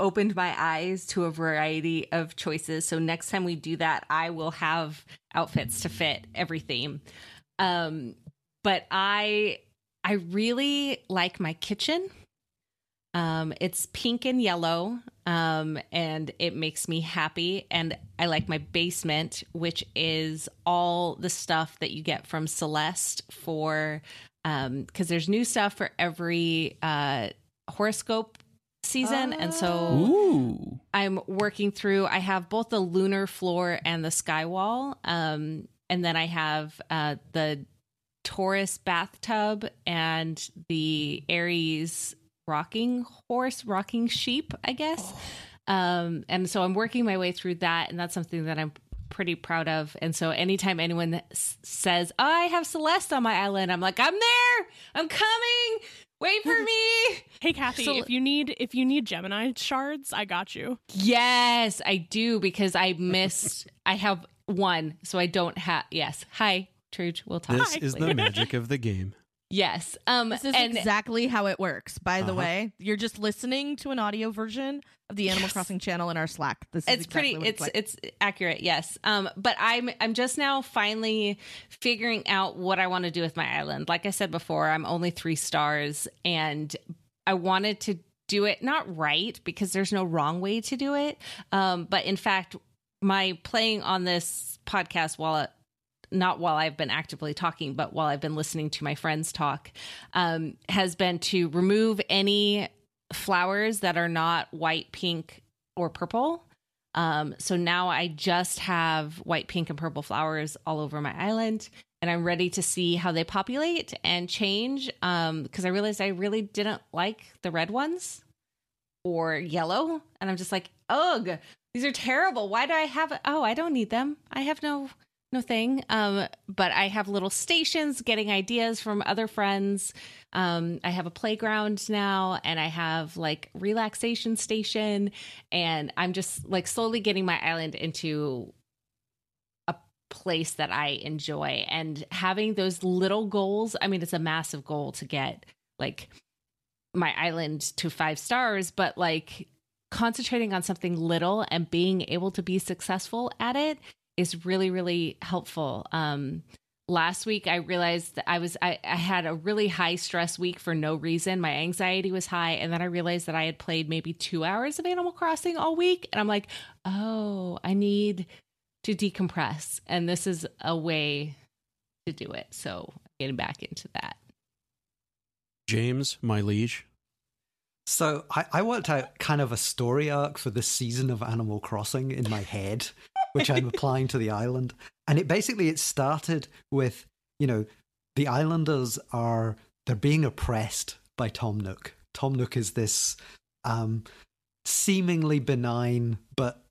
opened my eyes to a variety of choices. So next time we do that, I will have outfits to fit every theme. Um but I I really like my kitchen. Um, it's pink and yellow, um, and it makes me happy. And I like my basement, which is all the stuff that you get from Celeste for, um, because there's new stuff for every uh, horoscope season, and so Ooh. I'm working through. I have both the lunar floor and the sky wall, um, and then I have uh, the Taurus bathtub and the Aries rocking horse, rocking sheep, I guess. Um, and so I'm working my way through that, and that's something that I'm pretty proud of. And so anytime anyone s- says, oh, I have Celeste on my island, I'm like, I'm there, I'm coming. Wait for me. Hey Kathy, So- if you need if you need Gemini shards, I got you. Yes, I do because I missed. I have one, so I don't have. Yes, hi, Truge. We'll talk. This is the magic of the game. Yes. Um. This is and exactly how it works. By the Uh-huh. way, you're just listening to an audio version of the Animal Yes. Crossing channel in our Slack. This is it's exactly pretty. what It's like. it's accurate. Yes. Um. But I'm I'm just now finally figuring out what I want to do with my island. Like I said before, I'm only three stars, and I wanted to do it not right because there's no wrong way to do it. Um. But in fact, my playing on this podcast while not while I've been actively talking, but while I've been listening to my friends talk, um, has been to remove any flowers that are not white, pink, or purple. Um, so now I just have white, pink, and purple flowers all over my island, and I'm ready to see how they populate and change. Um, because I realized I really didn't like the red ones or yellow, and I'm just like, ugh, these are terrible. Why do I have? Oh, I don't need them. I have no no thing. Um, but I have little stations getting ideas from other friends. Um, I have a playground now and I have like relaxation station and I'm just like slowly getting my island into a place that I enjoy and having those little goals. I mean, it's a massive goal to get like my island to five stars, but like concentrating on something little and being able to be successful at it is really really helpful. Um last week i realized that i was I, I had a really high stress week for no reason. My anxiety was high. And then i realized that i had played maybe two hours of animal crossing all week. And i'm like oh i need to decompress. And this is a way to do it. So getting back into that. James, my liege. So I, I worked out kind of a story arc for this season of Animal Crossing in my head, which I'm applying to the island. And it basically it started with, you know, the islanders are they're being oppressed by Tom Nook. Tom Nook is this um seemingly benign, but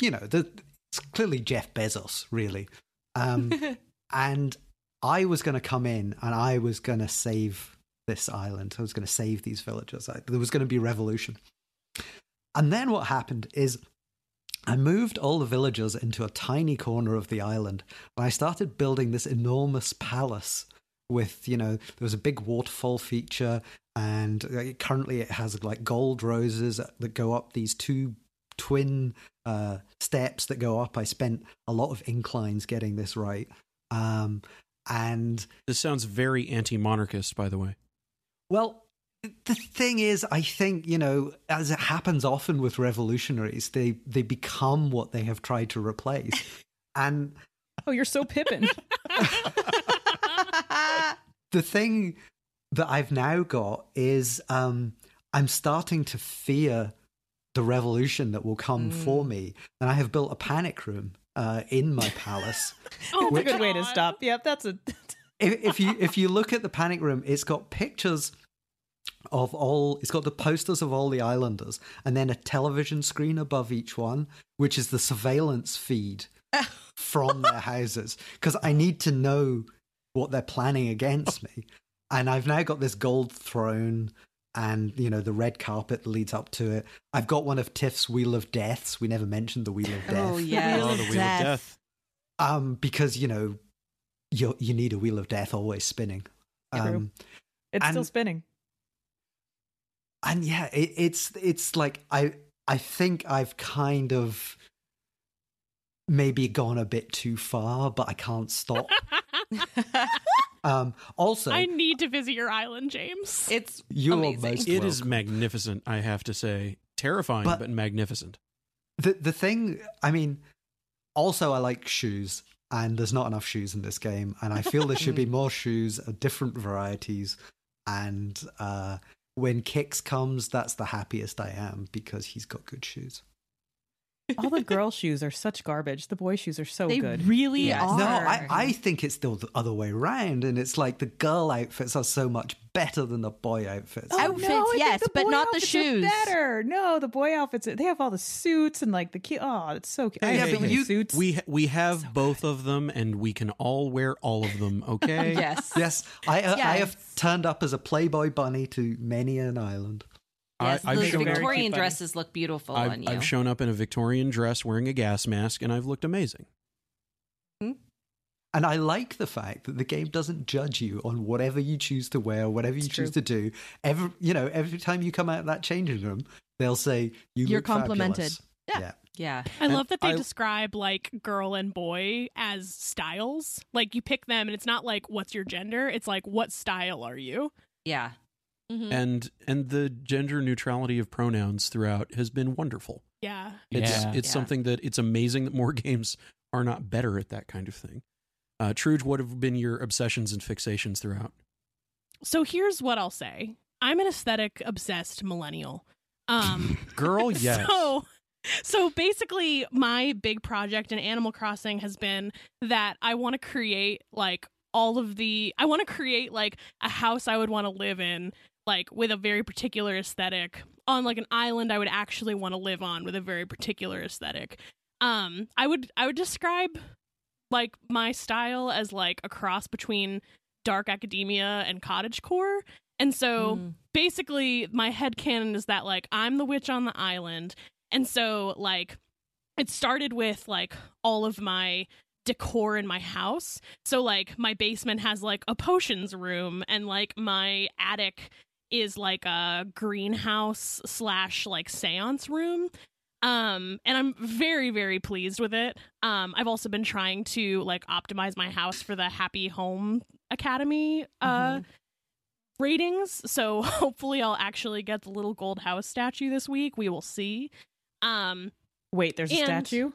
you know, the, it's clearly Jeff Bezos, really. Um and I was going to come in and I was going to save this island. I was going to save these villagers. I, there was going to be revolution. And then what happened is I moved all the villagers into a tiny corner of the island and I started building this enormous palace with, you know, there was a big waterfall feature and uh, currently it has like gold roses that go up these two twin uh, steps that go up. I spent a lot of inclines getting this right. Um, and This sounds very anti-monarchist, by the way. well, the thing is, I think you know, as it happens often with revolutionaries, they they become what they have tried to replace, and Oh, you're so Pippin. the thing that I've now got is um, I'm starting to fear the revolution that will come for me, and I have built a panic room uh, in my palace. Oh, That's a good way to stop. Yep, that's a. if, if you if you look at the panic room, it's got pictures of all. It's got the posters of all the islanders, and then a television screen above each one, which is the surveillance feed from their houses. Because I need to know what they're planning against me, and I've now got this gold throne. And you know the red carpet that leads up to it. I've got one of Tiff's Wheel of Deaths. We never mentioned the Wheel of Death. Oh yeah. Oh, the Wheel of Death. Um, because you know, you you need a Wheel of Death always spinning. True. Um, It's still spinning. And yeah, it, it's it's like I I think I've kind of maybe gone a bit too far, but I can't stop. um, also, I need to visit your island, James. It's you're amazing. most It is welcome. magnificent, I have to say. Terrifying, But- but, magnificent. the the thing. I mean, also I like shoes, and there's not enough shoes in this game, and I feel there should be more shoes of different varieties. And uh, when Kicks comes, that's the happiest I am because he's got good shoes. All the girl shoes are such garbage. The boy shoes are so they good. really Yes. are. No, I, I think it's still the other way around, and it's like the girl outfits are so much better than the boy outfits. Oh, Outfits, I think yes, but not the shoes. Better. No, the boy outfits. They have all the suits and like the cute. Oh, it's so cute. I Hey, have hey, so suits. We we have both of them, and we can all wear all of them. Okay. yes. yes, I uh, I have turned up as a Playboy bunny to many an island. Yes, I, I've those shown up, Very Victorian dresses look beautiful on I've, you. I've shown up in a Victorian dress wearing a gas mask, and I've looked amazing. Hmm? And I like the fact that the game doesn't judge you on whatever you choose to wear, whatever you It's choose to do. Every you know, every time you come out of that changing room, they'll say you You're look complimented. fabulous." Yeah. yeah. yeah. I And love that they I- describe like girl and boy as styles. Like you pick them, and it's not like what's your gender. It's like what style are you? Yeah. Mhm. And and the gender neutrality of pronouns throughout has been wonderful. Yeah. It's Yeah. it's Yeah. something that it's amazing that more games are not better at that kind of thing. Uh, Truge, what have been your obsessions and fixations throughout? So here's what I'll say. I'm an aesthetic obsessed millennial. Um Girl, yes. So so basically my big project in Animal Crossing has been that I want to create like all of the I want to create like a house I would want to live in like with a very particular aesthetic on like an island I would actually want to live on with a very particular aesthetic. Um I would I would describe like my style as like a cross between dark academia and cottage core. And so Mm. basically my head canon is that like I'm the witch on the island. And so like it started with like all of my decor in my house. So like my basement has like a potions room and like my attic is like a greenhouse slash like seance room. Um and I'm very very pleased with it. Um I've also been trying to like optimize my house for the Happy Home Academy uh ratings. So hopefully I'll actually get the little gold house statue this week. We will see. Um Wait, there's a statue.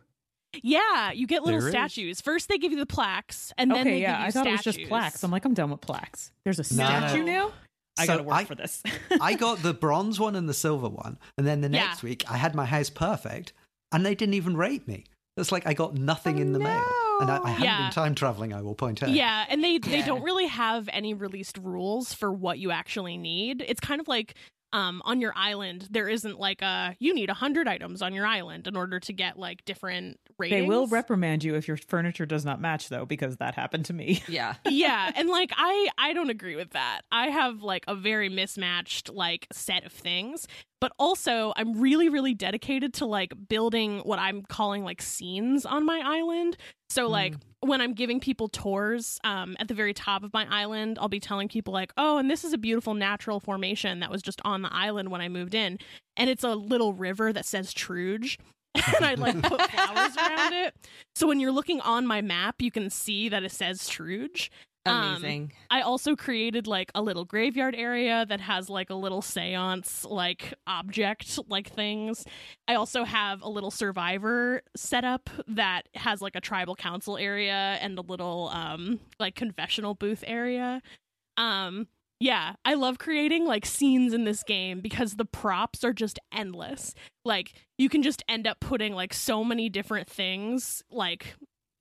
yeah, you get little There is. statues. First they give you the plaques and then okay, they yeah, give you I thought it was just plaques. I'm like, I'm done with plaques. There's a No, no. statue now. I So gotta work I- for this. I got the bronze one and the silver one, and then the Yeah. next week I had my house perfect, and they didn't even rate me. It's like I got nothing Oh, in the mail, and I, I haven't Yeah. been time traveling. I will point out. Yeah, and they they Yeah. don't really have any released rules for what you actually need. It's kind of like um on your island there isn't like a you need a 100 items on your island in order to get like different ratings. they will reprimand you if your furniture does not match, though, because that happened to me. Yeah. yeah and like i i don't agree with that i have like a very mismatched like set of things but also i'm really really dedicated to like building what i'm calling like scenes on my island so like when i'm giving people tours um at the very top of my island i'll be telling people like oh and this is a beautiful natural formation that was just on the island when i moved in and it's a little river that says truge and I like put flowers around it. So when you're looking on my map, you can see that it says Truge. Um, I also created like a little graveyard area that has like a little seance like object like things. I also have a little survivor setup that has like a tribal council area and a little um like confessional booth area. Um Yeah, I love creating like scenes in this game because the props are just endless. Like you can just end up putting like so many different things like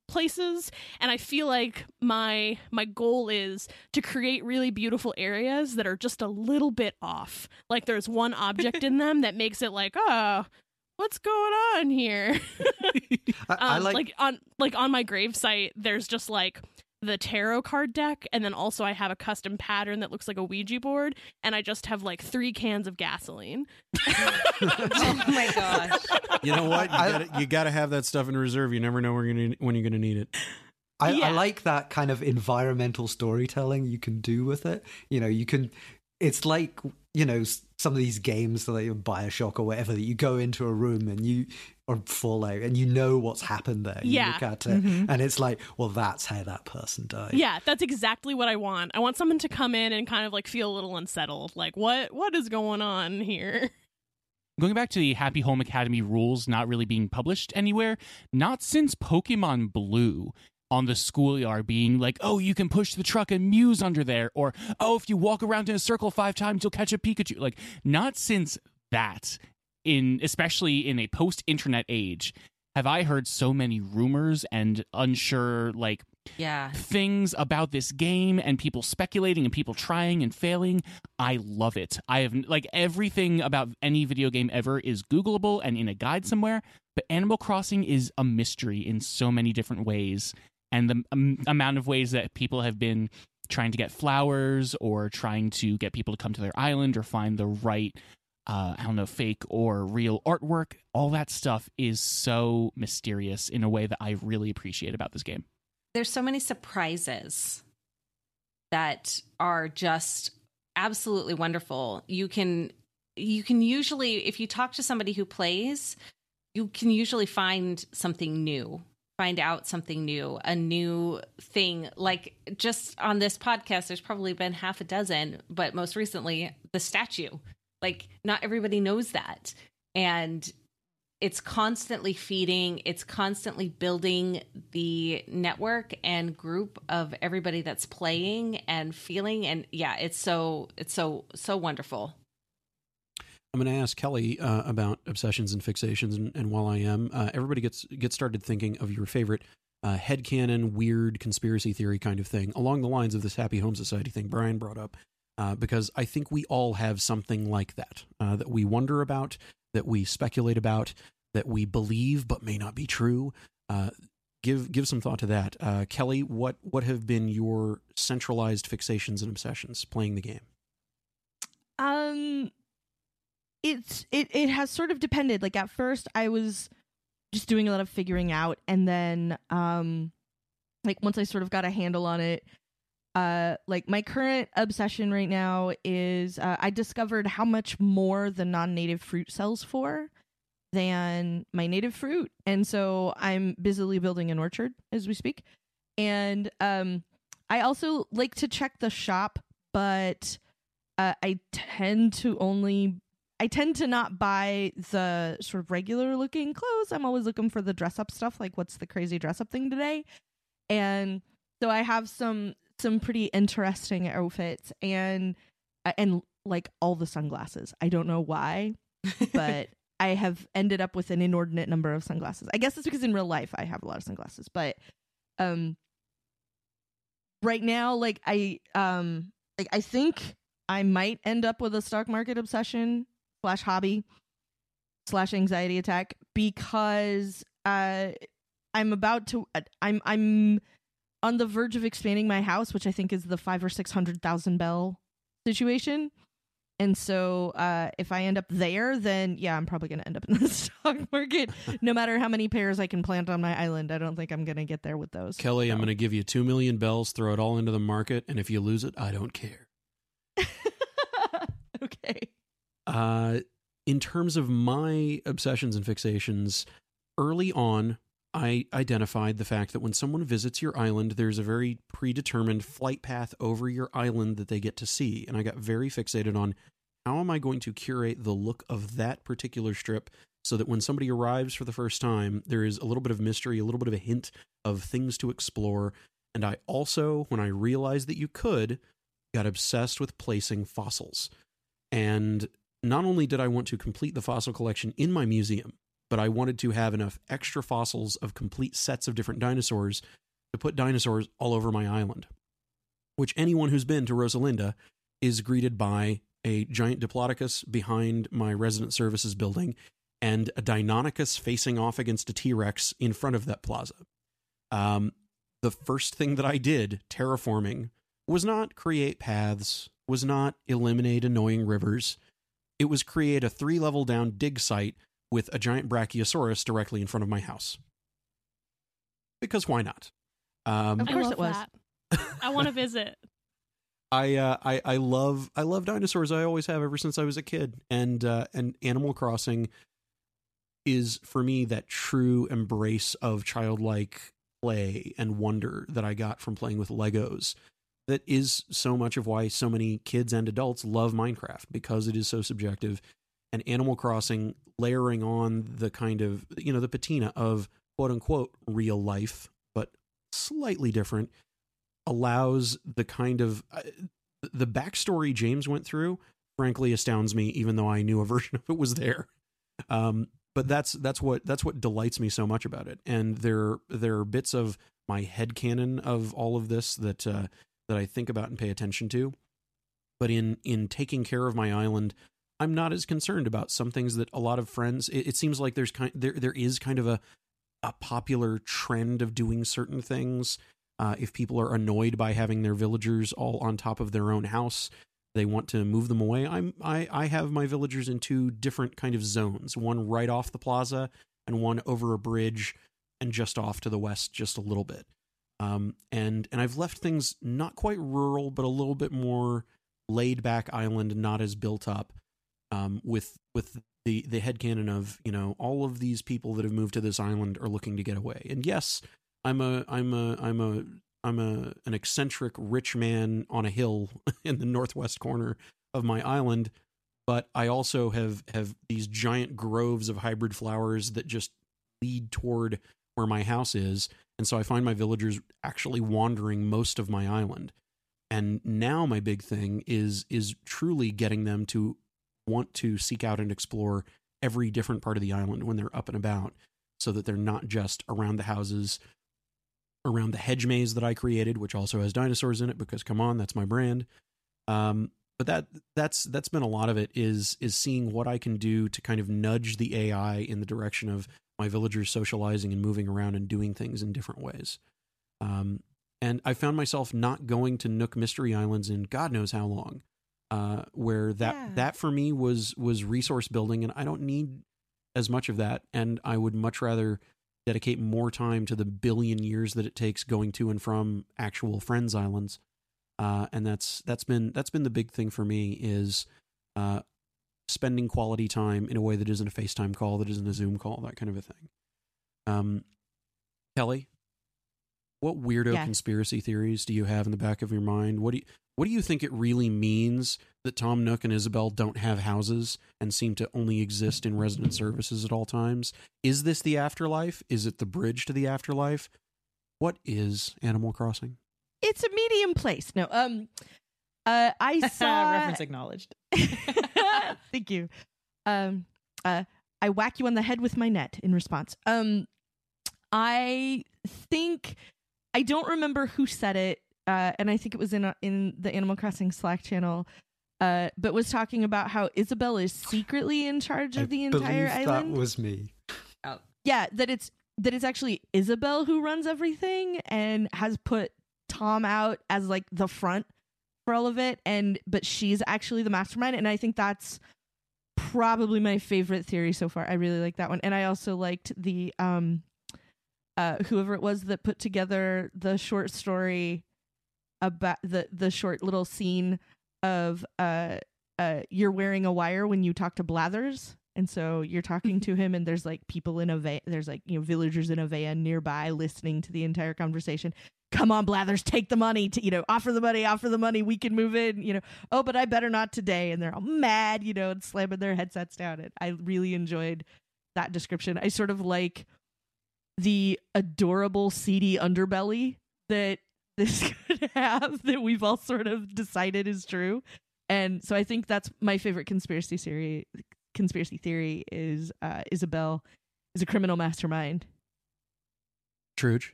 places and I feel like my my goal is to create really beautiful areas that are just a little bit off. Like there's one object in them that makes it like, "Oh, what's going on here?" I, I um, like, like on like on my grave site there's just like the tarot card deck and then also i have a custom pattern that looks like a ouija board and i just have like three cans of gasoline oh my gosh. You know what? You gotta, you gotta have that stuff in reserve. You never know when you're gonna when you're gonna need it. I, Yeah. I like that kind of environmental storytelling you can do with it. You know, you can. It's like you know some of these games like Bioshock or whatever that you go into a room and you or Fallout and you know what's happened there. You Yeah. look at it Mhm. and it's like, well, that's how that person died. yeah that's exactly what i want i want someone to come in and kind of like feel a little unsettled like what what is going on here Going back to the Happy Home Academy rules not really being published anywhere, not since Pokemon Blue on the schoolyard being like, oh, you can push the truck and Mew's under there, or oh, if you walk around in a circle five times, you'll catch a Pikachu. Like, not since that, in especially in a post-internet age, have I heard so many rumors and unsure like Yeah. things about this game and people speculating and people trying and failing. I love it. I have like everything about any video game ever is Googleable and in a guide somewhere, but Animal Crossing is a mystery in so many different ways. And the um, amount of ways that people have been trying to get flowers or trying to get people to come to their island or find the right uh, I don't know, fake or real artwork, all that stuff is so mysterious in a way that I really appreciate about this game. there's so many surprises that are just absolutely wonderful. You can you can usually if you talk to somebody who plays, you can usually find something new. Find out something new, a new thing. Like just on this podcast, there's probably been half a dozen, but most recently, the statue. Like, not everybody knows that. And it's constantly feeding it's constantly building the network and group of everybody that's playing and feeling and yeah it's so it's so so wonderful I'm going to ask Kelly uh, about obsessions and fixations, and, and while I am, uh, everybody gets get started thinking of your favorite uh, headcanon, weird conspiracy theory kind of thing, along the lines of this Happy Home Society thing Brian brought up, uh, because I think we all have something like that uh, that we wonder about, that we speculate about, that we believe but may not be true. Uh, give give some thought to that, uh, Kelly. What what have been your centralized fixations and obsessions playing the game? Um, it's it it has sort of depended. Like at first, I was just doing a lot of figuring out, and then um, like once I sort of got a handle on it, uh, like my current obsession right now is uh, I discovered how much more the non-native fruit sells for than my native fruit, and so I'm busily building an orchard as we speak, and um, I also like to check the shop, but uh, I tend to only I tend to not buy the sort of regular looking clothes. I'm always looking for the dress up stuff, like what's the crazy dress up thing today. And so I have some some pretty interesting outfits and uh, and like all the sunglasses. I don't know why, but I have ended up with an inordinate number of sunglasses. I guess it's because in real life I have a lot of sunglasses, but um right now like I um like I think I might end up with a stock market obsession slash hobby slash anxiety attack because uh I'm about to uh, I'm I'm on the verge of expanding my house, which I think is the five or six hundred thousand bell situation. And so uh if I end up there, then yeah, I'm probably gonna end up in the stock market. no matter how many pears I can plant on my island, I don't think I'm gonna get there with those. Kelly, I'm going to give you two million bells, throw it all into the market, and if you lose it, I don't care. okay. Uh, in terms of my obsessions and fixations, early on, I identified the fact that when someone visits your island, there's a very predetermined flight path over your island that they get to see. And I got very fixated on how am I going to curate the look of that particular strip so that when somebody arrives for the first time, there is a little bit of mystery, a little bit of a hint of things to explore. And I also, when I realized that you could, got obsessed with placing fossils. And not only did I want to complete the fossil collection in my museum, but I wanted to have enough extra fossils of complete sets of different dinosaurs to put dinosaurs all over my island. Which anyone who's been to Rosalinda is greeted by a giant Diplodocus behind my resident services building and a Deinonychus facing off against a T Rex in front of that plaza. Um, the first thing that I did terraforming was not create paths, was not eliminate annoying rivers. It was create a three level down dig site with a giant Brachiosaurus directly in front of my house. Because why not? Um, Of I course love it was. that. I want to visit. I, uh, I I love I love dinosaurs. I always have ever since I was a kid, and uh, and Animal Crossing is for me that true embrace of childlike play and wonder that I got from playing with Legos. That is so much of why so many kids and adults love Minecraft because it is so subjective, and Animal Crossing layering on the kind of you know the patina of quote unquote real life, but slightly different allows the kind of uh, the backstory James went through frankly astounds me even though I knew a version of it was there. Um but that's that's what that's what delights me so much about it. And there there are bits of my head canon of all of this that uh that I think about and pay attention to but in in taking care of my island I'm not as concerned about some things that a lot of friends it, it seems like there's kind there there is kind of a a popular trend of doing certain things uh, if people are annoyed by having their villagers all on top of their own house, they want to move them away. I'm I, I have my villagers in two different kind of zones. One right off the plaza, and one over a bridge, and just off to the west, just a little bit. Um, and and I've left things not quite rural, but a little bit more laid back island, not as built up. Um, with with the the headcanon of you know all of these people that have moved to this island are looking to get away. And yes, I'm a I'm a I'm a I'm a an eccentric rich man on a hill in the northwest corner of my island, but I also have have these giant groves of hybrid flowers that just lead toward where my house is, and so I find my villagers actually wandering most of my island. And now my big thing is is truly getting them to want to seek out and explore every different part of the island when they're up and about so that they're not just around the houses around the hedge maze that I created, which also has dinosaurs in it because come on, that's my brand. Um, but that that's that's been a lot of it is is seeing what I can do to kind of nudge the AI in the direction of my villagers socializing and moving around and doing things in different ways. Um, and I found myself not going to Nook Mystery Islands in God knows how long, uh, where that Yeah. that for me was was resource building, and I don't need as much of that, and I would much rather dedicate more time to the billion years that it takes going to and from actual friends islands uh, and that's that's been that's been the big thing for me is uh, spending quality time in a way that isn't a FaceTime call, that isn't a Zoom call, that kind of a thing. Um, Kelly, what weirdo Yeah. conspiracy theories do you have in the back of your mind? What do you what do you think it really means that Tom Nook and Isabelle don't have houses and seem to only exist in resident services at all times? Is this the afterlife? Is it the bridge to the afterlife? What is Animal Crossing? It's a medium place. No, um, uh, I saw Reference acknowledged. Thank you. Um, uh, I whack you on the head with my net in response. Um, I think I don't remember who said it, uh, and I think it was in in the Animal Crossing Slack channel. Uh, but was talking about how Isabelle is secretly in charge of I the entire believe island. That was me. yeah, that it's that it's actually Isabelle who runs everything and has put Tom out as like the front for all of it and but she's actually the mastermind and I think that's probably my favorite theory so far. I really like that one. And I also liked the um uh whoever it was that put together the short story about the the short little scene of uh uh you're wearing a wire when you talk to Blathers and so you're talking to him and there's like people in a van there's like you know villagers in a van nearby listening to the entire conversation come on blathers take the money to you know offer the money offer the money we can move in you know oh but i better not today and they're all mad you know and slamming their headsets down and i really enjoyed that description i sort of like the adorable seedy underbelly that this could have that we've all sort of decided is true. And so I think that's my favorite conspiracy theory. Conspiracy theory is uh, Isabelle is a criminal mastermind. Truge.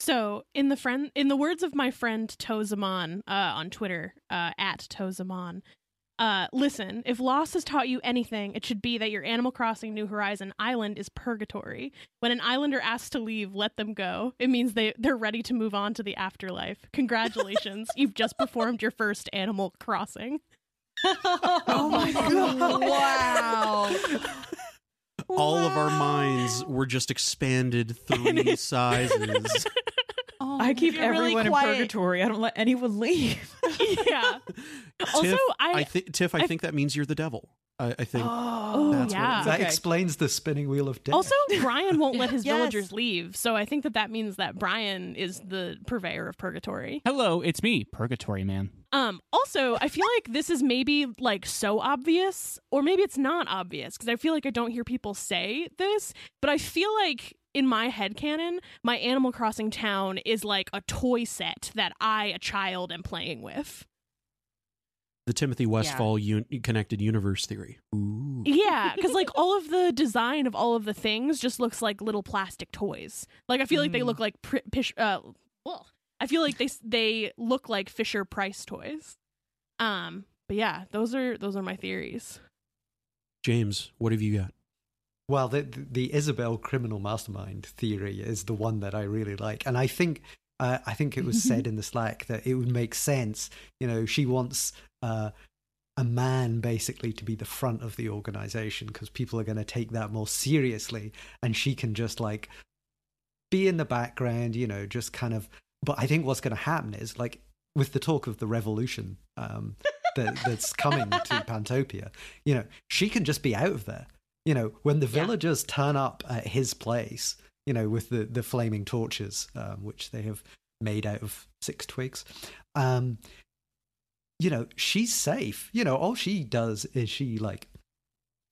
So, in the friend, in the words of my friend Tozaman uh, on Twitter uh, at Tozaman, uh, listen. If loss has taught you anything, it should be that your Animal Crossing New Horizon island is purgatory. When an islander asks to leave, let them go. It means they they're ready to move on to the afterlife. Congratulations, you've just performed your first Animal Crossing. Oh my god! Wow. All of our minds were just expanded three sizes. Oh, I keep You're really everyone in purgatory. I don't let anyone leave. yeah. Also, Tiff, I, thi- Tiff, I, I- think that means you're the devil. I, I think. Oh, That's yeah. is. That Okay. explains the spinning wheel of death. Also, Brian won't let his Yes. villagers leave, so I think that that means that Brian is the purveyor of purgatory. Hello, it's me, Purgatory Man. Um, also, I feel like this is maybe like so obvious, or maybe it's not obvious because I feel like I don't hear people say this, but I feel like in my headcanon, my Animal Crossing town is like a toy set that I, a child, am playing with. The Timothy Westphall un- connected universe theory. Ooh. Yeah, because like all of the design of all of the things just looks like little plastic toys. Like I feel like they Mm. look like pr- pish- uh, well, I feel like they s- they look like Fisher Price toys. Um, but yeah, those are those are my theories. James, what have you got? Well, the, the Isabelle criminal mastermind theory is the one that I really like, and I think uh, I think it was said in the Slack that it would make sense. You know, she wants uh, a man basically to be the front of the organization because people are going to take that more seriously, and she can just like be in the background. You know, just kind of. But I think what's going to happen is like with the talk of the revolution um, that, that's coming to Pantopia. You know, she can just be out of there you know, when the Yeah. villagers turn up at his place, you know, with the, the flaming torches, um, which they have made out of six twigs, um, you know, she's safe. You know, all she does is she like,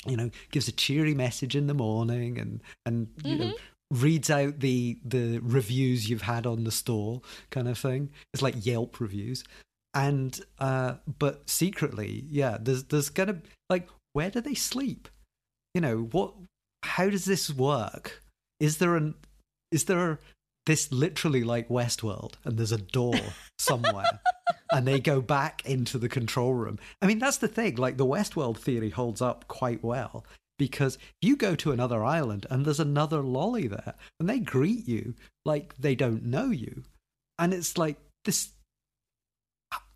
you know, gives a cheery message in the morning and and you know reads out the the reviews you've had on the store kind of thing. It's like Yelp reviews. And uh but secretly, yeah, there's there's gonna like where do they sleep? you know what how does this work is there an is there this literally like westworld and there's a door somewhere and they go back into the control room. I mean that's the thing like the westworld theory holds up quite well because you go to another island and there's another lolly there and they greet you like they don't know you. And it's like this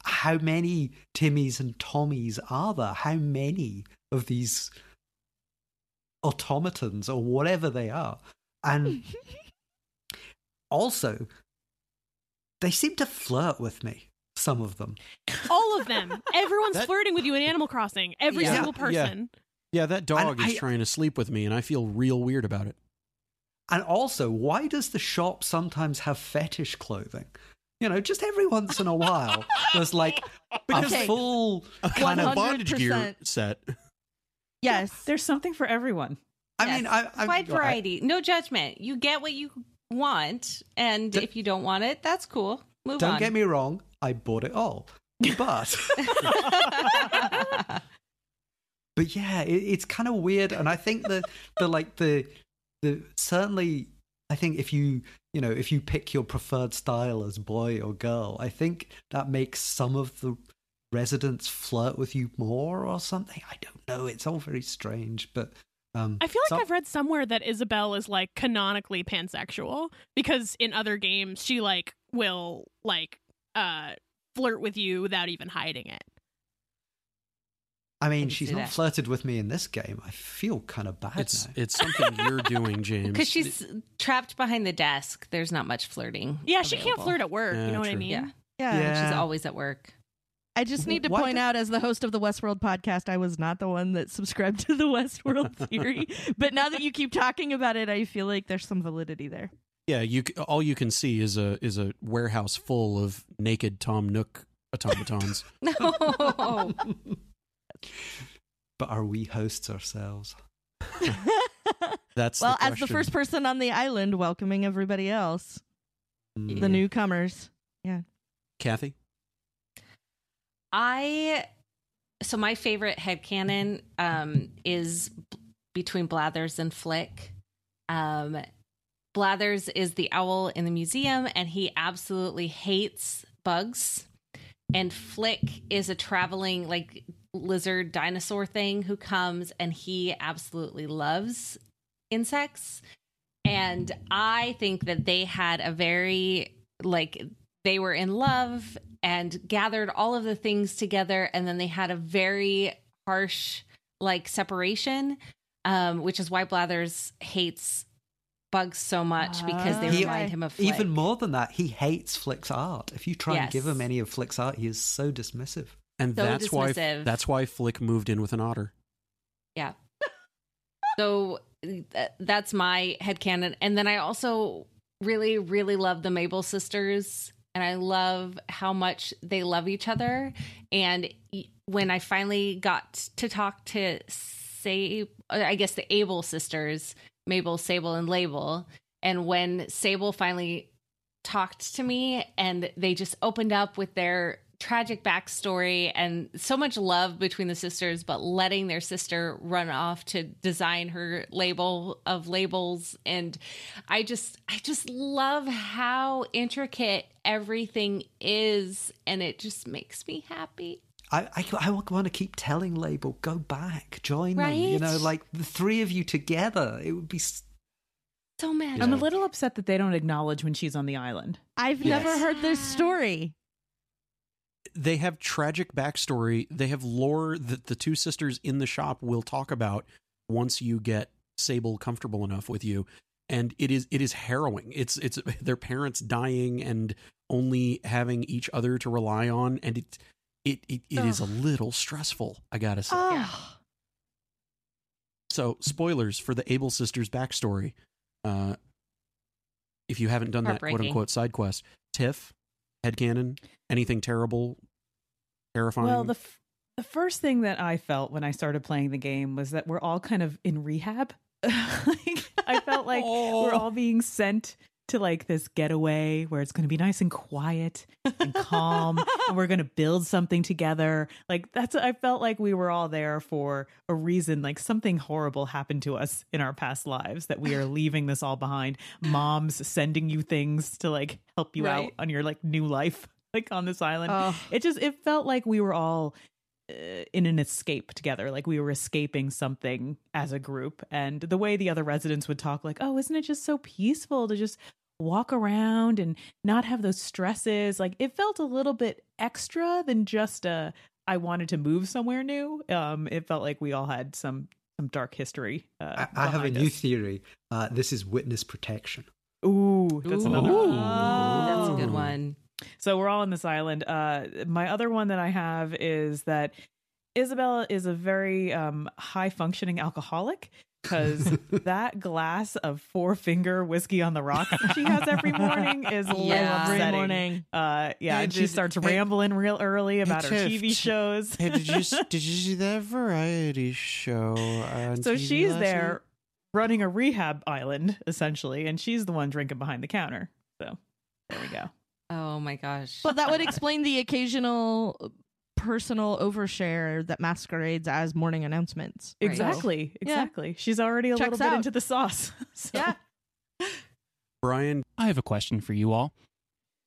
how many timmies and tommies are there? How many of these automatons or whatever they are. And also, they seem to flirt with me, some of them. All of them, everyone's That- flirting with you in Animal Crossing. Every Yeah. single person. Yeah, that dog And is I- trying to sleep with me, and I feel real weird about it. And also, why does the shop sometimes have fetish clothing? You know, just every once in a while, there's like Because- a full kind of. bondage gear set. Yes. There's something for everyone. I Yes. mean, I, I, wide I- variety, no judgment. You get what you want, and D- if you don't want it, that's cool. Move don't on. get me wrong, I bought it all, but. but yeah, it, it's kind of weird, and I think the the like the the certainly, I think if you you know if you pick your preferred style as boy or girl, I think that makes some of the residents flirt with you more or something. I don't know. It's all very strange, but um, I feel like some- I've read somewhere that Isabelle is like canonically pansexual because in other games she like will like uh flirt with you without even hiding it. I mean, can she's not that. flirted with me in this game. I feel kind of bad It's now. it's something you're doing, James. Because she's trapped behind the desk. There's not much flirting. Yeah, she can't flirt at work. Yeah, you know what I mean? Yeah. Yeah. Yeah. She's always at work. I just need to Why point the- out, as the host of the Westworld podcast, I was not the one that subscribed to the Westworld theory. but now that you keep talking about it, I feel like there's some validity there. Yeah. You all you can see is a is a warehouse full of naked Tom Nook automatons. No. but are we hosts ourselves? That's well, the as the first person on the island welcoming everybody else. Mm. The newcomers. Yeah. Kathy? I so my favorite headcanon um is b- between Blathers and Flick. Um Blathers is the owl in the museum and he absolutely hates bugs. And Flick is a traveling like lizard dinosaur thing who comes and he absolutely loves insects. And I think that they had a very like they were in love and gathered all of the things together and then they had a very harsh like separation um which is why blathers hates bugs so much because they ah. He- remind him of Flick. Even more than that, he hates Flick's art. If you try and give him any of Flick's art, he is so dismissive. And So that's why that's why Flick moved in with an otter. Yeah. so th- that's my headcanon. And then I also really, really love the Mabel sisters. And I love how much they love each other. And when I finally got to talk to say, I guess the Able sisters, Mabel, Sable, and Label, and when Sable finally talked to me and they just opened up with their tragic backstory and so much love between the sisters, but letting their sister run off to design her label of labels. And I just, I just love how intricate everything is. And it just makes me happy. I, I, I want to keep telling Label, go back, join them. You know, like the three of you together. It would be. s- So magical. I'm a little upset that they don't acknowledge when she's on the island. I've Yes. never heard this story. They have tragic backstory. They have lore that the two sisters in the shop will talk about once you get Sable comfortable enough with you. And it is it is harrowing. It's it's their parents dying and only having each other to rely on, and it it it, it is a little stressful. I gotta say. Oh, So, spoilers for the Able sisters' backstory. Uh, if you haven't done that quote unquote side quest, Tiff, headcanon, anything terrible, terrifying. Well, the f- the first thing that I felt when I started playing the game was that we're all kind of in rehab. like, I felt like we're all being sent to like this getaway where it's going to be nice and quiet and calm and we're going to build something together. Like that's I felt like we were all there for a reason like something horrible happened to us in our past lives that we are leaving this all behind. Moms sending you things to like help you out on your like new life like on this island oh. it just it felt like we were all uh, in an escape together like we were escaping something as a group and the way the other residents would talk like oh isn't it just so peaceful to just walk around and not have those stresses like it felt a little bit extra than just a i wanted to move somewhere new um it felt like we all had some some dark history uh, I, I have a behind new theory. Uh, this is witness protection. ooh that's another Ooh. That's a good one. So we're all on this island. Uh, my other one that I have is that Isabella is a very um, high functioning alcoholic because that glass of four finger whiskey on the rocks that she has every morning is a little Yeah. Every upsetting. morning. Uh, yeah, Hey, and she did- starts hey- rambling real early about her Tiff, TV shows. Hey, did you did you see that variety show? On so TV she's last there night? running a rehab island essentially, and she's the one drinking behind the counter. So there we go. Oh my gosh. But that would explain the occasional personal overshare that masquerades as morning announcements. Right. Exactly, Yeah. exactly. She's already a Checks little bit out. into the sauce. So. Yeah. Brian, I have a question for you all.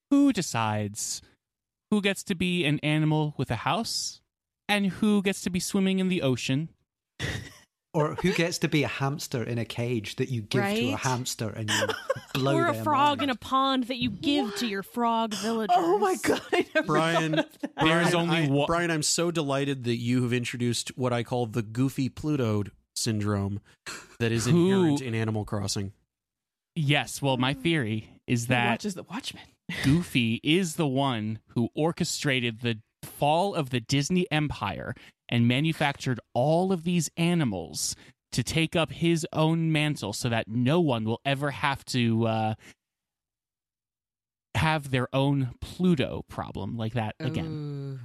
Who decides who gets to be an animal with a house and who gets to be swimming in the ocean? Or who gets to be a hamster in a cage that you give to a hamster and you blow or a their frog mind? in a pond that you give to your frog villagers. Oh my god! I never Brian, thought of that. There's Brian, only I- one- Brian, I'm so delighted that you have introduced what I call the goofy Pluto syndrome that is Who- inherent in Animal Crossing. Yes, well, my theory is Who that watches the Watchmen. Goofy is the one who orchestrated the fall of the Disney empire and manufactured all of these animals to take up his own mantle so that no one will ever have to uh, have their own Pluto problem like that again.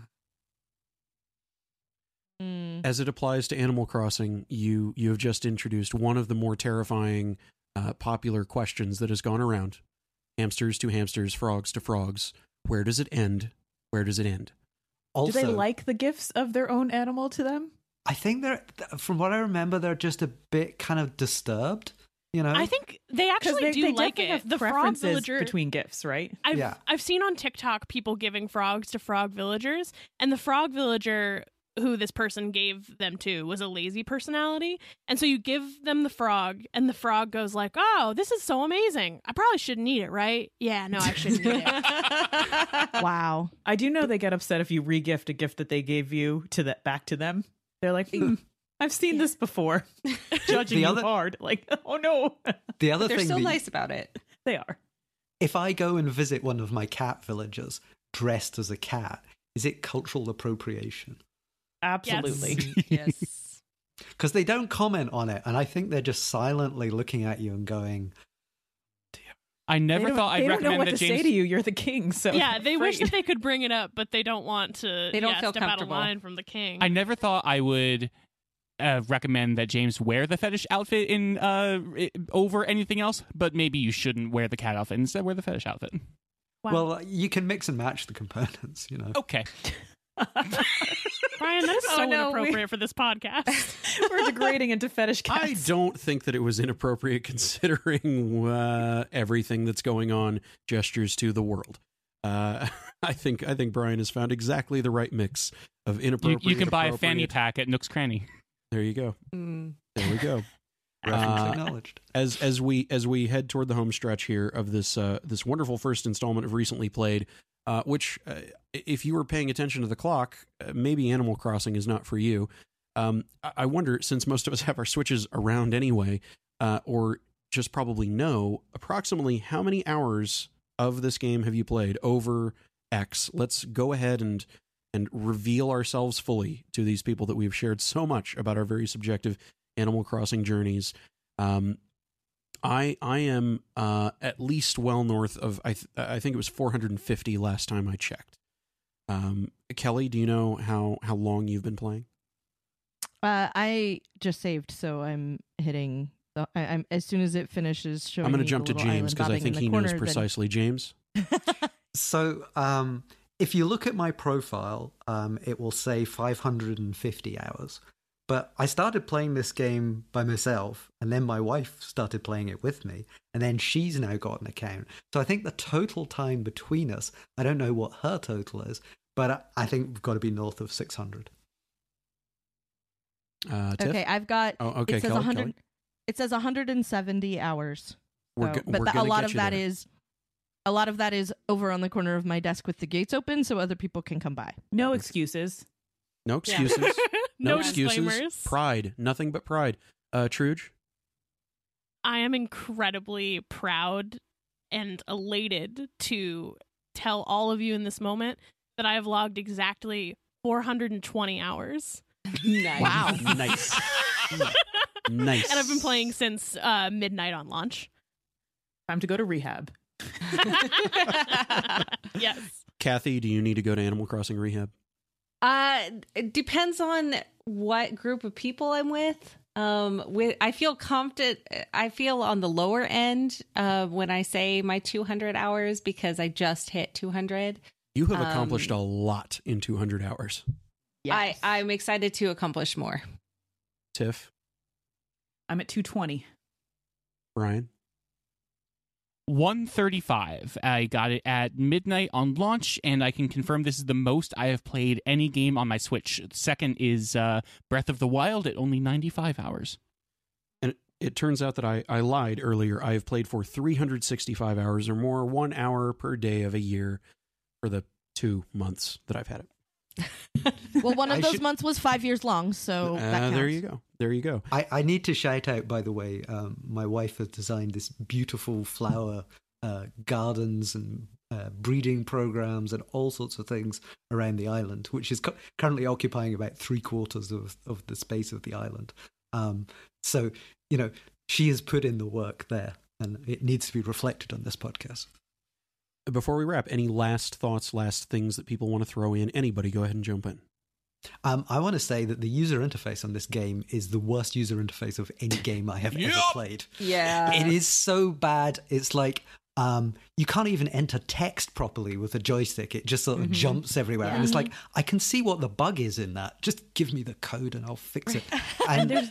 Ooh. Mm. As it applies to Animal Crossing, you you have just introduced one of the more terrifying uh, popular questions that has gone around. hamsters to hamsters, frogs to frogs. Where does it end? Where does it end? Also, Do they like the gifts of their own animal to them? I think they're, from what I remember, they're just a bit kind of disturbed. You know, I think they actually they, do they like it. have The frog preferences villager between gifts, right? I've Yeah. I've seen on TikTok people giving frogs to frog villagers, and the frog villager who this person gave them to was a lazy personality. And so you give them the frog, and the frog goes like, "Oh, this is so amazing. I probably shouldn't eat it, right? Yeah, no, I shouldn't eat it." wow. I do know they get upset if you regift a gift that they gave you to that back to them. They're like, hmm, I've seen this before. Judging The you hard. Like, oh no. the other They're thing. so that- nice about it. they are. If I go and visit one of my cat villagers dressed as a cat, is it cultural appropriation? Absolutely. yes. Because they don't comment on it, and I think they're just silently looking at you and going, I never don't- thought they I'd don't know recommend what that to say James. to you. You're the king. So yeah, they wish that they could bring it up, but they don't want to. They don't yeah, feel step out of comfortable. line from the king. I never thought I would uh, recommend that James wear the fetish outfit in uh, over anything else, but maybe you shouldn't wear the cat outfit. Instead, wear the fetish outfit. Wow. "Well, you can mix and match the components, you know." Okay. Brian, that is Oh, so no, we- inappropriate for this podcast. We're degrading into fetish cats. I don't think that it was inappropriate considering uh, everything that's going on. Gestures to the world. Uh, I think I think Brian has found exactly the right mix of You, inappropriate. you can buy a fanny pack at Nook's Cranny. There you go. Mm. There we go. Reference Uh, acknowledged. as as we as we head toward the home stretch here of this uh, this wonderful first installment of recently played, uh, which uh, if you were paying attention to the clock, uh, maybe Animal Crossing is not for you. Um, I- I wonder since most of us have our switches around anyway, uh, or just probably know approximately how many hours of this game have you played over X. Let's go ahead and and reveal ourselves fully to these people that we've shared so much about our very subjective Animal Crossing journeys. Um, I I am uh, at least well north of I th- I think it was 450 last time I checked. Um, Kelly, do you know how how long you've been playing? Uh, I just saved, so I'm hitting. The, I, I'm as soon as it finishes showing. I'm going to jump to James because I think he corner, knows then- precisely. James, So, um, if you look at my profile, um, it will say 550 hours. But I started playing this game by myself, and then my wife started playing it with me, and then she's now got an account. So I think the total time between us, I don't know what her total is, but I- I think we've got to be north of 600. uh, Okay, I've got. Oh, okay, it says Kelly, 100. Kelly? It says 170 hours. We're So- go- but we're tha- a lot of you that there. is, a lot of that is over on the corner of my desk with the gates open, so other people can come by. No excuses. No Yeah. excuses. no, no excuses. disclaimers. Pride, nothing but pride. Uh, Truge, I am incredibly proud and elated to tell all of you in this moment that I have logged exactly 420 hours. Nice. Wow. nice, nice. And I've been playing since uh, midnight on launch. Time to go to rehab. yes. Kathy, do you need to go to Animal Crossing rehab? Uh, it depends on what group of people I'm with. Um, with I feel confident. I feel on the lower end uh, when I say my 200 hours because I just hit 200. You have accomplished Um, a lot in 200 hours. I I'm excited to accomplish more. Tiff, I'm at 220. Brian, 135. I got it at midnight on launch, and I can confirm this is the most I have played any game on my Switch. Second is uh, Breath of the Wild at only 95 hours. and it, turns out that I, I lied earlier. I have played for 365 hours or more, one hour per day of a year for the two months that I've had it. Well, one of I those should- months was five years long, so Uh, that there you go. There you go. I, I need to shout out, by the way, um, my wife has designed this beautiful flower uh, gardens and uh, breeding programs and all sorts of things around the island, which is cu- currently occupying about three quarters of, of the space of the island. Um, so, you know, she has put in the work there, and it needs to be reflected on this podcast. Before we wrap, any last thoughts, last things that people want to throw in? Anybody, go ahead and jump in. Um, I want to say that the user interface on this game is the worst user interface of any game I have ever played. Yeah. it is so bad. It's like Um, you can't even enter text properly with a joystick. It just sort of Mhm. jumps everywhere. And it's like, I can see what the bug is in that. Just give me the code and I'll fix it. And there's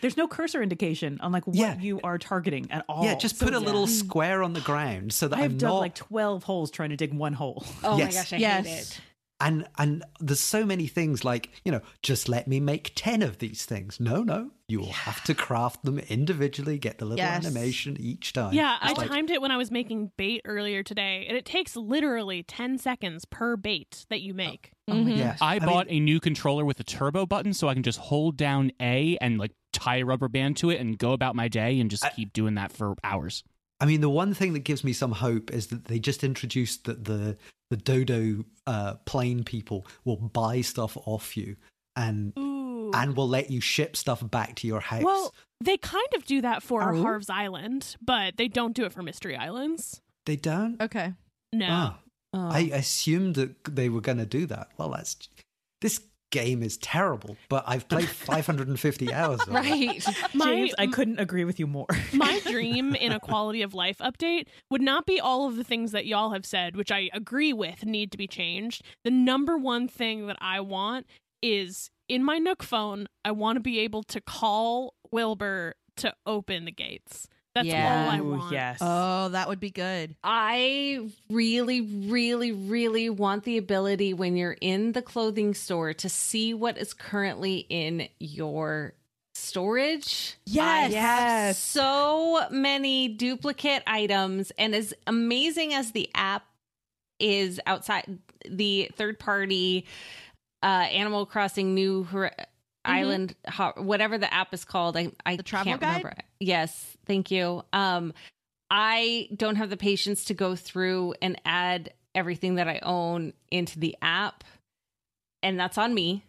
there's no cursor indication on like what Yeah. you are targeting at all. yeah, just So put a it's- little square on the ground so that I've I'm dug not like twelve holes trying to dig one hole. Oh Yes. my gosh, I Yes. hate it. And and there's so many things like you know just let me make 10 of these things no no you will have to craft them individually get the little Yes. animation each time Yeah, I like, timed it when I was making bait earlier today, and it takes literally 10 seconds per bait that you make. Mhm. yeah I, mean, bought a new controller with a turbo button so I can just hold down A and like tie a rubber band to it and go about my day and just I- keep doing that for hours. I mean, the one thing that gives me some hope is that they just introduced that the the Dodo uh, plane people will buy stuff off you and Ooh. and will let you ship stuff back to your house. well, they kind of do that for Oh. Harv's Island, but they don't do it for Mystery Islands. they don't. Okay. No. Ah, Oh. I assumed that they were going to do that. Well, that's this game is terrible, but I've played 550 hours. of right. My- James, I couldn't agree with you more. My dream in a quality of life update would not be all of the things that y'all have said, which I agree with need to be changed. The number one thing that I want is in my Nook phone, I want to be able to call Wilbur to open the gates. That's Yeah. all I Ooh, yes. Oh, that would be good. I really, really, really want the ability when you're in the clothing store to see what is currently in your storage. Yes. I have so many duplicate items, and as amazing as the app is outside the third party uh Animal Crossing New Hor- Island, ho- whatever the app is called, I I The travel can't guide? remember. Yes, thank you. Um, I don't have the patience to go through and add everything that I own into the app, and that's on me.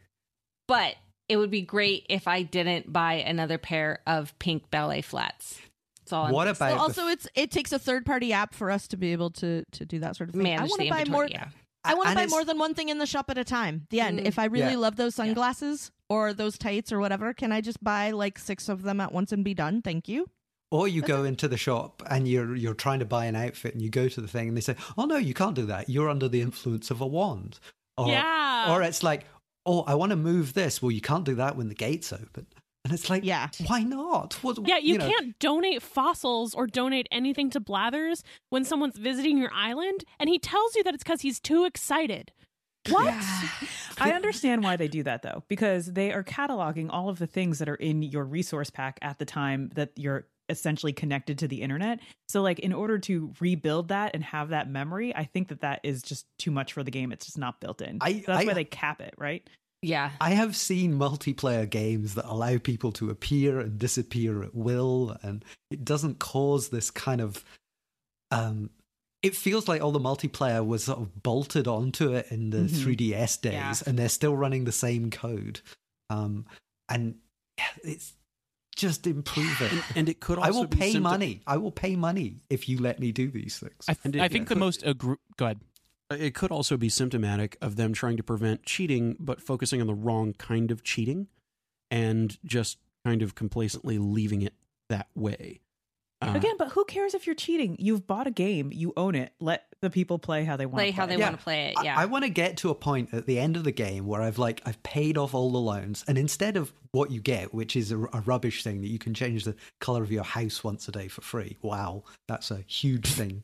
But it would be great if I didn't buy another pair of pink ballet flats. That's all. What just- about Well, also, it's it takes a third party app for us to be able to to do that sort of thing. I manage want the to buy inventory? more. Yeah. I want to buy more than one thing in the shop at a time. The end. Mm. If I really Yeah. love those sunglasses or those tights or whatever, can I just buy like six of them at once and be done? Thank you. Or you go into the shop and you're you're trying to buy an outfit and you go to the thing and they say, "Oh no, you can't do that. You're under the influence of a wand." Or, Yeah. Or it's like, "Oh, I want to move this." Well, you can't do that when the gates open. And it's like, Yeah. why not? What, Yeah, you, know, can't donate fossils or donate anything to Blathers when someone's visiting your island, and he tells you that it's because he's too excited. What? I understand why they do that though, because they are cataloging all of the things that are in your resource pack at the time that you're essentially connected to the internet. So, like, in order to rebuild that and have that memory, I think that that is just too much for the game. It's just not built in. I- so that's I- why they cap it, right? Yeah. I have seen multiplayer games that allow people to appear and disappear at will, and it doesn't cause this kind of. Um, it feels like all the multiplayer was sort of bolted onto it in the Mhm. 3DS days, Yeah. and they're still running the same code. Um, and it's just improve it. And, and it could also I will be pay symptom- money. I will pay money if you let me do these things. I, And it- I think yeah, the could- most agr- go ahead. It could also be symptomatic of them trying to prevent cheating, but focusing on the wrong kind of cheating and just kind of complacently leaving it that way. Uh, Again, but who cares if you're cheating? You've bought a game, you own it. Let the people play how they want Play to how they Yeah. want to play it. I- Yeah. I, want to get to a point at the end of the game where I've like I've paid off all the loans, and instead of what you get, which is a, a rubbish thing that you can change the color of your house once a day for free. Wow, that's a huge thing.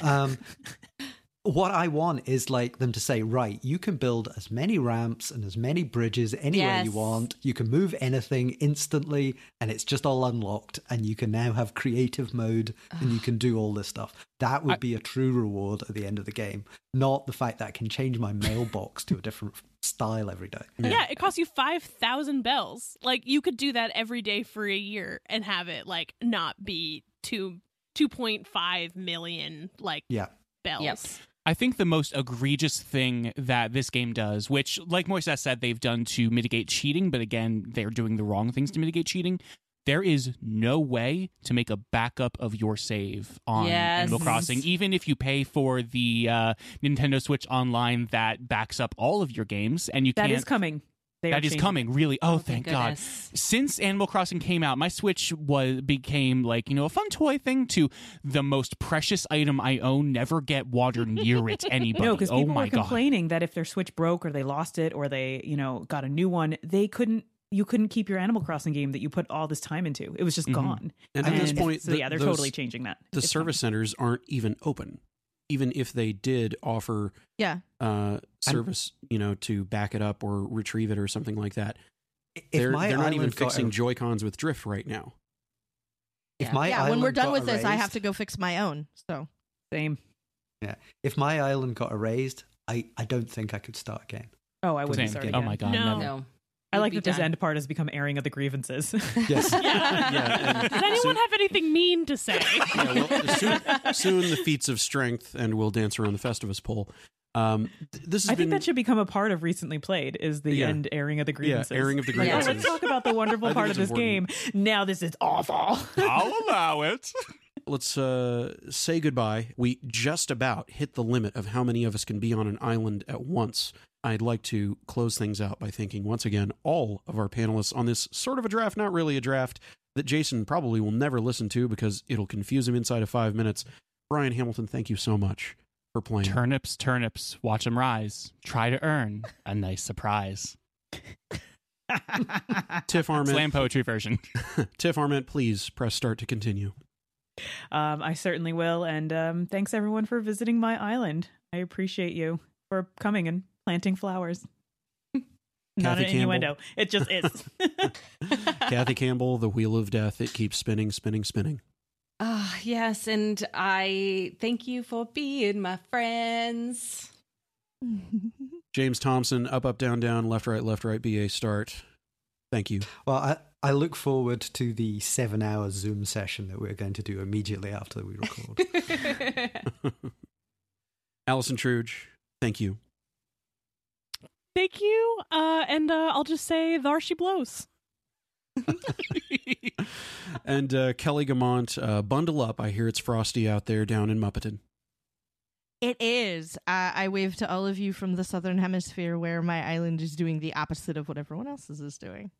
Um, what I want is like them to say, right, you can build as many ramps and as many bridges anywhere you want. You can move anything instantly, and it's just all unlocked. And you can now have creative mode, and you can do all this stuff. That would I- be a true reward at the end of the game, not the fact that I can change my mailbox to a different style every day. Yeah. it costs you 5,000 bells. Like, you could do that every day for a year and have it, like, not be two, 2.5 million, like, Yeah. bells. Yep. I think the most egregious thing that this game does, which, like Moisés said, they've done to mitigate cheating, but again, they're doing the wrong things to mitigate cheating. There is no way to make a backup of your save on Yes. Animal Crossing, even if you pay for the uh, Nintendo Switch Online that backs up all of your games, and you That can't. is coming. They That is changing coming, really. Oh, thank thank God. Since Animal Crossing came out, my Switch was became like, you know, a fun toy thing to the most precious item I own. Never get water near it anybody. No, because oh people my were God. complaining that if their Switch broke or they lost it or they, you know, got a new one, they couldn't. You couldn't keep your Animal Crossing game that you put all this time into. It was just Mhm. gone. And at this point, so the- yeah, they're those- totally changing that. The It's service centers aren't even open, even if they did offer Yeah. uh, service, you know, to back it up or retrieve it or something like that. If they're my they're not even fixing a- Joy Cons with drift right now. If Yeah. my yeah, when we're done got with this, I have to go fix my own. So Same. Yeah, if my island got erased, I, I don't think I could start again. Oh, I wouldn't Same. start Oh my God. No. never. No. I like be that this end part has become airing of the grievances. Yes. Yeah. Yeah, Does anyone soon- have anything mean to say? Yeah, well, soon, soon the feats of strength, and we'll dance around the Festivus pole. Um, th- this has I been think that should become a part of recently played is the Yeah. end airing of the yeah, grievances. airing of the Yeah. Grievances. let's talk about the wonderful part of this important. game. Now this is awful. I'll allow it. let's uh, say goodbye. We just about hit the limit of how many of us can be on an island at once. I'd like to close things out by thanking once again all of our panelists on this sort of a draft, not really a draft, that Jason probably will never listen to because it'll confuse him inside of five minutes. Brian Hamilton, thank you so much for playing. Turnips, turnips, watch them rise. Try to earn a nice surprise. Tiff Arment, Slam poetry version. Tiff Arment, please press start to continue. Um, I certainly will. And um, thanks everyone for visiting my island. I appreciate you for coming and planting flowers. Not Kathy an Campbell. innuendo. It just is. Kathy Campbell, the wheel of death, it keeps spinning, spinning, spinning. Ah, yes, and I thank you for being my friends. James Thompson, up, up, down, down, left, right, left, right, BA start. Thank you. Well, I, I look forward to the seven hour Zoom session that we're going to do immediately after we record. Allison Truge, thank you. Thank you. Uh, and uh, I'll just say, there she blows. and uh, Kelly Guimont, uh, bundle up. I hear it's frosty out there down in Muppeton. It is. Uh, I wave to all of you from the southern hemisphere where my island is doing the opposite of what everyone else's is doing.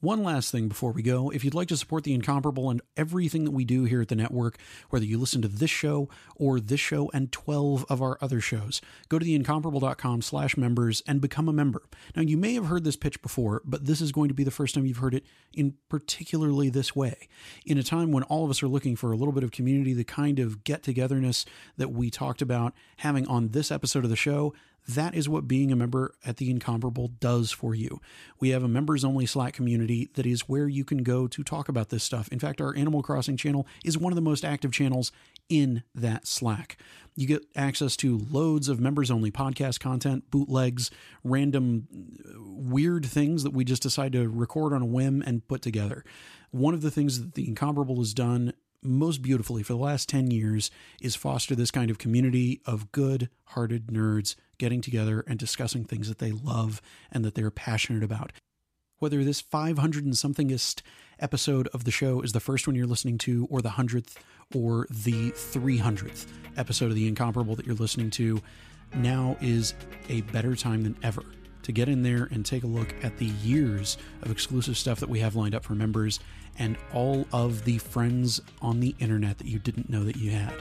One last thing before we go. If you'd like to support The Incomparable and everything that we do here at the network, whether you listen to this show or this show and 12 of our other shows, go to theincomparable.com slash members and become a member. Now, you may have heard this pitch before, but this is going to be the first time you've heard it in particularly this way. In a time when all of us are looking for a little bit of community, the kind of get-togetherness that we talked about having on this episode of the show, that is what being a member at The Incomparable does for you. We have a members only Slack community that is where you can go to talk about this stuff. In fact, our Animal Crossing channel is one of the most active channels in that Slack. You get access to loads of members only podcast content, bootlegs, random uh, weird things that we just decide to record on a whim and put together. One of the things that The Incomparable has done most beautifully for the last 10 years is foster this kind of community of good hearted nerds getting together and discussing things that they love and that they're passionate about. Whether this 500 and somethingest episode of the show is the first one you're listening to, or the 100th, or the 300th episode of The Incomparable that you're listening to, now is a better time than ever to get in there and take a look at the years of exclusive stuff that we have lined up for members and all of the friends on the internet that you didn't know that you had.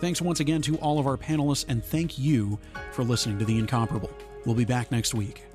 Thanks once again to all of our panelists, and thank you for listening to The Incomparable. We'll be back next week.